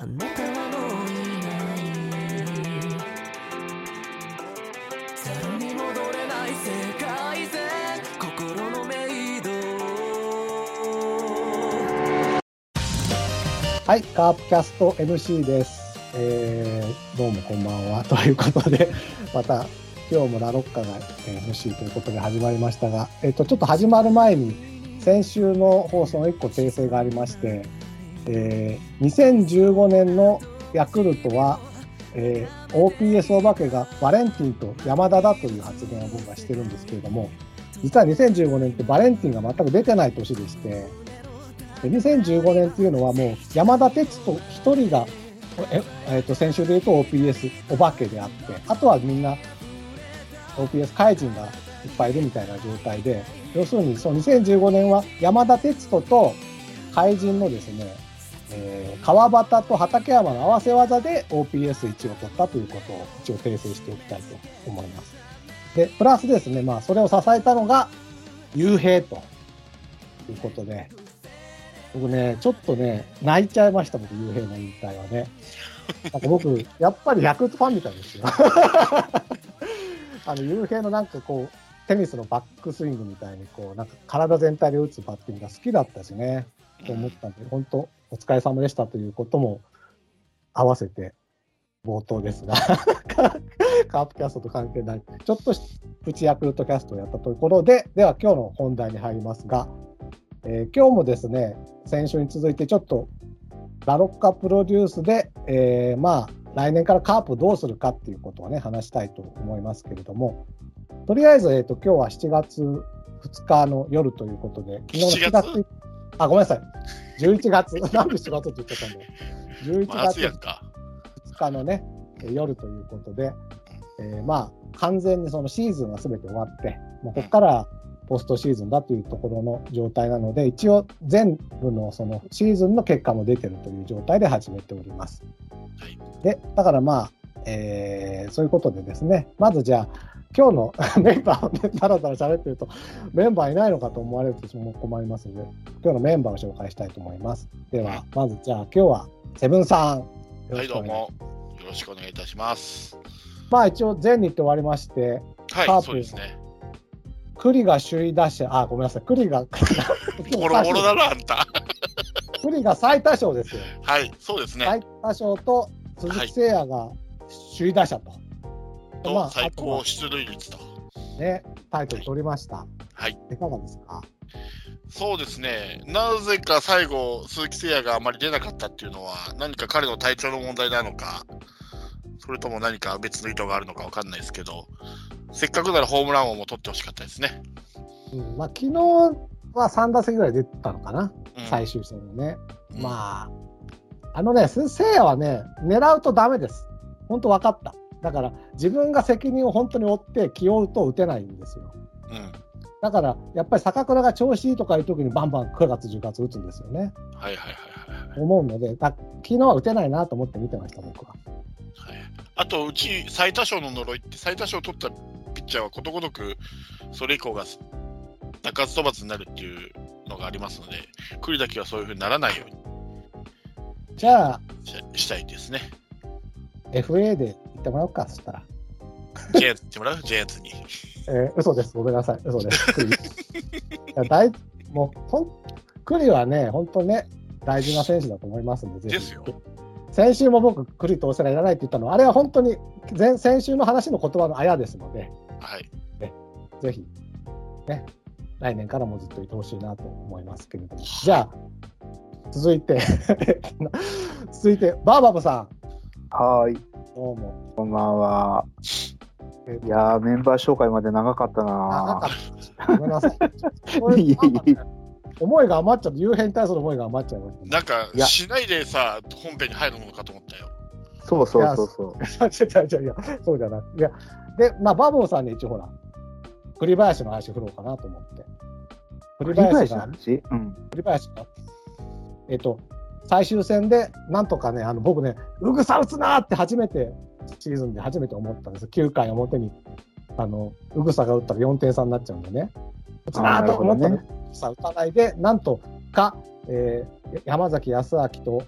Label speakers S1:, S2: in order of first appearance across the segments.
S1: あなたはもういないゼロに戻れない世界線心のメイド
S2: はい、カープキャスト MC です。えー、どうもこんばんは。ということで、また今日もラロッカが MC ということで始まりましたが、えっ、と、ちょっと始まる前に、先週の放送の1個訂正がありまして、えー2015年のヤクルトは、えー OPS お化けがバレンティンと山田だという発言を僕はしてるんですけれども、実は2015年ってバレンティンが全く出てない年でして、で2015年っていうのはもう山田哲人一人が、ええーと先週で言うと OPS お化けであって、あとはみんな OPS 怪人がいっぱいいるみたいな状態で、要するにその2015年は山田哲人と怪人のですね、え川端と畠山の合わせ技で OPS1 を取ったということを一応訂正しておきたいと思います。で、プラスですね、まあそれを支えたのが雄平ということで、僕ね、ちょっとね、泣いちゃいました、僕、雄平の引退はね。なんか僕、やっぱりヤクルトファンみたいですよ。あの、雄平のなんかこう、テニスのバックスイングみたいに、こう、なんか体全体で打つバッティングが好きだったしね、と思ったんで、本当、お疲れ様でしたということも合わせて、冒頭ですが、カープキャストと関係ない、ちょっとプチヤクルトキャストをやったとことで、では今日の本題に入りますが、えー今日もですね、先週に続いてちょっとラロッカプロデュースで、えーまあ、来年からカープどうするかっていうことをね、話したいと思いますけれども、とりあえず、えっ、と、今日は7月2日の夜ということで、昨日の7
S3: 7
S2: 月
S3: 月？
S2: あ、ごめんなさい。11月。なんで7月って言っちゃったんだよ。11
S3: まず
S2: 月
S3: やんか。
S2: 2日のね、えー夜ということで、えーまあ、完全にそのシーズンがすべて終わって、もうここからポストシーズンだというところの状態なので、一応全部のそのシーズンの結果も出てるという状態で始めております。
S3: はい
S2: で、だからまあ、えーそういうことでですね、まずじゃあ、今日の メンバーをね、だらだら喋ってると、メンバーいないのかと思われるとも困りますので、今日のメンバーを紹介したいと思います。では、まずじゃあ、今日はセブンさん。
S3: はい、どうも。よろしくお願いいたします。
S2: まあ一応全日って終わりまして、
S3: はい、
S2: カープ
S3: そうですね。
S2: 栗が首位打者、あ、ごめんなさい、栗が、
S3: ボロボロだな、あんた。
S2: 栗が最多勝ですよ。
S3: はい、そうですね。
S2: 最多勝と鈴木誠也が首位打者と。ま
S3: 最高出塁率と。
S2: ね、タイトル取りました。
S3: はい。
S2: いかがですか？
S3: そうですね。なぜか最後、鈴木誠也があまり出なかったっていうのは、何か彼の体調の問題なのか、それとも何か別の意図があるのかわかんないですけど、せっかくならホームラン王も取ってほしかったですね。
S2: うん、まあ昨日は3打席ぐらい出てたのかな、
S3: うん
S2: 最終戦にね。
S3: うん
S2: まあ、あのね、鈴木誠也はね、狙うとダメです。本当分かった。だから自分が責任を本当に負って気負うと打てないんですよ。
S3: うん。
S2: だから、やっぱり坂倉が調子いいとかいう時にバンバン9月、10月打つんですよね。
S3: はいはいはいはい。
S2: 思うので、だ昨日は打てないなと思って見てました、僕は。
S3: はい、あと、うち最多勝の呪いって、最多勝を取ったピッチャーはことごとくそれ以降が中津飛ばずになるっていうのがありますので、栗だけはそういうふうにならないように
S2: じゃあ、
S3: ししたいですね。
S2: FA で言ってもらおうか、そしたら。
S3: ジャイアンツってもらう？ジャイアンツに。
S2: えー嘘です、ごめんなさい、嘘です。栗いや大もうほん栗はね、本当ね、大事な選手だと思いますんで、ぜひ。
S3: ですよ。
S2: 先週も僕、栗投手がいらないって言ったのは、あれは本当に前先週の話の言葉のあやですので、
S3: はい。
S2: ぜひ、ね、来年からもずっといてほしいなと思いますけれども。じゃあ、続いて、続いて、バーバブさん、
S4: はーい、
S2: どうも。
S4: こんばんは。
S2: え
S4: いやー、メンバー紹介まで長かった
S2: 長か
S4: な
S2: った。ごめんなさい。これ
S4: いえいえ
S2: 思いが余っちゃって、夕変に対する思いが余っちゃいましたね。
S3: なんか
S4: いや、
S3: しないでさ、本編に入るものかと思ったよ。
S4: そうそうそうそう。
S2: 違う違う違ういや、そうじゃなくて。いや、で、まあ、バボーさんに一応ほら、栗林の話振ろうかなと思って。栗
S4: 栗
S2: 林が、
S4: 林の話？うん。
S2: 栗林が、えっと、最終戦で、なんとかね、あの僕ね、うぐさ打つなーって初めて、シーズンで初めて思ったんです。9回表に、あの、うぐさが打ったら4点差になっちゃうんでね。打つなーと思ったら、
S4: あーなる
S2: うぐさ打たないで、なんとか、えー山崎康明と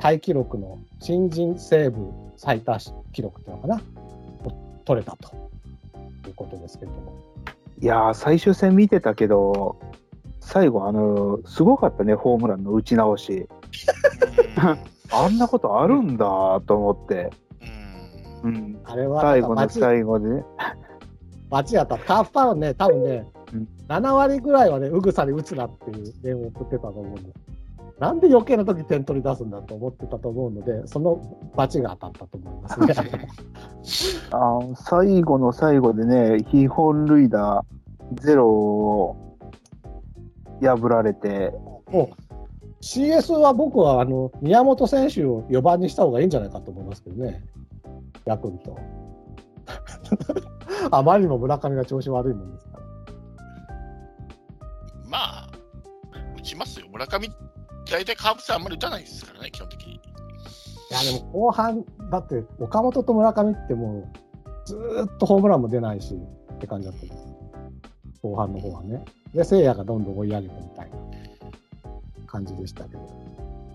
S2: タイ記録の新人セーブ最多記録っていうのかな、を取れたということですけれども。
S4: いやー、最終戦見てたけど、最後、あのすごかったね、ホームランの打ち直し。あんなことあるんだと思って。
S3: うん
S4: うん。
S2: あれは
S4: 最後の
S2: 街
S4: 最後でね。
S2: 街やった。カープファンはね、多分ね、
S4: うん
S2: 7割ぐらいはね、うぐさに打つなっていう電話を送ってたと思うんです。なんで余計な時点取り出すんだと思ってたと思うので、その罰が当たったと思いますね。
S4: あー最後の最後でね、非本塁打ゼロを破られて、
S2: もう CS は僕はあの宮本選手を4番にした方がいいんじゃないかと思いますけどね、ヤクルト。あまりにも村上が調子悪いもんですから。
S3: まあ、打ちますよ。村上、大体カーブ戦あんまり打たないですからね、基本的に。
S2: いや、でも後半、だって岡本と村上ってもう、ずーっとホームランも出ないしって感じだったんです。後半の方はね。で、聖夜がどんどん追い上げてみたいな感じでしたけど。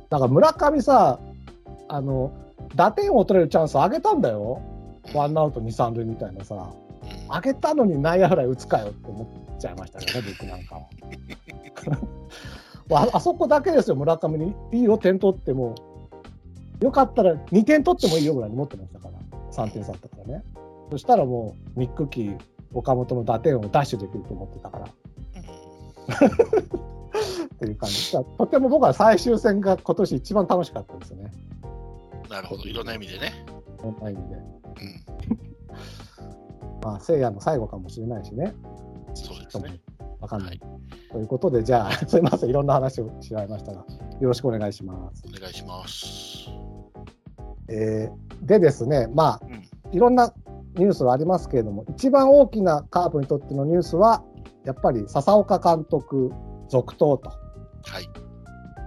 S2: だから村上さ、あの、打点を取れるチャンス上げたんだよ。ワンアウト2、3塁みたいなさ。
S3: うん
S2: 上げたのに内野フライ打つかよって思っちゃいましたけどね、僕なんかは。ああそこだけですよ、村上に。いいよ、点取っても。よかったら2点取ってもいいよぐらいに持ってましたから、3点差だったからね。そしたらもう、ニックキー、岡本の打点をダッシュできると思ってたから、っていう感じ。とても僕は最終戦が今年一番楽しかったですね。
S3: なるほど、いろんな意味でね。
S2: こんな意味で。
S3: うん、
S2: まあ、聖夜の最後かもしれないしね。
S3: そうですね。
S2: わかんな。
S3: はいい。
S2: ということで、じゃあ、すみません、いろんな話をしちゃいましたが、よろしくお願いします。
S3: お願いします。
S2: えーでですね、まあ、
S3: うん
S2: いろんなニュースはありますけれども、一番大きなカープにとってのニュースは、やっぱり笹岡監督続投と。
S3: はい。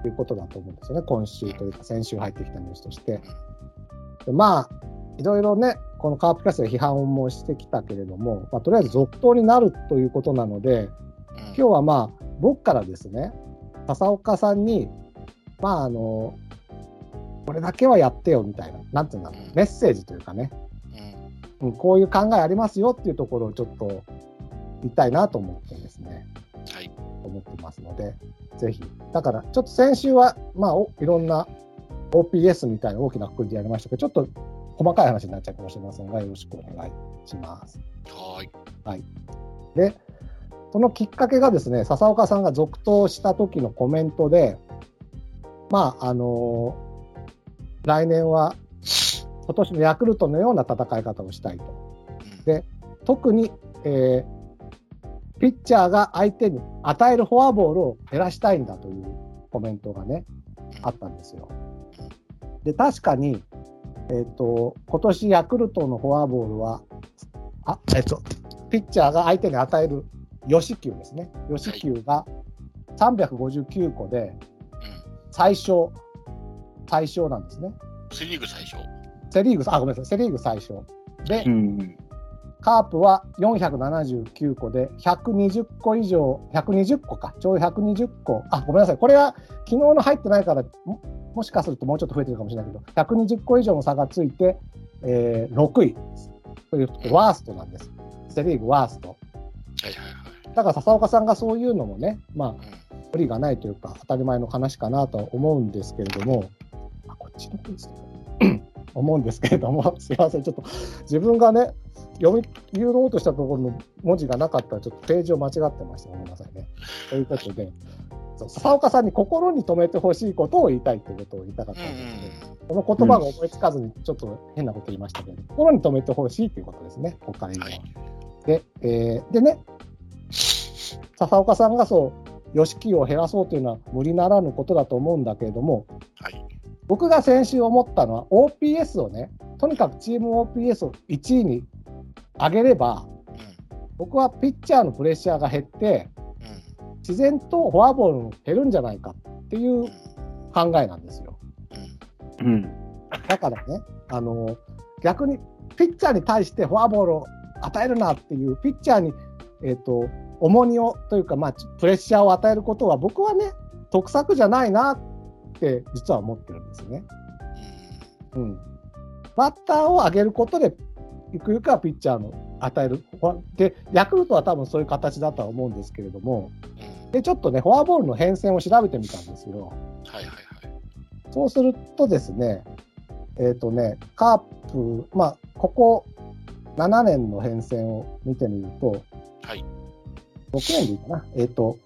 S2: いうことだと思うんですよね、今週というか、先週入ってきたニュースとして。でまあ、いろいろね、このカープキャストで批判もしてきたけれども、まあ、とりあえず続投になるということなので、
S3: うん。
S2: 今日はまあ、僕からですね、笹岡さんに、まあ、あの、これだけはやってよみたいな、なんていうんだろう、
S3: うん。
S2: メッセージというかね、
S3: うん。
S2: うん、こういう考えありますよっていうところをちょっと言いたいなと思ってですね、
S3: はい。
S2: 思ってますので、ぜひ。だから、ちょっと先週は、まあ、おいろんな OPS みたいな大きな括りでやりましたけど、ちょっと細かい話になっちゃうかもしれませんが、よろしくお願いします。
S3: はい。
S2: で、そのきっかけがですね、笹岡さんが続投した時のコメントで、まあ、あの来年は今年のヤクルトのような戦い方をしたいと。
S3: うん
S2: で特に、えーピッチャーが相手に与えるフォアボールを減らしたいんだというコメントがね、あったんですよ。で、確かに、えっ、と、今年ヤクルトのフォアボールは、あ、えっ、と、ピッチャーが相手に与える吉球ですね。吉球が359個で
S3: うん
S2: 最小、最小なんですね。
S3: セ・リーグ最初。
S2: セ・リーグ、あ、ごめんなさい、セ・リーグ最小。で、
S4: うん。
S2: カープは479個で120個以上、120個か、ちょうど120個、あ、ごめんなさい、これは昨日の入ってないから、ももしかするともうちょっと増えてるかもしれないけど、120個以上の差がついて、えー6位ということでワーストなんです。セ・リーグワースト。
S3: はいはいはい。
S2: だから笹岡さんがそういうのもね、まあ、
S3: うん
S2: 無理がないというか、当たり前の話かなとは思うんですけれども、あ、こっちの方ですね。思うんですけれども、すいません、ちょっと自分がね、読み、言おうとしたところの文字がなかったら、ちょっとページを間違ってました。ごめんなさいね。ということで、笹岡さんに心に留めてほしいことを言いたいということを言いたかったんですけど、この言葉が思いつかずに、ちょっと変なこと言いましたけど、心に留めてほしいということですね、国会議員は。
S3: はい
S2: で、えーでね、笹岡さんがそう、吉木を減らそうというのは無理ならぬことだと思うんだけれども、
S3: はい。
S2: 僕が先週思ったのは、OPS をね、とにかくチーム OPS を1位に上げれば、
S3: うん
S2: 僕はピッチャーのプレッシャーが減って、
S3: うん
S2: 自然とフォアボールも減るんじゃないかっていう
S3: うん
S2: 考えなんですよ。
S3: うん
S4: うん。
S2: だからね、あの逆にピッチャーに対してフォアボールを与えるなっていう、ピッチャーに、えー、と重荷をというか、まあ、プレッシャーを与えることは、僕はね、得策じゃないなって実は思ってるんですね。うん、バッターを上げることで、ゆくゆくはピッチャーの与える。で、ヤクルトは多分そういう形だとは思うんですけれども、
S3: うん
S2: で、ちょっとね、フォアボールの変遷を調べてみたんですよ。
S3: はいはいはい。
S2: そうするとですね、えっ、とね、カープ、まあ、ここ7年の変遷を見てみると、
S3: はい。
S2: 6年でいいかな。えっ、と、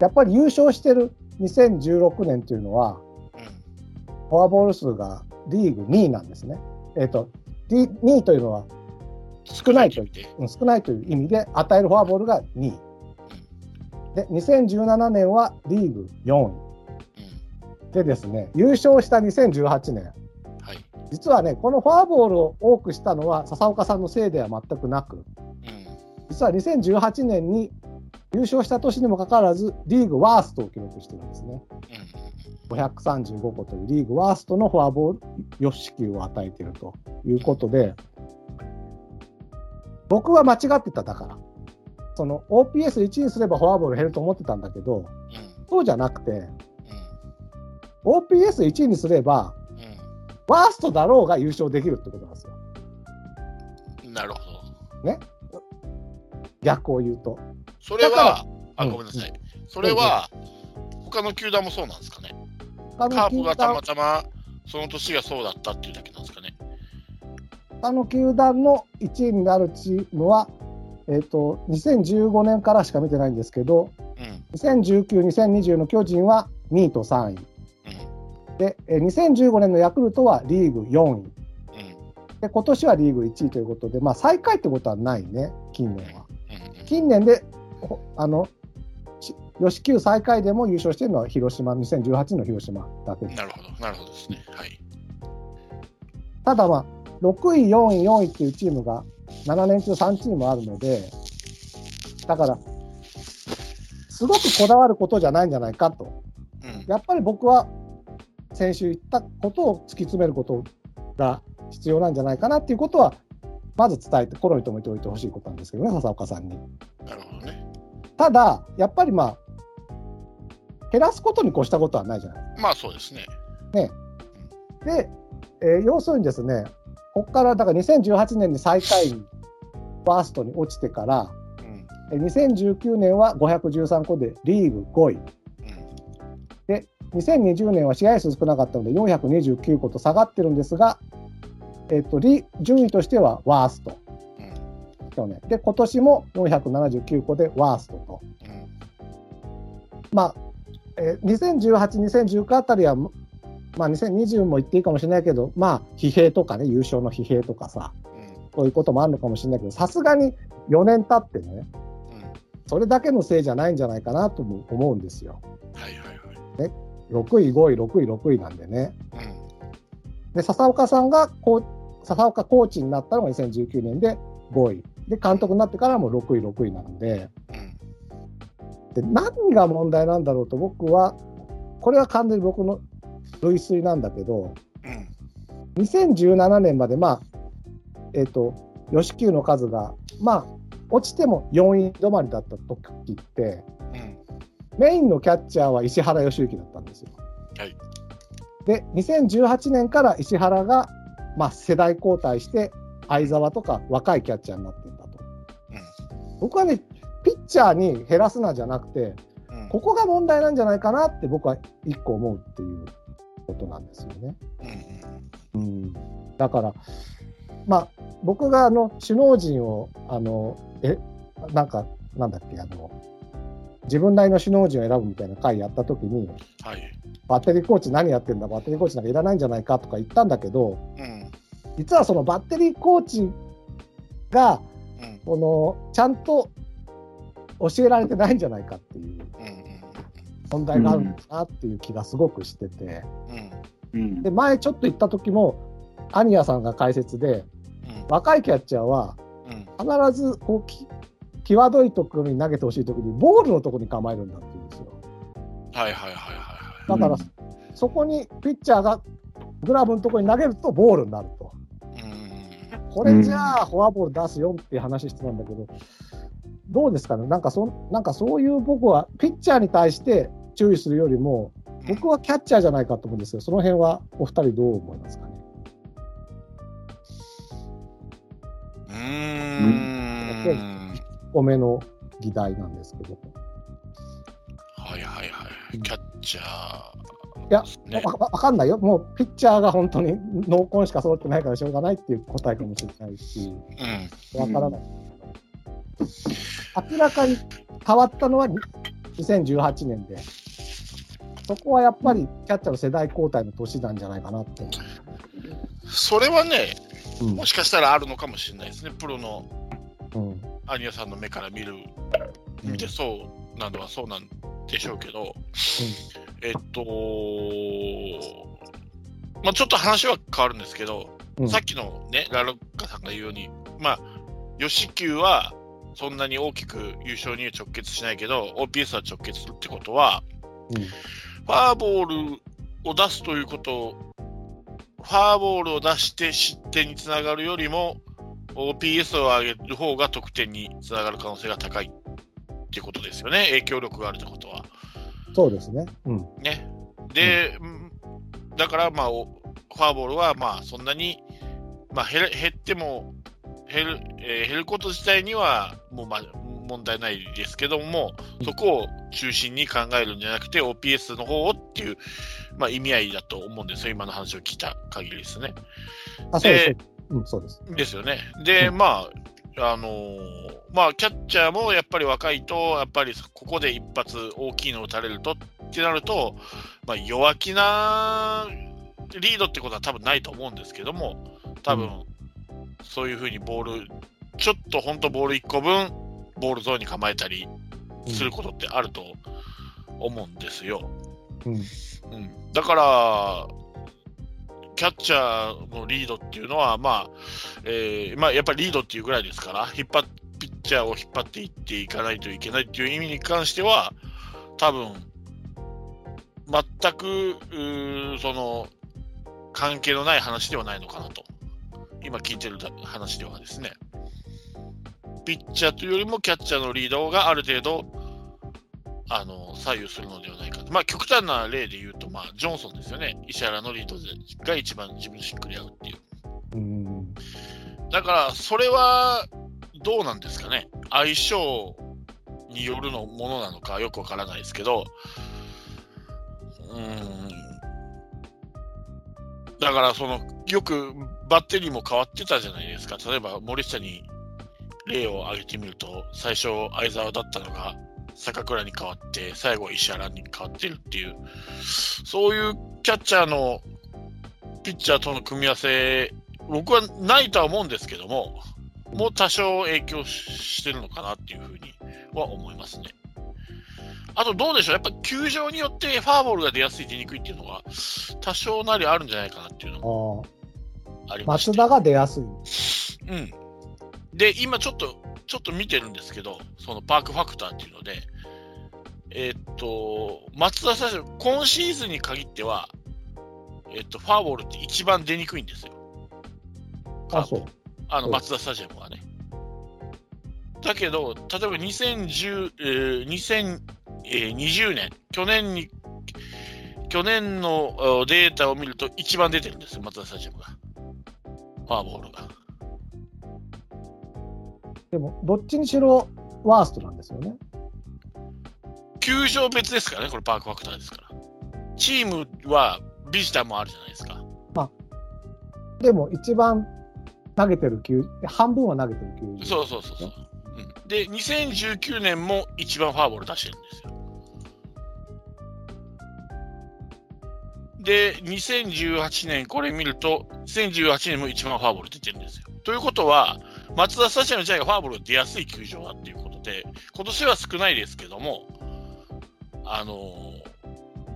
S2: やっぱり優勝してる2016年というのは、
S3: うん。
S2: フォアボール数がリーグ2位なんですね。えっ、と、2位というのは少ないという少ないという意味で、与えるフォアボールが2位。で、2017年はリーグ4位。
S3: うん。
S2: でですね、優勝した2018年、
S3: はい。
S2: 実はね、このフォアボールを多くしたのは笹岡さんのせいでは全くなく、
S3: うん。
S2: 実は2018年に優勝した年にもかかわらず、リーグワーストを記録してるんですね。
S3: うん。
S2: 535個というリーグワーストのフォアボール、4四球を与えているということで、僕は間違ってただから、その OPS1 にすればフォアボール減ると思ってたんだけど、
S3: うん。
S2: そうじゃなくて、
S3: う
S2: OPS1 にすれば。ワーストだろうが優勝できるってことなんですよ。
S3: なるほど。
S2: 逆を言うと。
S3: それは、あ、
S2: うん
S3: ごめんなさい。それは、他の球団もそうなんですかね。
S2: 他の球
S3: カープがた
S2: 団
S3: またま、その年がそうだったっていうだけなんですかね。
S2: 他の球団の1位になるチームは、えっと2015年からしか見てないんですけど、
S3: うん。
S2: 2019、2020の巨人は2位と3位。
S3: うん。
S2: で、えー2015年のヤクルトはリーグ4位。
S3: うん。
S2: で、今年はリーグ1位ということで、まあ、最下位ってことはないね、近年は。
S3: うん。
S2: 近年で、ほあの、し吉球最下位でも優勝しているのは広島、2018の広島だけです
S3: な。るほど。なるほどですね。はい。
S2: ただまあ、6位、4位、4位っていうチームが7年中3チームあるので、だから、すごくこだわることじゃないんじゃないかと。
S3: うん。
S2: やっぱり僕は先週言ったことを突き詰めることが必要なんじゃないかなっていうことは、まず伝えて、心に留めておいてほしいことなんですけどね、笹岡さんに。
S3: なるほどね。
S2: ただ、やっぱりまあ、減らすことに越したことはないじゃない
S3: まあそうですね。
S2: で、えー要するにですね、ここからだから2018年に最下位にワーストに落ちてから、
S3: うん。
S2: えー2019年は513個でリーグ5位、
S3: うん。
S2: 2020年は試合数少なかったので429個と下がってるんですが、えっとリ順位としてはワースト、
S3: うん。
S2: 去年。で、今年も479個でワーストと。
S3: うん。
S2: まあ、えー2018、2019あたりは、まあ、2020も言っていいかもしれないけど、まあ、疲弊とかね、優勝の疲弊とかさ、
S3: うん。
S2: そういうこともあるのかもしれないけど、さすがに4年経ってね、
S3: うん。
S2: それだけのせいじゃないんじゃないかなとも思うんですよ。
S3: はいはいはい。
S2: 6位、5位、6位、6位なんでね。
S3: うん。
S2: で、笹岡さんがこう、笹岡コーチになったのが2019年で5位。で、監督になってからも6位、6位なんで、
S3: うん。
S2: で何が問題なんだろうと僕は、これは完全に僕の類推なんだけど、
S3: うん。
S2: 2017年まで、まあ、えっ、と、吉球の数が、まあ、落ちても4位止まりだった時って、
S3: うん。
S2: メインのキャッチャーは石原良之だったんですよ。
S3: はい。
S2: で、2018年から石原が、まあ、世代交代して、相澤とか若いキャッチャーになっていったと。僕はね、ピッチャーに減らすなじゃなくて、
S3: うん。うん。
S2: ここが問題なんじゃないかなって僕は一個思うっていうことなんですよね。
S3: うん。
S2: うん、だから、まあ、僕があの首脳陣を、あのえなんか、なんだっけあの、自分なりの首脳陣を選ぶみたいな会やったときに、
S3: はい。
S2: バッテリーコーチ何やってんだ、バッテリーコーチなんかいらないんじゃないかとか言ったんだけど、
S3: うん。
S2: 実はそのバッテリーコーチが、
S3: うん。
S2: このちゃんと教えられてないんじゃないかっていう
S3: うん。
S2: 問題があるんだなっていう気がすごくしてて、
S3: うん。
S4: うん
S2: で前ちょっと言った時も、アニヤさんが解説で、
S3: うん。
S2: 若いキャッチャーは
S3: うん。
S2: 必ずこうき際どいところに投げてほしい時にボールのところに構えるんだって言うんですよ。
S3: はいはいはいはいは
S2: だから、
S4: うん
S2: そこにピッチャーがグラブのところに投げるとボールになると。これじゃあフォアボール出すよっていう話してたんだけど、どうですかね、なんかそなんかそういう僕は、ピッチャーに対して注意するよりも、僕はキャッチャーじゃないかと思うんですよ、その辺はお二人、どう思いますかね？
S3: うん。
S2: お目の議題なんですけど。
S3: はいはいはい。キャッチャー。
S2: いや、
S3: ね
S2: わわわかんないよ。もうピッチャーが本当に濃厚しか揃ってないからしょうがないっていう答えかもしれないし、
S3: うん。
S2: わからない。明らかに変わったのはに2018年で、そこはやっぱりキャッチャーの世代交代の年なんじゃないかなって思
S3: それはね、
S2: う。
S3: もしかしたらあるのかもしれないですね。プロの
S2: うんうん
S3: アニアさんの目から見る、見てそうなのはそうなんでしょうけど、えっと、まあちょっと話は変わるんですけど、
S2: うん。
S3: さっきのね、ラロッカさんが言うように、まあ、吉球はそんなに大きく優勝には直結しないけど、OPS は直結するってことは、
S2: うん。
S3: ファーボールを出すということ、ファーボールを出して失点につながるよりも、OPS を上げる方が得点につながる可能性が高いっていうことですよね、影響力があるってことは。
S2: そうですね。うん。
S3: ね。で、うんだから、まあ、おファーボールは、まあ、そんなに、まあ、減る減っても、減る、えー減ること自体には、もう、まあ、問題ないですけども、そこを中心に考えるんじゃなくて、OPS の方をっていう、まあ、意味合いだと思うんですよ、今の話を聞いた限りですね。
S2: あ、そうです
S3: で。
S2: うん、そうです。
S3: ですよね。で、
S2: うん
S3: まあ、あのーまあ、キャッチャーもやっぱり若いと、やっぱりここで一発大きいの打たれるとってなると、まあ、弱気なリードってことは多分ないと思うんですけども、多分、そういうふうにボール、ちょっと本当ボール1個分、ボールゾーンに構えたりすることってあると思うんですよ。
S2: うん。
S3: うん、だから、キャッチャーのリードっていうのは、まあえーまあ、やっぱりリードっていうぐらいですから、引っ張っピッチャーを引っ張っていっていかないといけないっていう意味に関しては、多分全くその関係のない話ではないのかなと、今聞いてる話ではですね、ピッチャーというよりもキャッチャーのリードがある程度、あの左右するのではないかと。まあ、極端な例で言うと、まあ、ジョンソンですよね。石原のリードが一番自分にしっくり合うっていう。
S2: う。
S3: だから、それはどうなんですかね。相性によるのものなのかよくわからないですけど、うん。だから、その、よくバッテリーも変わってたじゃないですか。例えば、森下に例を挙げてみると、最初、相沢だったのが、坂倉に変わって、最後は石原に変わってるっていう、そういうキャッチャーのピッチャーとの組み合わせ、僕はないとは思うんですけども、もう多少影響してるのかなっていうふうには思いますね。あとどうでしょう、やっぱ球場によってファーボールが出やすい、出にくいっていうのが、多少なりあるんじゃないかなっていうのも
S2: あ
S3: りまして
S2: 松田が出やすい。
S3: うん。で、今ちょっと、ちょっと見てるんですけど、そのパークファクターっていうので、えーっと、松田選手、今シーズンに限っては、えーっと、ファーボールって一番出にくいんですよ。
S2: あ、そう。
S3: あの、
S2: うん
S3: 松田スタジアムはね。だけど、例えば2010、えー2020年、去年に、去年のあデータを見ると一番出てるんですよ、松田スタジアムが。ファーボールが。
S2: でも、どっちにしろワーストなんですよね。
S3: 球場別ですからね、これパークファクターですから。チームはビジターもあるじゃないですか。
S2: でも、一番投げてる球、半分は投げてる球。
S3: そうそうそうそう。うん、で、2019年も一番ファーボール出してるんですよ。で、2018年、これ見ると、2018年も一番ファーボール出てるんですよ。ということは、松田スタジアム自体がファーボールが出やすい球場だっていうことで、今年は少ないですけども、あのー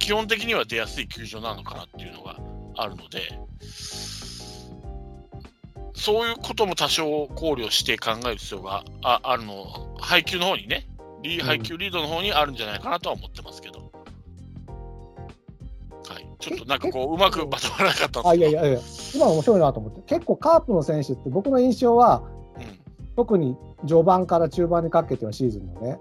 S3: 基本的には出やすい球場なのかなっていうのがあるので、そういうことも多少考慮して考える必要がああるの、配球の方にね、リー配球リードの方にあるんじゃないかなとは思ってますけど。はい、ちょっとなんかこう、うまくまとまらなかったんですけど。
S2: あ、いやいやいや、今面白いなと思って。結構カープの選手って僕の印象は、特に序盤から中盤にかけてはシーズンのね、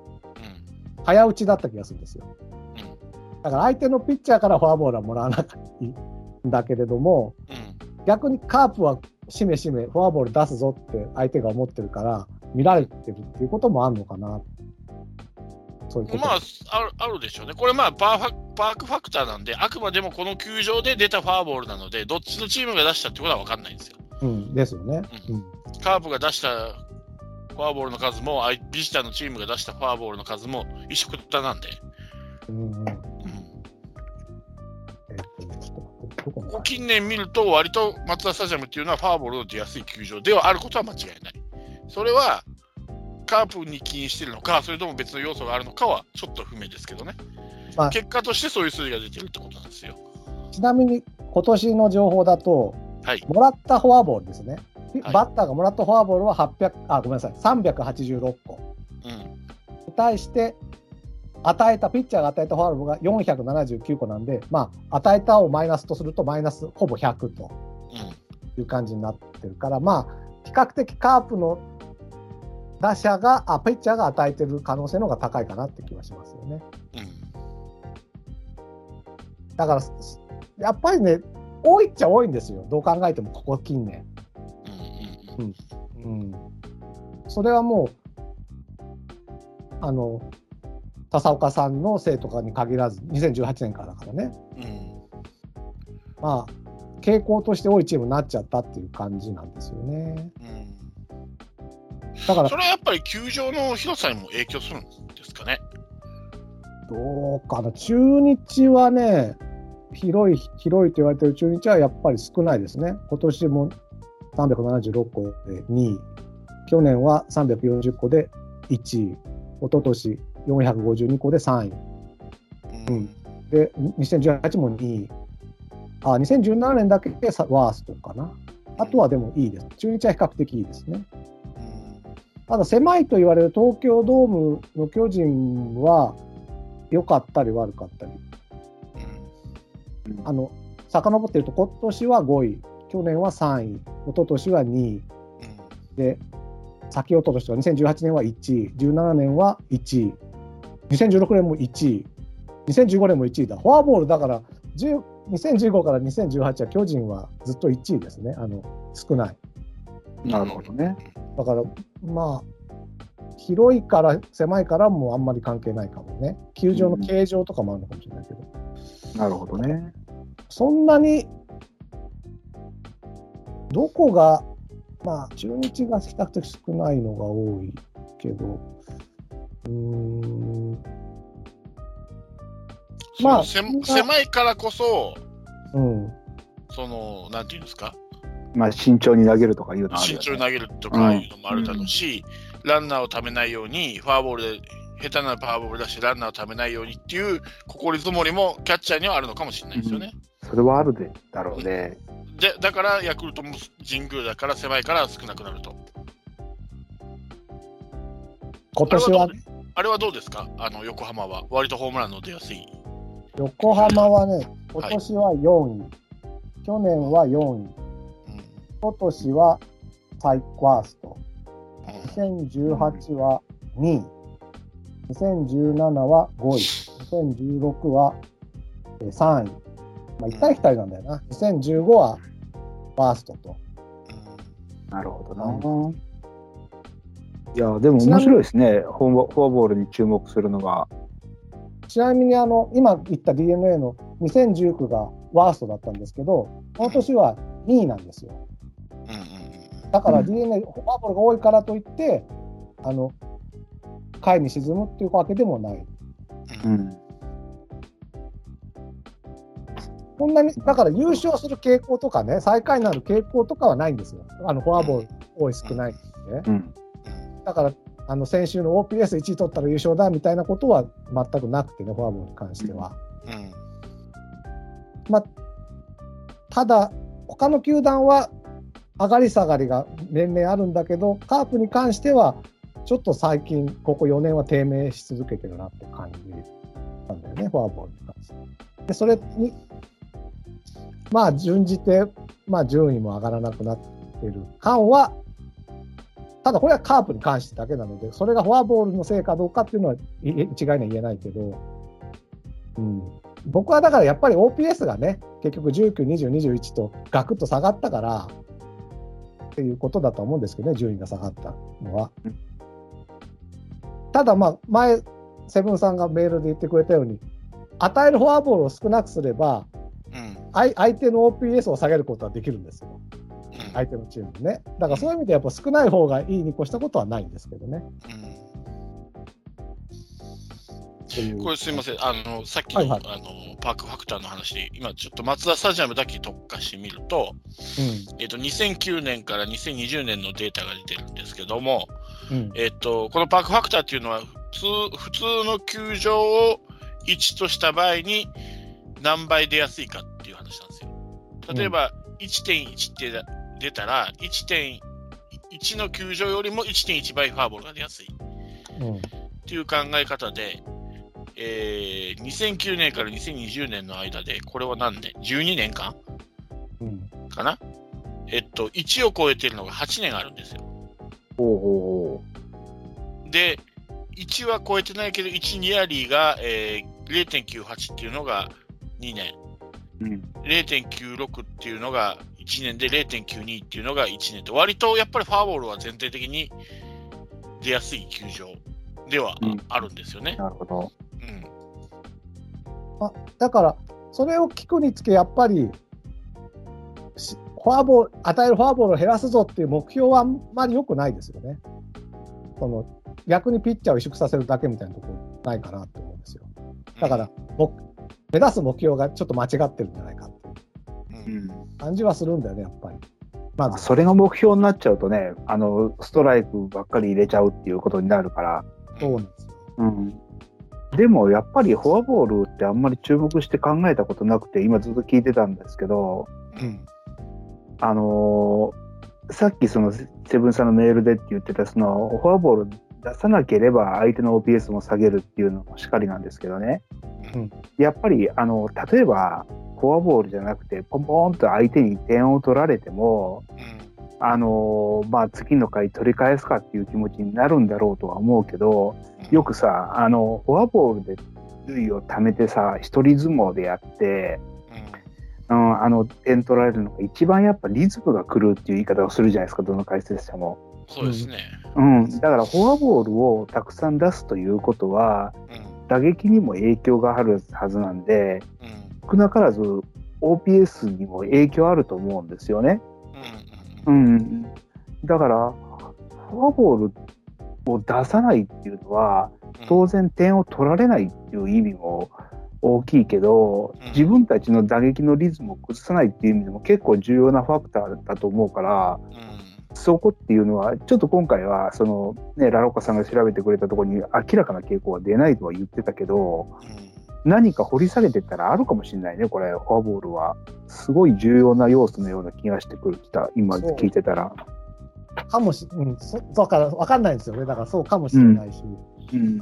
S3: うん
S2: 早打ちだった気がするんですよ。
S3: うん
S2: だから相手のピッチャーからフォアボールはもらわなかったんだけれども、
S3: うん
S2: 逆にカープはしめしめフォアボール出すぞって相手が思ってるから、見られてるっていうこともあるのかな。そういう。
S3: まあ、あるあるでしょうね。これ、まあパーファ、パークファクターなんで、あくまでもこの球場で出たフォアボールなので、どっちのチームが出したってことは分かんないんですよ。
S2: うん、ですよね。うん。
S3: カープが出したフォアボールの数も、ビジターのチームが出したフォアボールの数も一緒くったなんで、近年見ると、割と松田スタジアムっていうのはフォアボールの出やすい球場ではあることは間違いない。それは、カープに起因してるのか、それとも別の要素があるのかはちょっと不明ですけどね。
S2: まあ
S3: 結果としてそういう数字が出てるってことなんですよ。
S2: ちなみに今年の情報だと、
S3: はい。
S2: もらったフォアボールですね。
S3: はい
S2: バッターがもらったフォアボールは800、あ、ごめんなさい、386個。
S3: うん。
S2: に対して、与えた、ピッチャーが与えたフォアボールが479個なんで、まあ、与えたをマイナスとすると、マイナスほぼ100と
S3: うん。
S2: いう感じになってるから、まあ、比較的カープの打者が、あ、ピッチャーが与えてる可能性の方が高いかなって気はしますよね。
S3: うん。
S2: だから、すやっぱりね、多いっちゃ多いんですよ。どう考えても、ここ近年。
S3: うん。
S2: それはもう、あの、笹岡さんのせいとかに限らず、2018年からだからね。
S3: うん。
S2: まあ、傾向として多いチームになっちゃったっていう感じなんですよね。
S3: うん。
S2: だから
S3: そ、れはやっぱり球場の広さにも影響するんですかね？
S2: どうかな。中日はね、広い、広いと言われてる中日はやっぱり少ないですね。今年も376個で2位。去年は340個で1位。一昨年452個で3位。うんで、2018も2位。あ、2017年だけでさワーストかな。あとはでもいいです。中日は比較的いいですね。ただ狭いと言われる東京ドームの巨人は良かったり悪かったり。あの、遡ってると今年は5位、去年は3位、一昨年は2位。で、先一昨年は2018年は1位、17年は1位、2016年も1位、2015年も1位だ。フォアボールだから、10 2015から2018は巨人はずっと1位ですね。あの、少ない。
S4: なるほどね。
S2: だから、まあ、広いから狭いからもうあんまり関係ないかもね。球場の形状とかもあるのかもしれないけど。
S4: なるほどね。
S2: そんなに、どこが、まあ、中日が比較的少ないのが多いけど、うーん、まあ
S3: 狭いからこそ、
S2: うん、
S3: その、なんていうんですか、
S4: まあ、慎重に投げるとかいうのはあるよね。
S3: 慎重に投げるとかいうのもあるだろうし、ランナーをためないように、フォアボールで、下手なフォアボール出して、ランナーをためないようにっていう心積もりもキャッチャーにはあるのかもしれないですよね。
S4: それはあるでだろうね。
S3: でだから、ヤクルトも神宮だから狭いから少なくなると。
S2: 今年は、
S3: あれはどうですか？あの横浜は。割とホームランの出やすい。
S2: 横浜はね、今年は4位、去年は4位、
S3: うん。
S2: 今年は最ワースト、
S3: うん
S2: 2018は2位、2017は5位、2016はえー3位。まあ、1対2人なんだよな。2015はワーストと。
S4: なるほどな。いや、でも面白いですね。フォアフォアボールに注目するのが。
S2: ちなみにあの、今言った DNA の2019がワーストだったんですけど、この年は2位なんですよ。
S3: うんうん
S2: だから
S4: うん
S2: DNA、フォアボールが多いからといって、あの、下位に沈むっていうわけでもない。
S3: うんうん
S2: なに、だから優勝する傾向とかね、最下位になる傾向とかはないんですよ。あの、フォアボール多い少ないってね。
S4: うん。
S2: だから、あの、先週の OPS1 位取ったら優勝だみたいなことは全くなくてね、フォアボールに関しては。
S3: うん
S2: まあ、ただ、他の球団は上がり下がりが年々あるんだけど、カープに関しては、ちょっと最近、ここ4年は低迷し続けてるなって感じなんだよね、フォアボールに関して。で、それに、まあ、準じて、まあ、順位も上がらなくなってる感は、ただこれはカープに関してだけなので、それがフォアボールのせいかどうかっていうのは一概には言えないけど、うん、僕はだからやっぱり OPS がね、結局19、20、21とガクッと下がったから、っていうことだと思うんですけどね、順位が下がったのは。ただ、まあ、前、セブンさんがメールで言ってくれたように、与えるフォアボールを少なくすれば、相相手の OPS を下げることはできるんですよ、
S3: うん
S2: 相手のチームでね。だからそういう意味でやっぱ少ない方がいいに越したことはないんですけどね。う
S3: これすみません、あのさっきの,、
S2: はいはい
S3: あのパークファクターの話で、今ちょっと松田スタジアムだけ特化してみると、えっと2009年から2020年のデータが出てるんですけども、
S2: うん。うん。
S3: えっとこのパークファクターっていうのは普通、普通の球場を1とした場合に何倍出やすいかっていう話なんですよ。例えば、1.1って出たら、1.1の球場よりも1.1倍ファーボールが出やすい。っていう考え方で、えー2009年から2020年の間で、これは何年 ?12 年間？
S2: うん。
S3: かな？えっと、1を超えてるのが8年あるんですよ。
S4: ほうほ
S3: で、1は超えてないけど、1ニアリーが、えー0.98っていうのが2年、
S4: う。うん。
S3: 0.96っていうのが1年で、0.92っていうのが1年と、割とやっぱりファーボールは全体的に出やすい球場では
S4: うん
S3: あるんですよね。
S4: なるほど。
S3: うん
S2: だから、それを聞くにつけ、やっぱり、しフォアボール、与えるフォアボールを減らすぞっていう目標はあんまり良くないですよね。その逆にピッチャーを萎縮させるだけみたいなところないかなと思うんですよ。だから、も目指す目標がちょっと間違ってるんじゃないかっていう。感じはするんだよね、やっぱり。まず、
S4: それが目標になっちゃうとね、あの、ストライクばっかり入れちゃうっていうことになるから、
S2: そうなんですよ。
S4: うん。でもやっぱりフォアボールってあんまり注目して考えたことなくて、今ずっと聞いてたんですけど、
S3: うん
S4: あのーさっきそのセブンさんのメールでって言ってた、そのフォアボール出さなければ相手の OPS も下げるっていうのもしかりなんですけどね、
S2: うん。
S4: やっぱりあの例えばフォアボールじゃなくて、ポンポンと相手に点を取られても、
S3: うん。
S4: あのーまあ、次の回取り返すかっていう気持ちになるんだろうとは思うけど、よくさ、あのフォアボールで塁を貯めてさ、一人相撲でやって、うん、あの点取られるのが一番やっぱリズムが狂うっていう言い方をするじゃないですか、どの解説者も。
S3: そうですね。
S4: うん、だからフォアボールをたくさん出すということは、
S3: うん
S4: 打撃にも影響があるはずなんで、少なからず OPS にも影響あると思うんですよね。
S3: う
S4: ん、だから、フォアボールを出さないっていうのは、当然点を取られないっていう意味も大きいけど自分たちの打撃のリズムを崩さないっていう意味でも結構重要なファクターだと思うからそこっていうのはちょっと今回はその、ね、ラロッカさんが調べてくれたところに明らかな傾向は出ないとは言ってたけど何か掘り下げてったらあるかもしれないねこれフォアボールはすごい重要な要素のような気がしてくるきた今聞いてたら。
S2: かもし、うん、そだから分かんないんですよね。だからそうかもしれないし。
S4: うん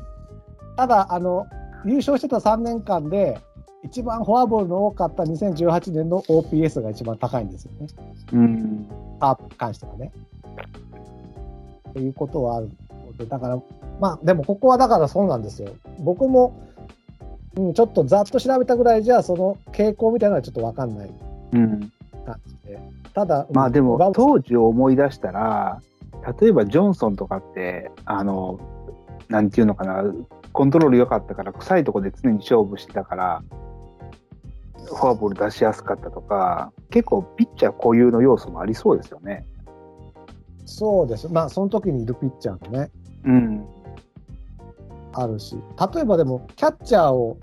S2: ただ、あの、優勝してた3年間で、一番フォアボールの多かった2018年の OPS が一番高いんですよね。
S4: うん
S2: カープに関してはね。っていうことはあるので、だから、まあ、でもここはだからそうなんですよ。僕も、うん、ちょっとざっと調べたぐらいじゃ、その傾向みたいなのはちょっと分かんない
S4: うん
S2: 感じで。ただ、
S4: まあでも当時を思い出したら例えばジョンソンとかってあのなんていうのかなコントロール良かったから臭いとこで常に勝負してたからフォアボール出しやすかったとか結構ピッチャー固有の要素もありそうですよね。
S2: そうです。まあ、その時にいるピッチャーもね、
S4: うん
S2: あるし、例えばでも、キャッチャーを、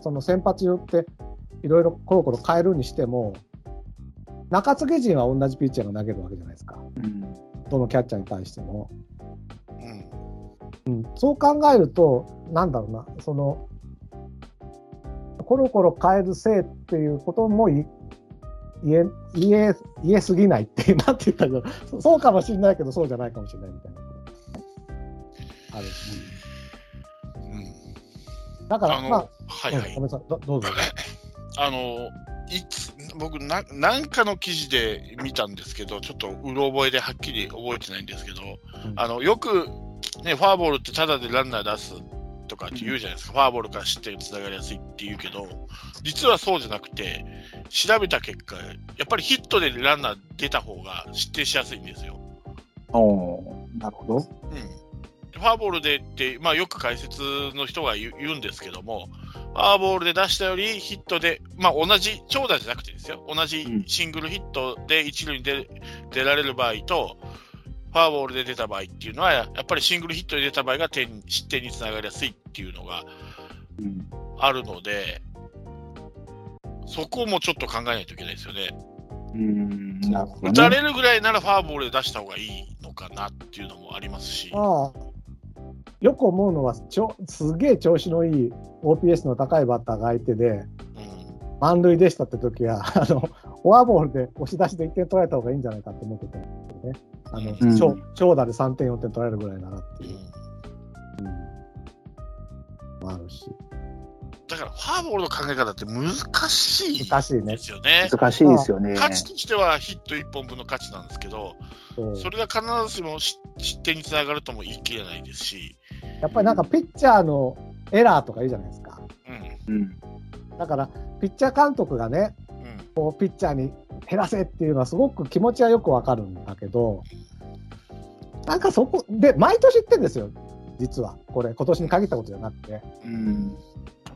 S2: その先発によって、いろいろコロコロ変えるにしても、中継ぎ陣は同じピッチャーが投げるわけじゃないですか。
S4: うん
S2: どのキャッチャーに対しても。
S3: うん
S2: うん、そう考えると、なんだろうな、その、コロコロ変えるせいっていうこともい言え、言え、言えすぎないってなんて言ったそそうかもしれないけど、そうじゃないかもしれないみたいな。あるし。
S3: うん
S2: だから、まあ、
S3: はいはい
S2: うんごめんなさい、どどうぞ。
S3: あの、いつ、僕な、なんかの記事で見たんですけど、ちょっとうろ覚えではっきり覚えてないんですけど、
S2: うん
S3: あの、よく、ね、フォアボールってただでランナー出す、とかって言うじゃないですか、フォアボールから失点につながりやすいって言うけど、実はそうじゃなくて、調べた結果、やっぱりヒットでランナー出た方が失点しやすいんですよ。
S4: おーなるほど。
S3: うん、フォアボールでって、まあ、よく解説の人が言うんですけども、フォアボールで出したよりヒットで、まあ、同じ長打じゃなくてですよ、同じシングルヒットで一塁に出出られる場合と、フォアボールで出た場合っていうのは、やっぱりシングルヒットで出た場合が点失点につながりやすいっていうのが
S4: うん。
S3: あるので、そこもちょっと考えないといけないですよね。
S4: うん。なるほど、ね。
S3: 打たれるぐらいならフォアボールで出した方がいいのかなっていうのもありますし。
S2: ああよく思うのはちょ、すげえ調子のいい OPS の高いバッターが相手で、
S3: うん
S2: 満塁でしたって時は、あの、フォアボールで押し出しで1点取られた方がいいんじゃないかって思ってたんですよね。あの、
S3: うん
S2: 長長打で3点、4点取られるぐらいならっていう。うん。もあるし。
S3: だから、フォアボールの考え方って難しい
S2: 難しいね
S3: で。すよね。
S4: 難しいですよね。
S3: 価値としてはヒット1本分の価値なんですけど、
S2: そ
S3: れが必ずしも失失点につながるとも言い切れないですし、
S2: やっぱりなんかピッチャーのエラーとか言うじゃないですか。
S3: うん、
S4: うん。
S2: だから、ピッチャー監督がね、
S3: うん、
S2: こうピッチャーに減らせっていうのはすごく気持ちはよくわかるんだけど、なんかそこで毎年言ってんですよ、実は。これ、今年に限ったことじゃなくて。
S4: うん。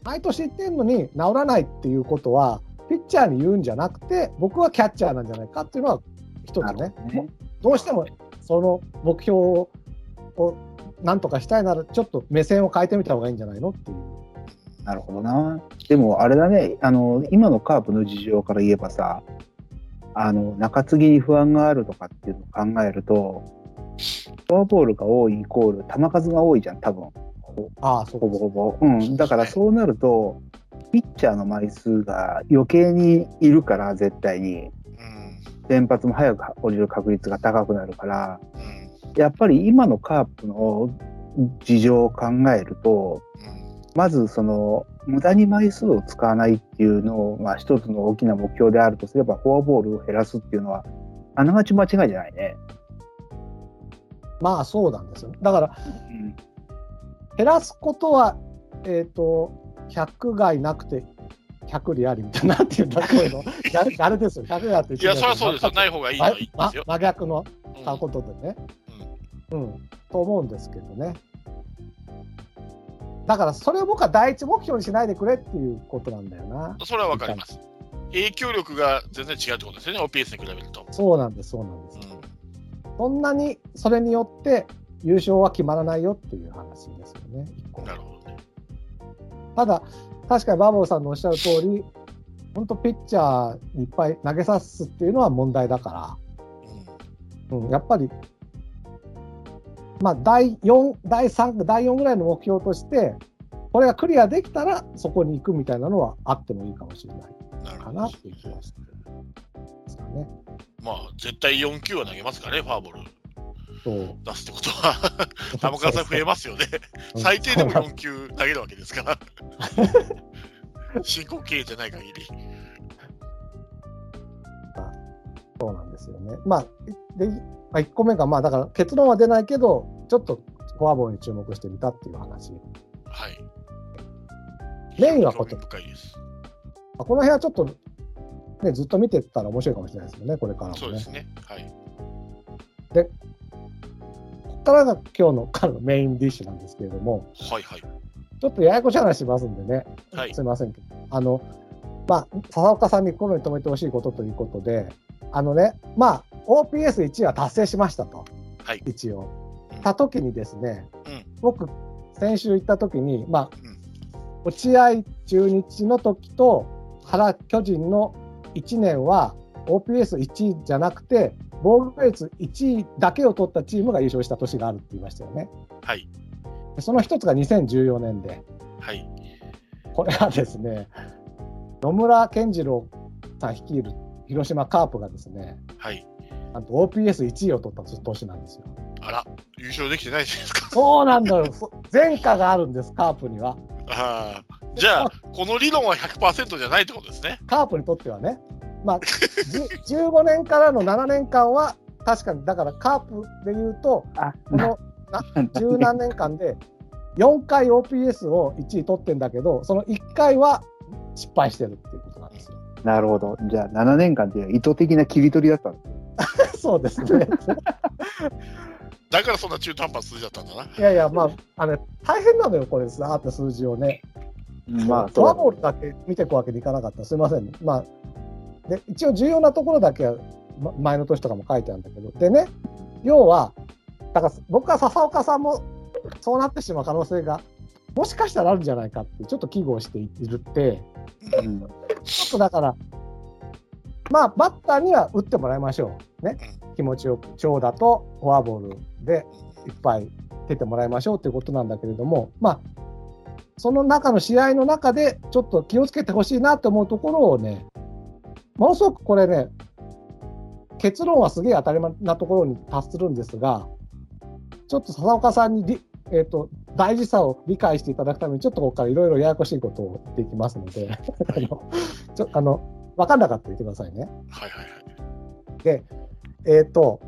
S2: 毎年言ってんのに治らないっていうことは、ピッチャーに言うんじゃなくて、僕はキャッチャーなんじゃないかっていうのは、一つね
S4: ね。
S2: どうしてもその目標をなんとかしたいなら、ちょっと目線を変えてみた方がいいんじゃないのっていう。
S4: なるほどな。でもあれだね、あの、今のカープの事情から言えばさ、あの、中継ぎに不安があるとかっていうのを考えると、フォアボールが多いイコール球数が多いじゃん、多分。ほ
S2: ああ、そう
S4: ほぼほぼ。うん。だからそうなると、ピッチャーの枚数が余計にいるから、絶対に。
S3: うん、
S4: 先発も早く降りる確率が高くなるから、
S3: うん、
S4: やっぱり今のカープの事情を考えると、
S3: うん。
S4: まずその無駄に枚数を使わないっていうのを、まあ、一つの大きな目標であるとすればフォアボールを減らすっていうのはあながち間違いじゃないね。
S2: まあそうなんですよ。だから、
S4: うん
S2: 減らすことは、えっ、と、100害なくて100里ありみたいな、なんていうんだ、こういうの。ですよ、100害あって
S3: いや、そりゃそうですよ。ない方がいいのはいいんですよ。
S2: 真逆の
S3: うん
S2: ことでね、うん、と思うんですけどね。だから、それを僕は第一目標にしないでくれっていうことなんだよな。
S3: それはわかります。影響力が全然違うってことですよね、OPS に比べると。
S2: そうなんです、そうなんです。
S3: うん
S2: そんなにそれによって優勝は決まらないよっていう話ですよね。
S3: なるほどね。
S2: ただ、確かにバーボーさんのおっしゃる通り、本当、ピッチャーにいっぱい投げさすっていうのは問題だから、うん、やっぱり、まあ、第4、第3、第4ぐらいの目標として、これがクリアできたら、そこに行くみたいなのはあってもいいかもしれないかなっていう気がしてるですかね。
S3: まあ、絶対4球は投げますからね、フォアボール
S2: そう
S3: 出すってことは、球数増えますよね。
S2: うん
S3: 最低でも4球投げるわけですから。申告経営じゃない限り。
S2: そうなんですよね。まあ、で、まあ、1個目が、まあ、だから結論は出ないけど、ちょっとフォアボールに注目してみたっていう話。
S3: はい。
S2: メインはこと
S3: 興味深いです。
S2: まあこの辺はちょっと、ね、ずっと見てったら面白いかもしれないですよね、これからもね。
S3: そうですね。はい。
S2: ここからが今日の彼のメインディッシュなんですけれども、
S3: はいはい。
S2: ちょっとややこしい話しますんでね、
S3: はい
S2: すみませんけど、あの、まあ、笹岡さんに心に留めてほしいことということで、あのね、まあ、OPS1 位は達成しましたと、
S3: はい。
S2: 一応。
S3: うん
S2: た時にですね、
S3: うん
S2: 僕、先週行った時に、まあ、
S3: うん
S2: 落合中日の時と原巨人の1年は OPS1 位じゃなくて、防御率1位だけを取ったチームが優勝した年があるって言いましたよね。
S3: はい。
S2: でその一つが2014年で、
S3: はい。
S2: これはですね、野村健次郎さん率いる広島カープがですね、
S3: はい。
S2: なんと OPS1 位を取った年なんですよ。
S3: あら、優勝できてないじゃないですか。
S2: そうなんだよ。そ前科があるんです、カープには。
S3: ああ。じゃあ、この理論は100%じゃないってことですね。
S2: カープにとってはね。まあ、じ15 年からの7年間は、確かに、だからカープで言うと、
S4: あ
S2: このな十何年間で4回 OPS を1位取ってんだけど、その1回は失敗してるっていうことなんですよ。
S4: なるほど。じゃあ7年間って意図的な切り取りだったんです
S2: そうですね。
S3: だからそんな中途半端な数字だったんだな。
S2: いやいや、まあ、あの大変なのよ、これ、あって数字をね。
S4: まあ、
S2: フォアボー
S4: そ
S2: ルだけ見ていくわけにいかなかったすみません、まあ、で一応重要なところだけは、ま前の年とかも書いてあるんだけどでね要はだから僕は笹岡さんもそうなってしまう可能性がもしかしたらあるんじゃないかってちょっと危惧をしているって
S4: う。うん。
S2: ちょっとだからまあバッターには打ってもらいましょう。ね。気持ちよく長打とフォアボールでいっぱい出てもらいましょうということなんだけれども、まあ、その中の試合の中でちょっと気をつけてほしいなと思うところをね、ものすごくこれね、結論はすげえ当たり前なところに達するんですが、ちょっと笹岡さんにり、えー、と大事さを理解していただくために、ちょっとここからいろいろややこしいことを言っていきますので、あのちょあの分かんなかったら言ってくださいね。
S3: はいはいはい。
S2: で、えっ、と、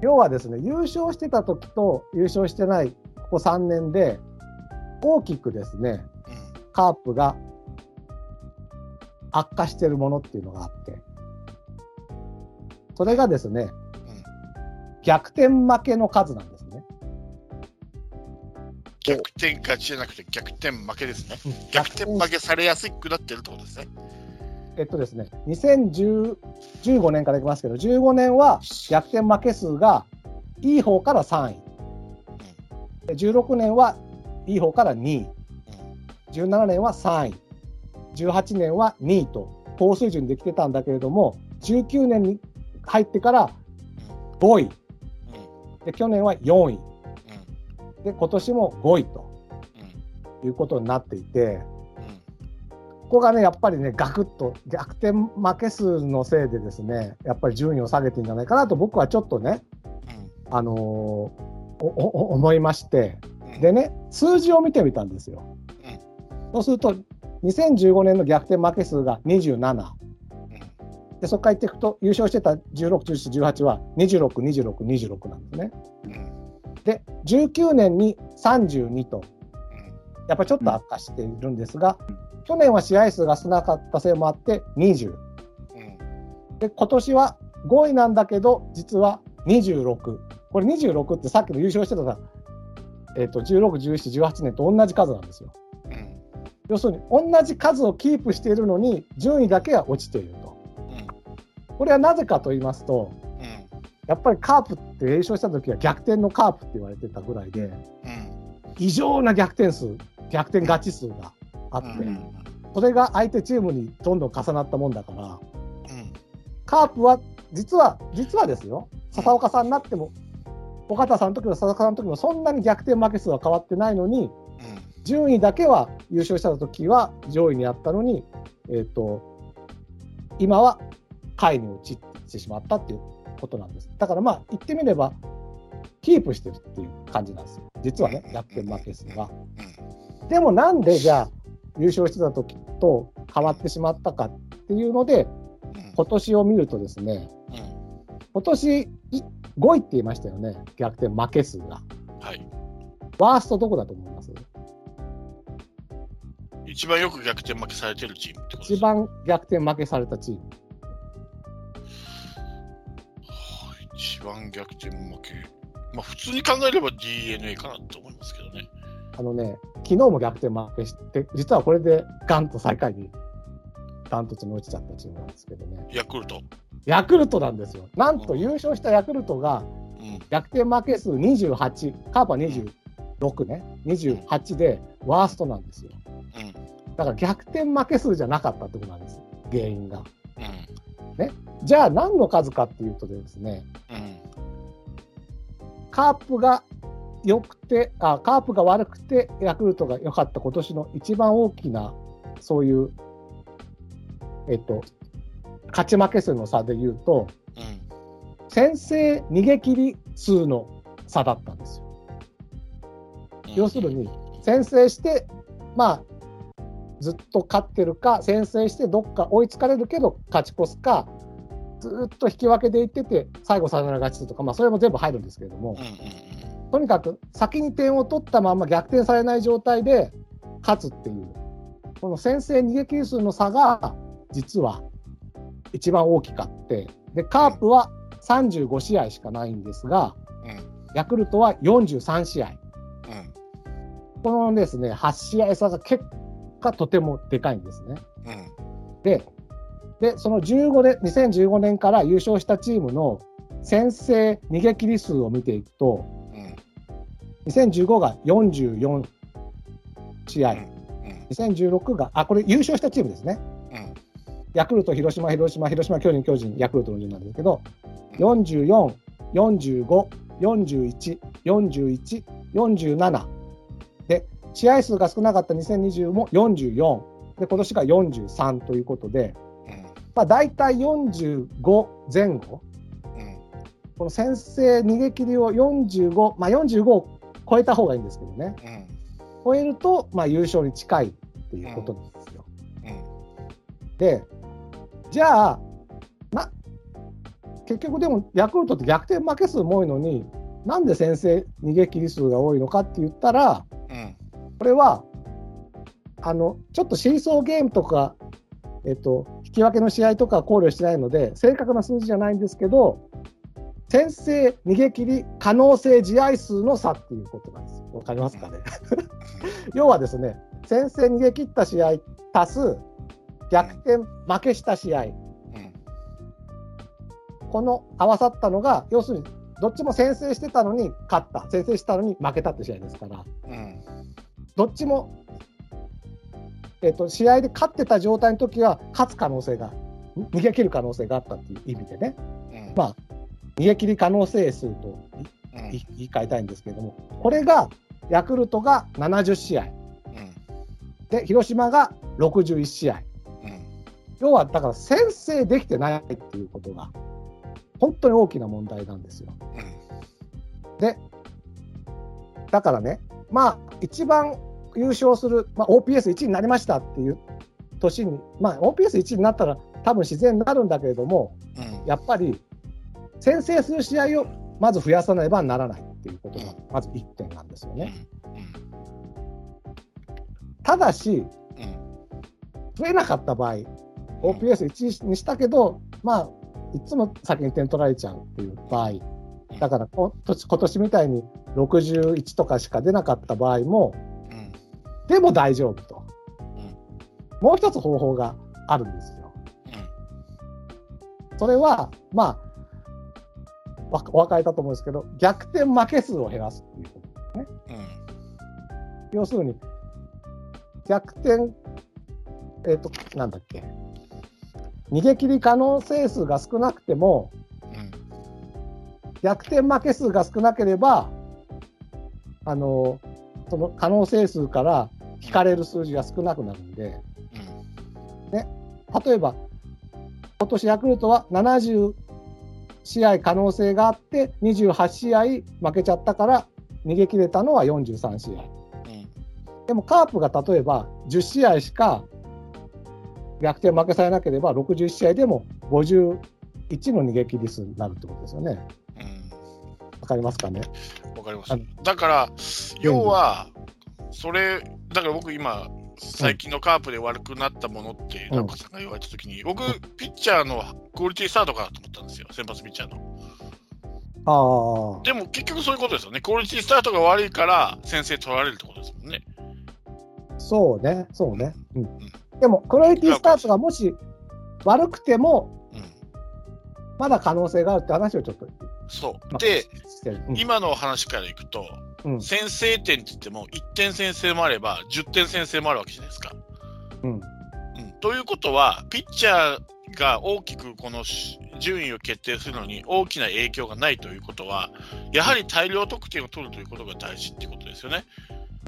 S2: 要はですね、優勝してた時と優勝してないここ3年で、大きくですね、
S3: うん
S2: カープが悪化してるものっていうのがあって、それがですね、
S3: うん
S2: 逆転負けの数なんですね。
S3: 逆転勝ちじゃなくて逆転負けですね。逆転負けされやすくなってるってことですね。
S2: えっとですね、2015年からいきますけど、15年は逆転負け数がいい方から3位。で16年はいい方から2位。17年は3位。18年は2位と高水準できてたんだけれども、19年に入ってから5位。
S3: うん
S2: で、去年は4位。
S3: うん
S2: で、今年も5位と
S3: うん
S2: いうことになっていて、
S3: うん
S2: ここがね、やっぱりね、ガクッと逆転負け数のせいでですね、やっぱり順位を下げてるんじゃないかなと僕はちょっとね、あのー思いまして、
S3: うん。
S2: でね、数字を見てみたんですよ。そうすると、2015年の逆転負け数が27。で、そこから言っていくと、優勝してた16、17、18は26、26、26なんですね。
S3: うん。うん
S2: で、19年に32と、やっぱりちょっと悪化しているんですが、去年は試合数が少なかったせいもあって20。
S3: うん
S2: で、今年は5位なんだけど、実は26。これ26ってさっきの優勝してたさ、えっと16、17、18年と同じ数なんですよ。
S3: うん
S2: 要するに同じ数をキープしているのに順位だけは落ちていると。これはなぜかと言いますと
S3: うん
S2: やっぱりカープって優勝した時は逆転のカープって言われてたぐらいで
S3: うん
S2: 異常な逆転数逆転勝ち数があって、
S3: うん。
S2: それが相手チームにどんどん重なったもんだから
S3: うん。
S2: カープは実は実はですよ。笹岡さんになっても岡田さんの時も笹岡さんの時もそんなに逆転負け数は変わってないのに順位だけは優勝した時は上位にあったのに、えー、と今は下位に落ちてしまったっていうことなんです。だからまあ言ってみればキープしてるっていう感じなんですよ。実はね
S3: うん。
S2: 逆転負け数が。
S3: うん。
S2: でもなんでじゃあ優勝してた時と変わってしまったかっていうので
S3: うん
S2: 今年を見るとですね
S3: うん
S2: 今年い5位って言いましたよね逆転負け数が。
S3: はい
S2: ワーストどこだと思います？
S3: 一番よく逆転負けされてるチームってこと
S2: 一番逆転負けされたチーム。
S3: はい一番逆転負け。まあ普通に考えれば DNA かなと思いますけどね。
S2: あのね、昨日も逆転負けして、実はこれでガンと最下位にダントツに落ちちゃったチームなんですけどね、
S3: ヤクルト。
S2: ヤクルトなんですよ。なんと優勝したヤクルトが
S3: うん。
S2: 逆転負け数28、カープは26ね、28でワーストなんですよ。
S3: うん。
S2: だから逆転負け数じゃなかったってことなんです、原因が。
S3: うん。
S2: じゃあ何の数かっていうとですね、
S3: うん。
S2: カープが良くてあ、カープが悪くて、ヤクルトが良かった今年の一番大きな、そういう、えっと、勝ち負け数の差で言うと、
S3: うん。
S2: 先制逃げ切り数の差だったんですよ。
S3: うん。
S2: 要するに、先制して、まあ、ずっと勝ってるか、先制してどっか追いつかれるけど勝ち越すか、ずっと引き分けでいってて、最後サヨナラ勝ちするとか、まあ、それも全部入るんですけれども、
S3: うんうん
S2: とにかく先に点を取ったまま逆転されない状態で勝つっていう、この先制逃げ切り数の差が実は一番大きかって、でカープは35試合しかないんですが、
S3: うん。
S2: ヤクルトは43試合。
S3: うん。
S2: このですね、8試合差が結果とてもでかいんですね。
S3: うん。
S2: で、でその15年、2015年から優勝したチームの先制逃げ切り数を見ていくと、
S3: うん
S2: 2015が44試合、
S3: うん
S2: 2016が、あ、これ優勝したチームですね。
S3: うん
S2: ヤクルト、広島、広島、広島、巨人、巨人、ヤクルトの順なんですけど、44、45、41、41、47。で、試合数が少なかった2020も44。で、今年が43ということで、
S3: うん
S2: まあ、大体45前後。
S3: うん
S2: この先制逃げ切りを45、まあ、45を超えた方がいいんですけどね。
S3: うん
S2: 超えると、まあ、優勝に近いっていうことなんですよ。
S3: うん
S2: で、じゃあ、な、結局でもヤクルトって逆転負け数も多いのに、なんで先制逃げ切り数が多いのかって言ったら、
S3: うん
S2: これは、あの、ちょっとシーソーゲームとか、えっと、引き分けの試合とかは考慮してないので、正確な数字じゃないんですけど、先制逃げ切り可能性試合数の差っていうことなんです。わかりますかね？要はですね、先制逃げ切った試合足す逆転負けした試合、
S3: うん。
S2: この合わさったのが、要するにどっちも先制してたのに勝った、先制したのに負けたって試合ですから、
S3: うん。
S2: どっちも、えっと試合で勝ってた状態の時は勝つ可能性が、ん逃げ切る可能性があったっていう意味でね、
S3: うん。
S2: まあ、逃げ切り可能性数と言い換えたいんですけども、これがヤクルトが70試合、
S3: うん。
S2: で広島が61試合。
S3: うん。
S2: 要はだから先制できてないっていうことが本当に大きな問題なんですよ。でだからねまあ一番優勝する、まあ、OPS1 位になりましたっていう年に、まあ、OPS1 位になったら多分自然になるんだけれども
S3: うん。
S2: やっぱり先制する試合をまず増やさねばならないっていうことがまず1点なんですよね。ただし
S3: うん。
S2: 増えなかった場合 OPS1 にしたけど、まあ、いつも先に点取られちゃうっていう場合、だからこ今年みたいに61とかしか出なかった場合も、
S3: うん。
S2: でも大丈夫と。
S3: うん。
S2: もう一つ方法があるんですよ。それは、まあ、わお分かりだと思うんですけど、逆転負け数を減らすっていうこと。
S3: うん
S2: 要するに、逆転、えっ、と、なんだっけ、逃げ切り可能性数が少なくても、
S3: うん。
S2: 逆転負け数が少なければ、あの、その可能性数から引かれる数字が少なくなるんで、例えば、今年ヤクルトは70試合可能性があって、28試合負けちゃったから、逃げ切れたのは43試合。
S3: うん
S2: でもカープが例えば10試合しか逆転負けされなければ61試合でも51の逃げ切り数になるってことですよね。
S3: うん
S2: わかりますかね？
S3: わかります。だから、要は、それ、だから僕今、最近のカープで悪くなったものって、
S2: うん
S3: 中岡さんが言われたときに、僕、ピッチャーのクオリティスタートかなと思ったんですよ、先発ピッチャーの。
S2: ああ。
S3: でも結局そういうことですよね。クオリティスタートが悪いから、先制取られるってことですもんね。
S2: そうね、そうね。うん、でも、クオリティスタートがもし悪くても、
S3: うん、
S2: まだ可能性があるって話をちょっと。
S3: そう。で、
S2: うん
S3: 今の話からいくと、
S2: うん
S3: 先制点って言っても、1点先制もあれば、10点先制もあるわけじゃないですか。
S2: うん、
S3: うん、ということは、ピッチャーが大きくこのし順位を決定するのに大きな影響がないということは、やはり大量得点を取るということが大事っていうことですよね。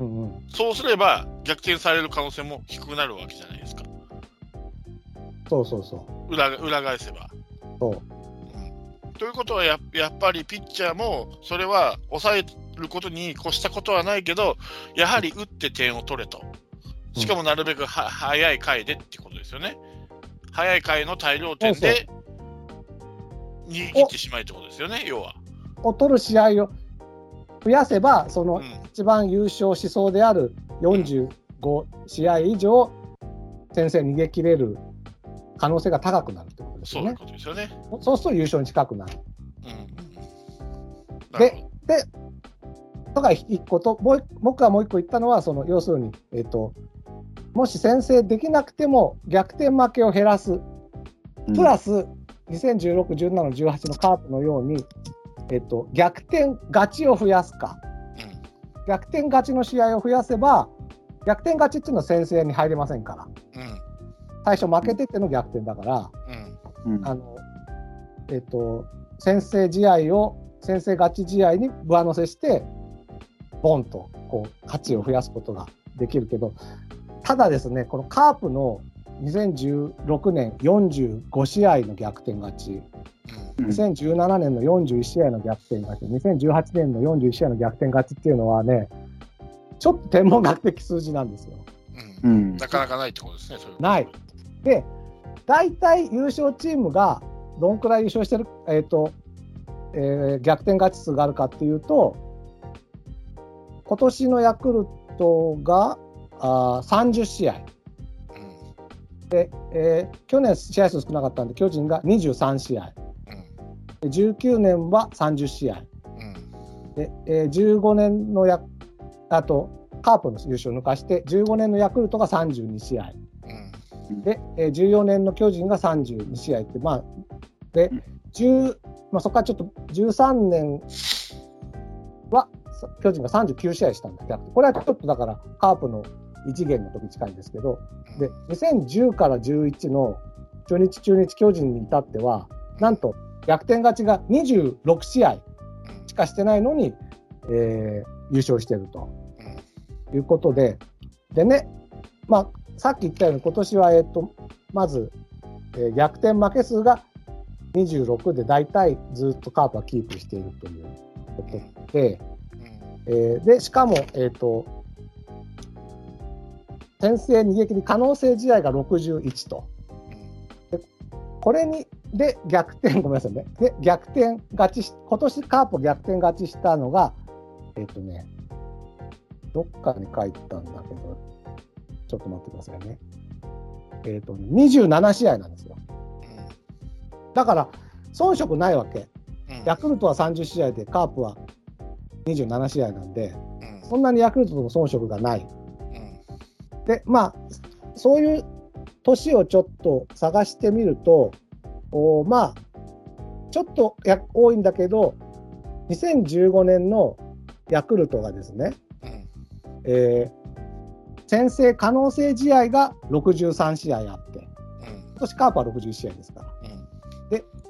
S2: うん、うん。
S3: そうすれば、逆転される可能性も低くなるわけじゃないですか。
S2: そうそうそ
S3: 裏裏返せば。
S2: う。そう。
S3: うん、ということはや、やっぱりピッチャーも、それは抑えることに越したことはないけど、やはり打って点を取れと。しかもなるべくは、早い回でってことですよね。早い回の大量点で逃げ切ってしまいってことですよね、要は。
S2: を取る試合を増やせば、その
S3: うん
S2: 一番優勝しそうである45試合以上、先制逃げ切れる可能性が高くなるってことですよね。そうすると優勝に近くなる。
S3: うん。
S2: でで、とか一個と、もう一僕がもう一個言ったのは、その要するに、えっと、もし先制できなくても逆転負けを減らす、プラス2016、17、18のカープのように、えっと、逆転勝ちを増やすか、逆転勝ちの試合を増やせば、逆転勝ちっていうのは先制に入れませんから。最初負けてっての逆転だから、あのえっと、先制試合を、先制勝ち試合に上乗せして、ボンとこう価値を増やすことができるけど、ただですね、このカープの2016年45試合の逆転勝ち、
S4: うん
S2: 2017年の41試合の逆転勝ち、2018年の41試合の逆転勝ちっていうのはね、ちょっと天文学的数字なんですよ。
S3: う。
S4: うんん
S3: なかなかないってことですね、それは。
S2: ない。で、大体優勝チームがどんくらい優勝してる、えーとえー逆転勝ち数があるかっていうと、今年のヤクルトがあー30試合
S3: うん。
S2: で、えー去年試合数少なかったんで、巨人が23試合、で19年は30試合、
S3: うん。
S2: でえー15年のやあと、カープの優勝を抜かして、15年のヤクルトが32試合。
S3: うん。
S2: で、えー14年の巨人が32試合って、まあ、で
S4: うん、
S2: 10まあ、そこからちょっと13年はさ巨人が39試合したんだけど、これはちょっとだからカープの異次元の時近いんですけど、で、2010から11の中日中日巨人に至っては、なんと逆転勝ちが26試合しかしてないのに、えー優勝してると。いうことで、でね、まあ、さっき言ったように、今年は、えっと、まず、えー逆転負け数が26で、大体ずっとカープはキープしているということで、えーで、しかも、えっ、と、先制逃げ切り可能性試合が61と。これに、で、逆転、ごめんなさいね。で、逆転勝ちし、今年カープ逆転勝ちしたのが、えっ、とね、どっかに書いたんだけど、ちょっと待ってくださいね。えっ、と、27試合なんですよ。だから、遜色ないわけ。
S3: うん。
S2: ヤクルトは30試合で、カープは27試合なんで、
S3: うん。
S2: そんなにヤクルトとの遜色がない。
S3: うん。
S2: で、まあ、そういう年をちょっと探してみると、おまあ、ちょっとや多いんだけど、2015年のヤクルトがですね、
S3: うん。
S2: えー先制可能性試合が63試合あって、
S3: うん。
S2: 今年カープは61試合ですから。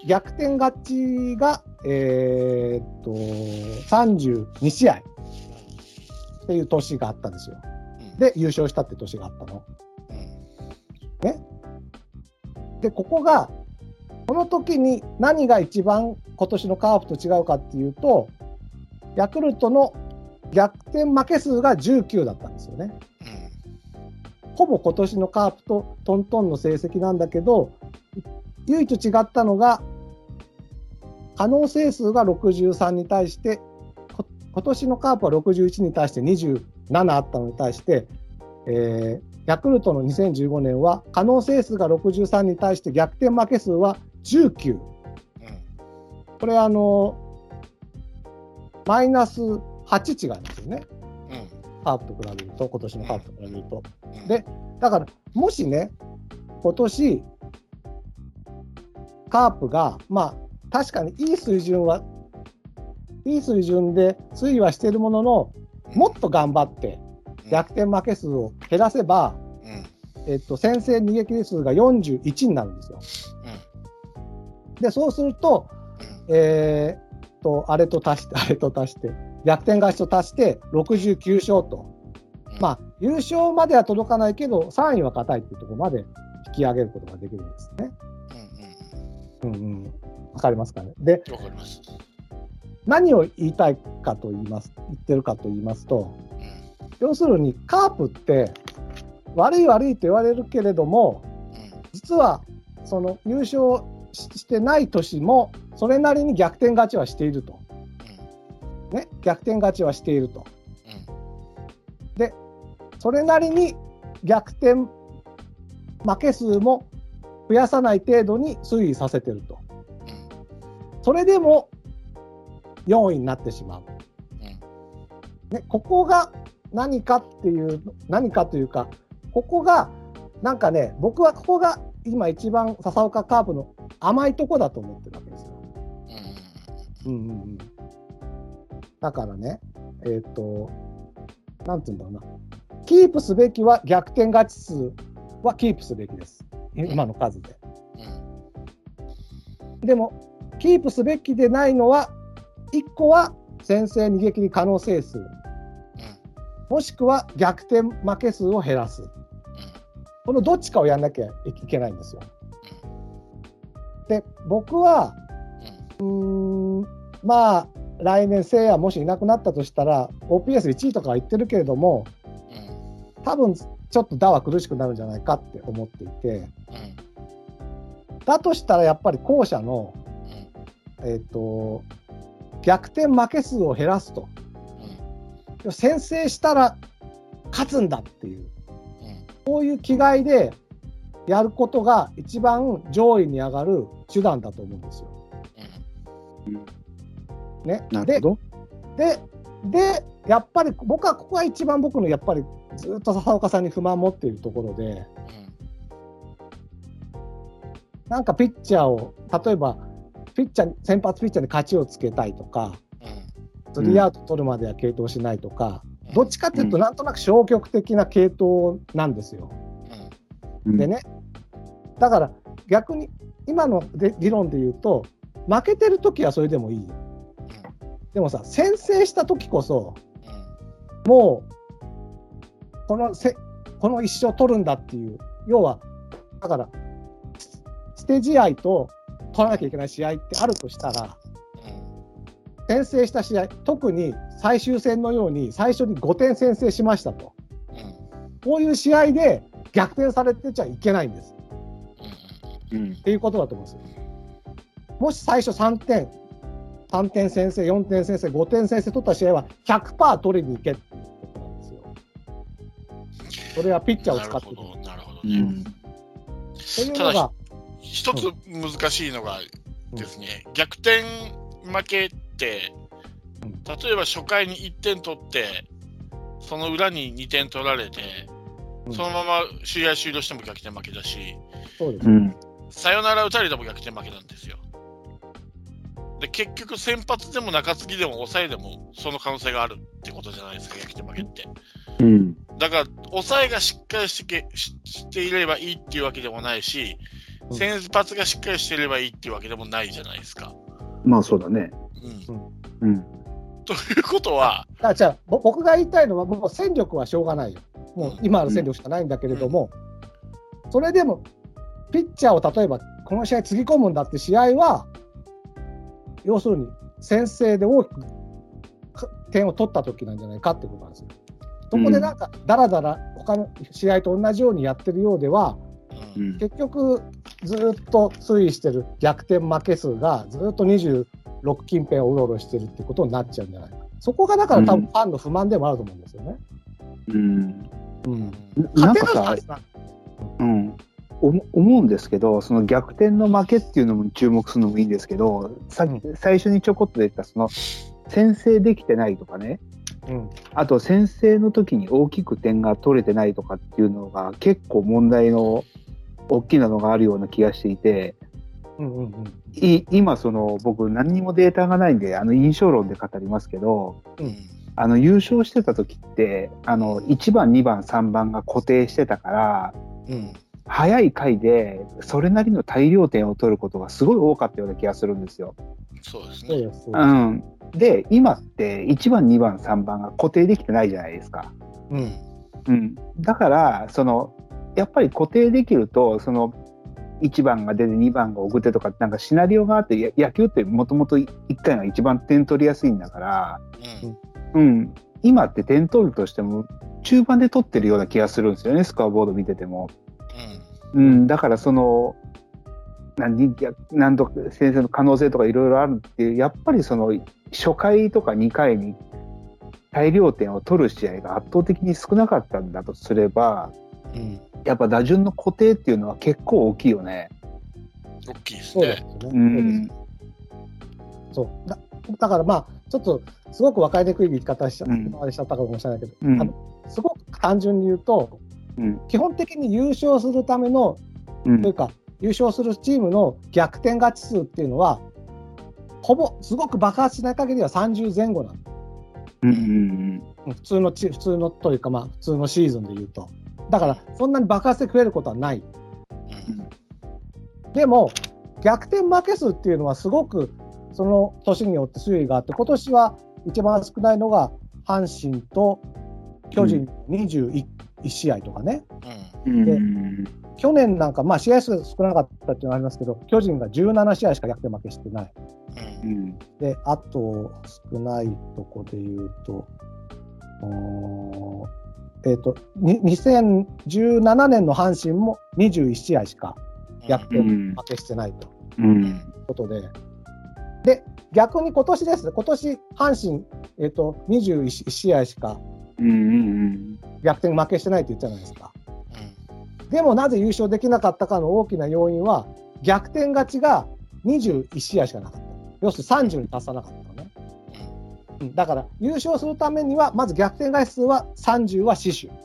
S3: うん。
S2: 逆転勝ちが、えーっと、32試合っていう年があったんですよ。
S3: うん。
S2: で、優勝したって年があったの。
S3: うん。
S2: で、ここが、この時に何が一番今年のカープと違うかっていうと、ヤクルトの逆転負け数が19だったんですよね。ほぼ今年のカープとトントンの成績なんだけど、唯一違ったのが、可能性数が63に対して、こ今年のカープは61に対して27あったのに対して、えーヤクルトの2015年は可能性数が63に対して逆転負け数は19。
S3: うん。
S2: これあの、マイナス8違いなんですよね。
S3: うん。
S2: カープと比べると、今年のカープと比べると。
S3: うん。
S2: でだから、もしね、今年、カープが、まあ、確かにいい水準は、いい水準で推移はしているものの、もっと頑張って逆転負け数を減らせば、
S3: うん。
S2: えっと、先制逃げ切り数が41になるんですよ。で、そうすると、
S3: うん。
S2: えーっと、あれと足して、あれと足して、逆転勝ちと足して69勝と。まあ、優勝までは届かないけど、3位は硬いっていうところまで引き上げることができるんですね。
S3: うん。うん。
S2: うんうん。わかりますかね？で、
S3: わかります。
S2: 何を言いたいかと言います、言ってるかと言いますと、
S3: うん。
S2: 要するにカープって、悪い悪いと言われるけれども、
S3: うん。
S2: 実はその優勝ししてない年も、それなりに逆転勝ちはしているとね、逆転勝ちはしていると。
S3: うん
S2: それなりに逆転負け数も増やさない程度に推移させてると。
S3: うん
S2: それでも4位になってしまう。
S3: うん
S2: ね、ここが何かっていう、何かというか、ここが、なんかね、僕はここが今一番笹岡カープの甘いとこだと思ってるわけですよ。
S3: うん
S2: うんうんうん、だからね、えっ、と、なんて言うんだろうな、キープすべきは逆転勝ち数はキープすべきです。今の数で。
S3: うん
S2: でも、キープすべきでないのは、1個は先制逃げ切り可能性数、もしくは逆転負け数を減らす。このどっちかをやんなきゃいけないんですよ。で、僕は、うーん、まあ、来年、聖夜もしいなくなったとしたら、OPS1 位とかは言ってるけれども、
S3: うん。
S2: 多分ちょっと打は苦しくなるんじゃないかって思っていて、だとしたらやっぱり後者の、えっと逆転負け数を減らすと、先制したら勝つんだっていう、こういう気概でやることが一番上位に上がる手段だと思うんですよ。ね、で
S4: なるほど。
S2: ででやっぱり僕はここが一番僕のやっぱりずっと笹岡さんに不満を持っているところで。なんかピッチャーを例えばピッチャー先発ピッチャーに勝ちをつけたいとかスリーアウト取るまでは継投しないとか、どっちかっていうとなんとなく消極的な継投なんですよ。
S4: うん。
S2: でね、だから逆に今ので理論で言うと、負けてる時はそれでもいい。よ。でもさ、先制した時こそ、もうこのせこの一生取るんだっていう、要は、だから、捨て試合と取らなきゃいけない試合ってあるとしたら、先制した試合、特に最終戦のように最初に5点先制しましたと、こういう試合で逆転されてちゃいけないんです。
S4: うん
S2: っていうことだと思うんですよ。もし最初3点、3点先制、4点先制、5点先制取った試合は100%取りに行けっていうことなんですよ。それはピッチャーを使ってる
S3: ほど、なるほどね。
S4: うん
S2: というのが、
S3: 一つ難しいのがですね、逆転負けって、
S2: うん
S3: 例えば初回に1点取って、その裏に2点取られて、
S2: うん
S3: そのまま試合終了しても逆転負けだし、
S2: そう。
S4: ん
S3: サヨナラ打たれても逆転負けなんですよ。で、結局先発でも中継ぎでも抑えでもその可能性があるってことじゃないですか、逆転負けって。
S4: うん
S3: だから、抑えがしっかりしてけししていればいいっていうわけでもないし、
S2: うん
S3: 先発がしっかりしていればいいっていうわけでもないじゃないですか。
S4: まあそうだね。
S3: うん、
S4: うん
S3: ということは、
S2: だからじゃあ、ぼ僕が言いたいのは、もう戦力はしょうがないよ。もう今ある戦力しかないんだけれども、それでも、ピッチャーを例えば、この試合つぎ込むんだって試合は、要するに先制で大きくか点を取った時なんじゃないかってことなんですよ。そこでなんか、だらだら他の試合と同じようにやってるようでは、結局、ずっと推移してる逆転負け数がずっと26近辺をうろうろしてるってことになっちゃうんじゃないか。そこがだから多分ファンの不満でもあると思うんですよね。
S4: うん。
S2: うん、
S4: うん、思うんですけどその逆転の負けっていうのも注目するのもいいんですけどさっき
S2: う
S4: 最初にちょこっと出てたその先制できてないとかね。
S2: うん。
S4: あと先制の時に大きく点が取れてないとかっていうのが結構問題の大きなのがあるような気がしていて
S2: うんうんうん。
S4: い今その僕何にもデータがないんであの印象論で語りますけど
S3: うん。
S4: あの優勝してた時ってあの1番2番3番が固定してたから
S3: うん。
S4: 早い回でそれなりの大量点を取ることがすごい多かったような気がするんですよ。
S3: そうですね。
S2: う
S4: ん、で今って1番2番3番が固定できてないじゃないですか。
S2: うん。
S4: うん、だからそのやっぱり固定できるとその1番が出て2番が送ってとかなんかシナリオがあってや野球ってもともと1回が一番点取りやすいんだから、
S3: うん。
S4: うん、今って点取るとしても中盤で取ってるような気がするんですよねスコアボード見てても。うん、だからその何逆何とか先生の可能性とかいろいろあるっていうやっぱりその初回とか2回に大量点を取る試合が圧倒的に少なかったんだとすれば
S3: うん。
S4: やっぱ打順の固定っていうのは結構大きいよね。
S3: 大きいです
S2: そうです
S3: ね。
S2: そうだだからまあ、ちょっとすごく分かりにくい言い方しちゃ,、
S4: うん
S2: あれしちゃったかもしれないけど、
S4: うん
S2: あのすごく単純に言うと、
S4: うん
S2: 基本的に優勝するための、
S4: うん
S2: というか、優勝するチームの逆転勝ち数っていうのは、ほぼすごく爆発しない限りは30前後なの。
S4: うんうん
S2: うん普通のチ普通のというか、まあ、普通のシーズンで言うと。だから、そんなに爆発で増えることはない。
S3: うん。
S2: でも、逆転負け数っていうのはすごくその年によって推移があって、今年は一番少ないのが阪神と巨人21試合とかね、
S3: うん。
S4: うんうん
S2: 去年なんか、まあ、試合数少なかったっていうのはありますけど、巨人が17試合しか逆転負けしてない。で、あと少ないとこで言うと、うーんえっ、と、に2017年の阪神も21試合しか逆転
S4: うん
S2: 負けしてないと。
S4: うん
S2: ことで、で、逆に今年ですね、今年阪神、えっ、と、21試合しか
S4: うんうん
S2: 逆転負けしてないって言ったじゃないですか。
S3: うん。
S2: でもなぜ優勝できなかったかの大きな要因は、逆転勝ちが21試合しかなかった。要するに30に達さなかったのね。うんだから、優勝するためには、まず逆転勝ち数は30は死守。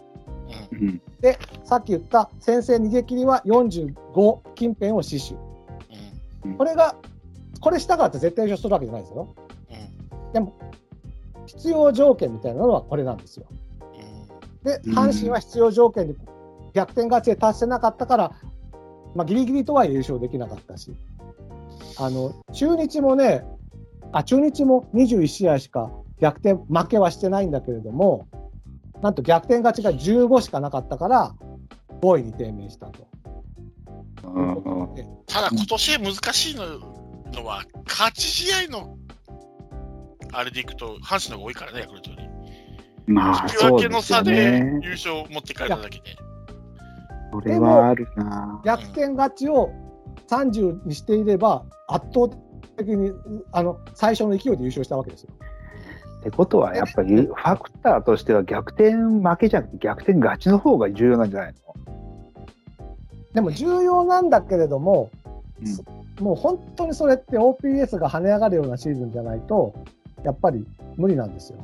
S3: うん。
S4: うん
S2: さっき言った先制逃げ切りは45近辺を死守。
S3: うん。
S2: これが、これしたからって絶対優勝するわけじゃないですよ。
S3: うん。
S2: 必要条件みたいなのはこれなんですよ。で、
S4: うん
S2: 阪神は必要条件で逆転勝ちで達せなかったから、まあ、ギリギリとはいえ優勝できなかったし、あの中日もね、あ中日も21試合しか逆転負けはしてないんだけれども、なんと逆転勝ちが15しかなかったから、5位に低迷したと。
S4: うん
S2: で
S3: ただ今年難しいののは、勝ち試合のあれでいくと、阪神の方が多いからね、ヤクルトより。
S4: まあ
S3: 引き分け
S4: そうですよ
S3: の差で
S4: ね。
S3: 優勝を持って帰るだけで。
S4: それはあるな。
S2: 逆転勝ちを30にしていれば、圧倒的にあの最初の勢いで優勝したわけですよ。
S4: ってことはやっぱりファクターとしては逆転負けじゃなくて逆転勝ちの方が重要なんじゃない
S2: でも重要なんだけれども、もう本当にそれって OPS が跳ね上がるようなシーズンじゃないと、やっぱり無理なんですよ。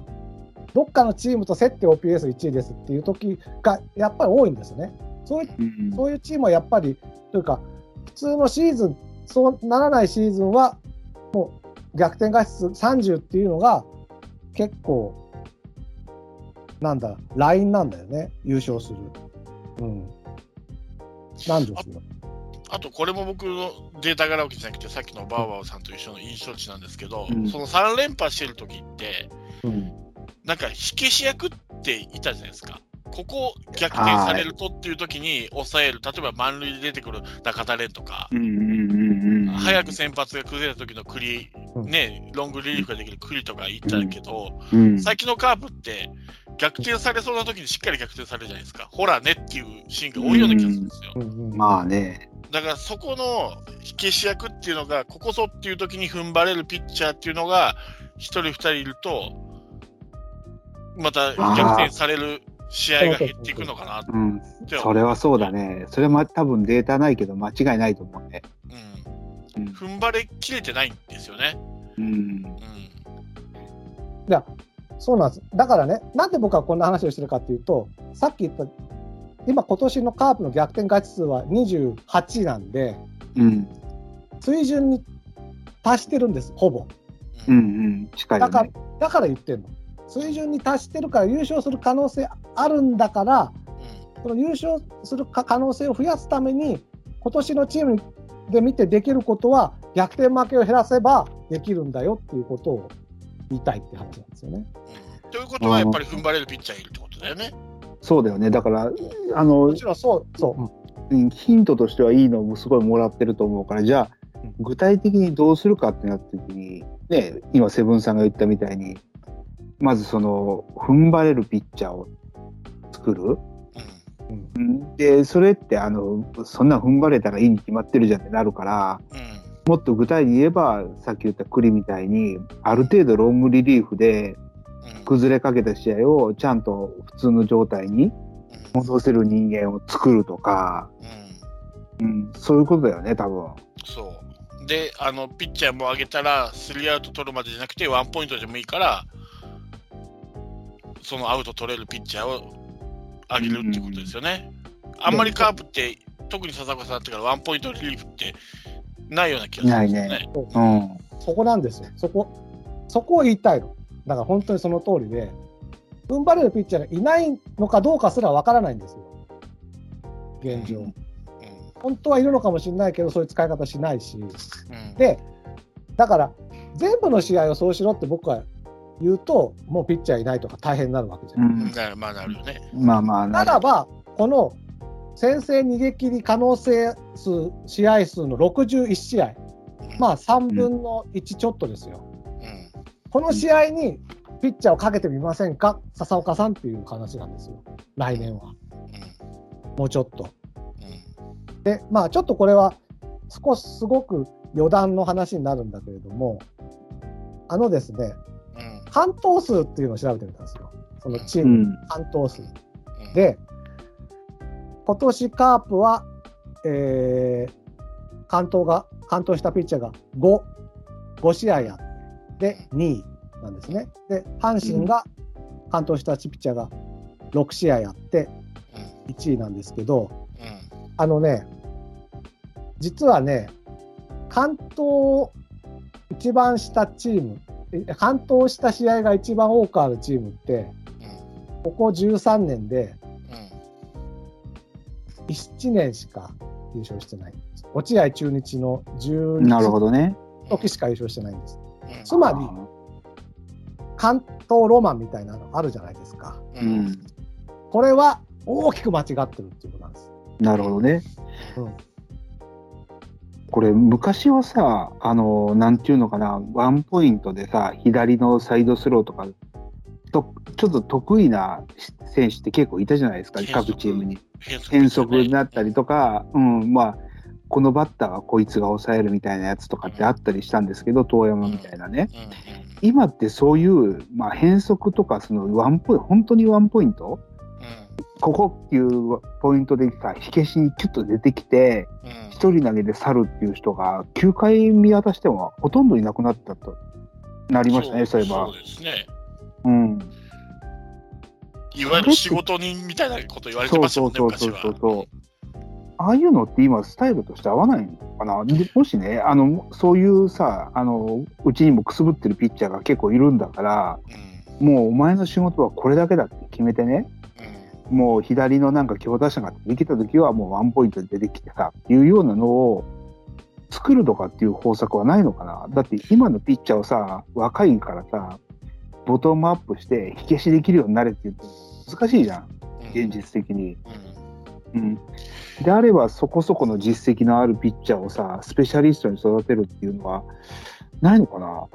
S2: どっかのチームと競って OPS1 位ですっていう時がやっぱり多いんですね。そういう
S4: のうん
S2: そういうチームはやっぱり、というか、普通のシーズン、そうならないシーズンは、逆転勝ち数30っていうのが結構、なんだ、ラインなんだよね、優勝する。うん。なんですよ。
S3: あと、これも僕のデータ柄わけじゃなくて、さっきのバーバーさんと一緒の印象値なんですけど、
S4: うん
S3: その3連覇してる時って、
S4: うん
S3: なんか火消し役っていたじゃないですか。ここ逆転されるとっていう時に抑える、例えば満塁で出てくる中田蓮とか、
S4: うんうんうんうん
S3: 早く先発が崩れた時の栗、
S2: うん。
S3: ね、ロングリリーフができる栗とか言ったけど、
S4: うん。
S3: 最近のカープって逆転されそうな時にしっかり逆転されるじゃないですか。ほらねっていうシーンが多いような気がするんですよ。
S2: うんうん
S4: まあね。
S3: だからそこの火消し役っていうのが、ここぞっていう時に踏ん張れるピッチャーっていうのが、一人二人いると、また逆転される試合が減っていくのかなっ
S4: うん。
S3: て
S4: それはそうだね。それも多分データないけど間違いないと思うね。
S3: うん。
S4: うん。
S3: 踏ん張れきれてないんですよね。
S4: うん。
S3: うん。
S2: いや、そうなんです。だからね、なんで僕はこんな話をしてるかっていうと、さっき言った、今今年のカープの逆転勝ち数は28なんで、
S4: うん。
S2: 水準に達してるんです、ほぼ。
S4: うんうん。近いよ
S2: だから
S4: ね、
S2: だから言ってるの。水準に達してるから優勝する可能性あるんだから、その優勝するか可能性を増やすために、今年のチームで見てできることは、逆転負けを減らせばできるんだよっていうことを言いたいって話なんですよね。
S3: うん。ということは、やっぱり踏ん張れるピッチャーいるってことだよね。
S4: そうだよね。だからあの
S2: もちろんそう、そう、
S4: うん。ヒントとしてはいいのもすごいもらってると思うからじゃあ
S2: うん。
S4: 具体的にどうするかってなった時にね今セブンさんが言ったみたいにまずその踏ん張れるピッチャーを作る？
S3: うん。
S4: うんで、それって、あの、そんな踏ん張れたらいいに決まってるじゃんってなるから、
S3: うん
S4: もっと具体に言えば、さっき言った栗みたいに、ある程度ロングリリーフで
S3: うん
S4: 崩れかけた試合をちゃんと普通の状態に戻せる人間を作るとか、
S3: うん
S4: うん、そういうことだよね、多分。
S3: そう。で、あの、ピッチャーも上げたら、スリーアウト取るまでじゃなくて、ワンポイントでもいいから、そのアウト取れるピッチャーを上げるっていうことですよね。あんまりカープって、特に笹岡さんってからワンポイントリリーフってないような気がするんですよね。
S4: うん。
S2: そこなんですよ。そこ、そこを言いたいの。だから本当にその通りで、踏ん張れるピッチャーがいないのかどうかすらわからないんですよ。現状。
S3: うん
S2: 本当はいるのかもしれないけど、そういう使い方しないし。
S3: うん
S2: で、だから、全部の試合をそうしろって僕は言うと、もうピッチャーいないとか大変になるわけじゃ。
S4: うんん。
S3: だからまあなるよね。
S4: まあまあ、
S2: ならば、この先制逃げ切り可能性数、試合数の61試合、まあ3分の1ちょっとですよ。
S3: うん
S2: この試合にピッチャーをかけてみませんか、笹岡さんっていう話なんですよ、来年は。もうちょっと。
S3: うん
S2: で、まあ、ちょっとこれは少しすごく余談の話になるんだけれども、あのですね、
S3: うん
S2: 完投数っていうのを調べてみたんですよ、そのチー
S4: う
S2: ムの
S4: ん。
S2: 完投数。
S3: うん
S2: で、今年カープは、えー、完投が、完投したピッチャーが5、5試合あって、で、2位なんですね。で、阪神が完投したピッチャーが6試合あって、
S3: うん
S2: 1位なんですけど、
S3: うん
S2: あのね、実はね、完投一番したチーム、え完投した試合が一番多くあるチームって、ここ13年で7年しか優勝してない。落合中日の12
S4: なるほどね。
S2: 時しか優勝してないんです。
S3: うん
S2: つまり、関東ロマンみたいなのあるじゃないですか。
S3: う
S4: うんん。
S2: これは大きく間違ってるっていうことなんです。
S4: なるほどね。
S2: うん
S4: これ昔はさ、あの、なんていうのかな、ワンポイントでさ、左のサイドスローとか、とちょっと得意な選手って結構いたじゃないですか、各チームに。
S3: 変則
S4: になったりとか、うん、まあ、このバッターはこいつが抑えるみたいなやつとかってあったりしたんですけど、遠山みたいなね。今ってそういう、まあ、変則とか、そのワンポイント、本当にワンポイントここっていうポイントでさ、火消しにキュッと出てきて、
S3: うんうん
S4: 一人投げで去るっていう人が、9回見渡してもほとんどいなくなったとなりましたね、そういえば
S3: そう。ですね。
S4: うん。
S3: いわゆる仕事人みたいなこと言われて
S4: そう
S3: ましたもね、
S4: そうんそう
S3: 昔は。
S4: そうそう。ああいうのって今、スタイルとして合わないのかな？でもしね、あの、そういうさ、あの、うちにもくすぶってるピッチャーが結構いるんだから、
S3: うん
S4: もうお前の仕事はこれだけだって決めてね、
S3: うん
S4: もう左のなんか強打者ができた時はもうワンポイントで出てきてさ、っていうようなのを作るとかっていう方策はないのかな？だって今のピッチャーをさ、若いからさ、ボトムアップして火消しできるようになれって言って難しいじゃん、
S3: うん
S4: 現実的に。
S3: うん
S4: うん。であればそこそこの実績のあるピッチャーをさ、スペシャリストに育てるっていうのはないのかな？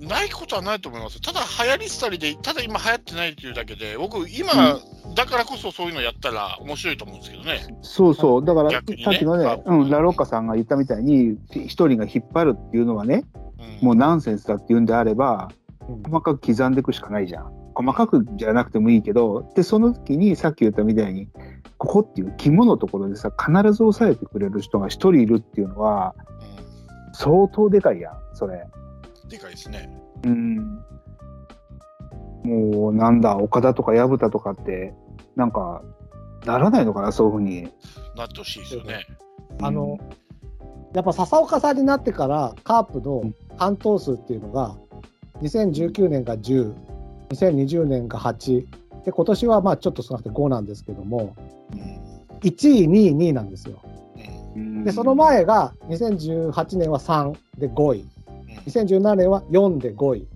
S3: ないことはないと思います。ただ流行り廃りで、ただ今流行ってないっていうだけで、僕、今、だからこそそういうのやったら面白いと思うんですけどね。
S4: そうそう。だから、
S3: ね
S4: さっきのね、うん、ラロッカさんが言ったみたいに、一人が引っ張るっていうのはね、
S3: うん
S4: もうナンセンスだっていうんであれば、
S2: うん
S4: 細かく刻んでいくしかないじゃん。細かくじゃなくてもいいけど、で、その時にさっき言ったみたいに、ここっていう肝のところでさ、必ず抑えてくれる人が一人いるっていうのは、相当でかいやん、それ。
S3: うんでかいですね。
S4: うん。もう、なんだ、岡田とか薮田とかって、なんか、ならないのかな、そういうふうに。
S3: なってほしいですよね。
S2: あの、やっぱ笹岡さんになってから、カープの完投数っていうのが、2019年が10、2020年が8、で今年はまあちょっと少なくて5なんですけども、
S3: うん
S2: 1位、2位、2位なんですよ。で、その、前が2018年は3で5位、2017年は4で5位、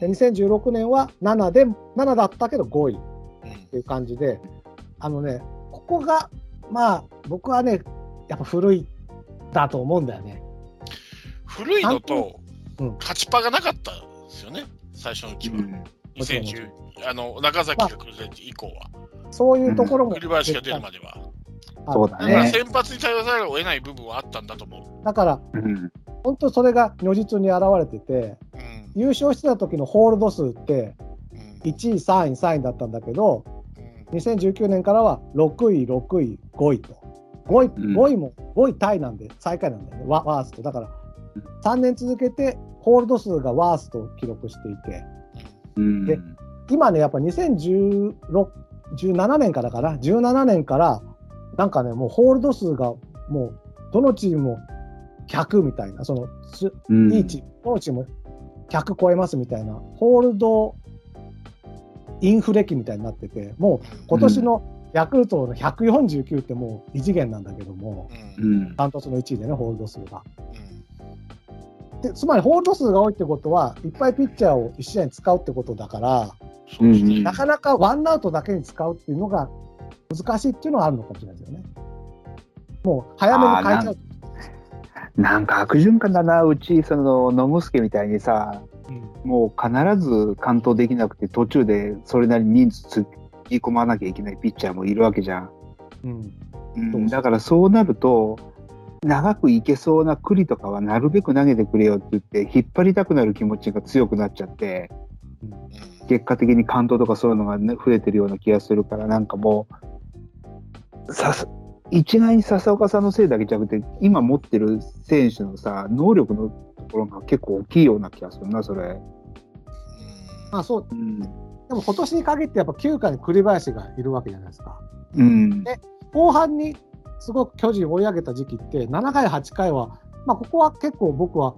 S2: で2016年は7で、7だったけど5位。
S3: うん
S2: っていう感じで、あのね、ここが、まあ、僕はね、やっぱ古いだと思うんだよね。
S3: 古いのと
S2: うん、
S3: 勝ちパがなかったですよね、最初のうちは。
S4: うん
S3: 2010、あの、中崎が来る以降は。
S2: そういうところも、
S3: 栗林が出るまでは。
S4: そうだ
S3: だから
S4: ね
S3: 先発に頼らざるを得ない部分はあったんだと思
S2: だから、
S4: うん。
S2: 本当それが如実に現れてて、
S3: う。うん。
S2: 優勝してた時のホールド数って、
S3: うん
S2: 1位、3位、3位だったんだけど、
S3: うん
S2: 2019年からは6位、6位、5位と。5位、
S4: うん
S2: 5位も、5位タイなんで、最下位なんだよね、ワワースト。だから、3年続けて、ホールド数がワーストを記録していて、
S4: うん。
S2: で今ね、やっぱ2016、17年からかな、17年から、なんかね、もうホールド数が、もう、どのチームも100みたいな、その、す
S4: うん
S2: いいチーム、どのチームも100超えますみたいな、ホールドインフレ期みたいになってて、もう今年のヤクルトの149ってもう異次元なんだけども、
S3: う。
S4: うん
S2: ントツの1位でね、ホールド数が。
S3: うん
S2: でつまり、ホールド数が多いってことは、いっぱいピッチャーを1試合に使うってことだから、
S3: そうですね。
S4: うん
S2: なかなかワンアウトだけに使うっていうのが難しいっていうのはあるのかもしれないですよね。もう早めに変えちゃう。
S4: なんか悪循環だな、うち、その、野村助みたいにさ、
S2: うん
S4: もう必ず完投できなくて、途中でそれなりに人数つぎ込まなきゃいけないピッチャーもいるわけじゃん。
S2: うん
S4: う、
S2: ん
S4: だからそうなると、長くいけそうな栗とかはなるべく投げてくれよって言って、引っ張りたくなる気持ちが強くなっちゃって、
S3: うん
S4: 結果的に関東とかそういうのが、ね、増えてるような気がするから、なんかもう、さす一概に笹岡さんのせいだけじゃなくて、今持ってる選手のさ、能力のところが結構大きいような気がするな、それ。
S2: まあそう、
S4: うん。
S2: でも今年に限ってやっぱ9回に栗林がいるわけじゃないですか。
S4: うん。
S2: 後半にすごく巨人を追い上げた時期って、7回、8回は、まあ、ここは結構僕は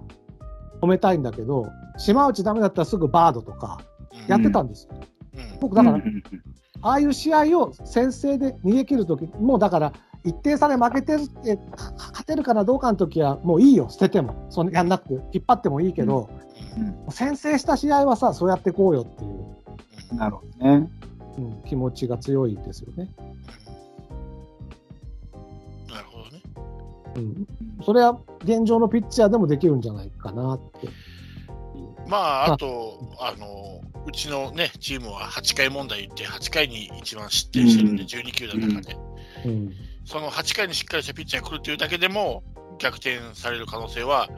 S2: 褒めたいんだけど、島内ダメだったらすぐバードとかやってたんですよ。
S3: うん
S2: 僕だから、
S4: うん
S2: ああいう試合を先制で逃げ切るとき、もうだから、一定差で負けてるって、か勝てるかなどうかのときは、もういいよ、捨てても、そのやんなくて、引っ張ってもいいけど、
S4: うん
S2: 先制した試合はさ、そうやっていこうよっていう、
S3: うん
S4: なるほどね。
S2: うん気持ちが強いですよね。
S3: なるほどね。
S2: うん、それは現状のピッチャーでもできるんじゃないかなって。
S3: まあ、あと、あの、うちのね、チームは8回問題言って、8回に一番失点してるんで、
S4: うん
S3: 12球団の中で、
S2: うん
S3: その8回にしっかりしたピッチャーが来るというだけでも、逆転される可能性は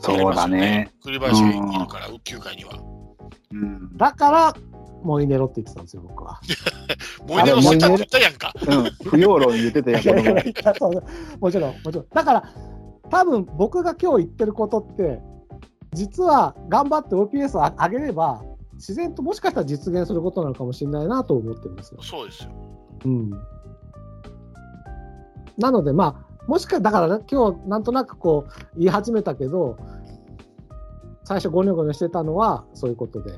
S4: そうだね。
S3: 栗林がいるから、9回には。
S4: うん。
S2: だから、モイネロって言ってたんですよ、僕は。
S3: もう一度捨てたって言ったやんか。
S4: うん。不要論言ってたやん、
S2: いやそうもちろん、もちろん。だから、多分僕が今日言ってることって、実は頑張って OPS を上げれば、自然ともしかしたら実現することなのかもしれないなと思ってるんですよ。
S3: そうですよ。
S2: うん、なので、まあ、もしかだから、ね、今日なんとなくこう言い始めたけど、最初ゴニョゴニョしてたのはそういうことで、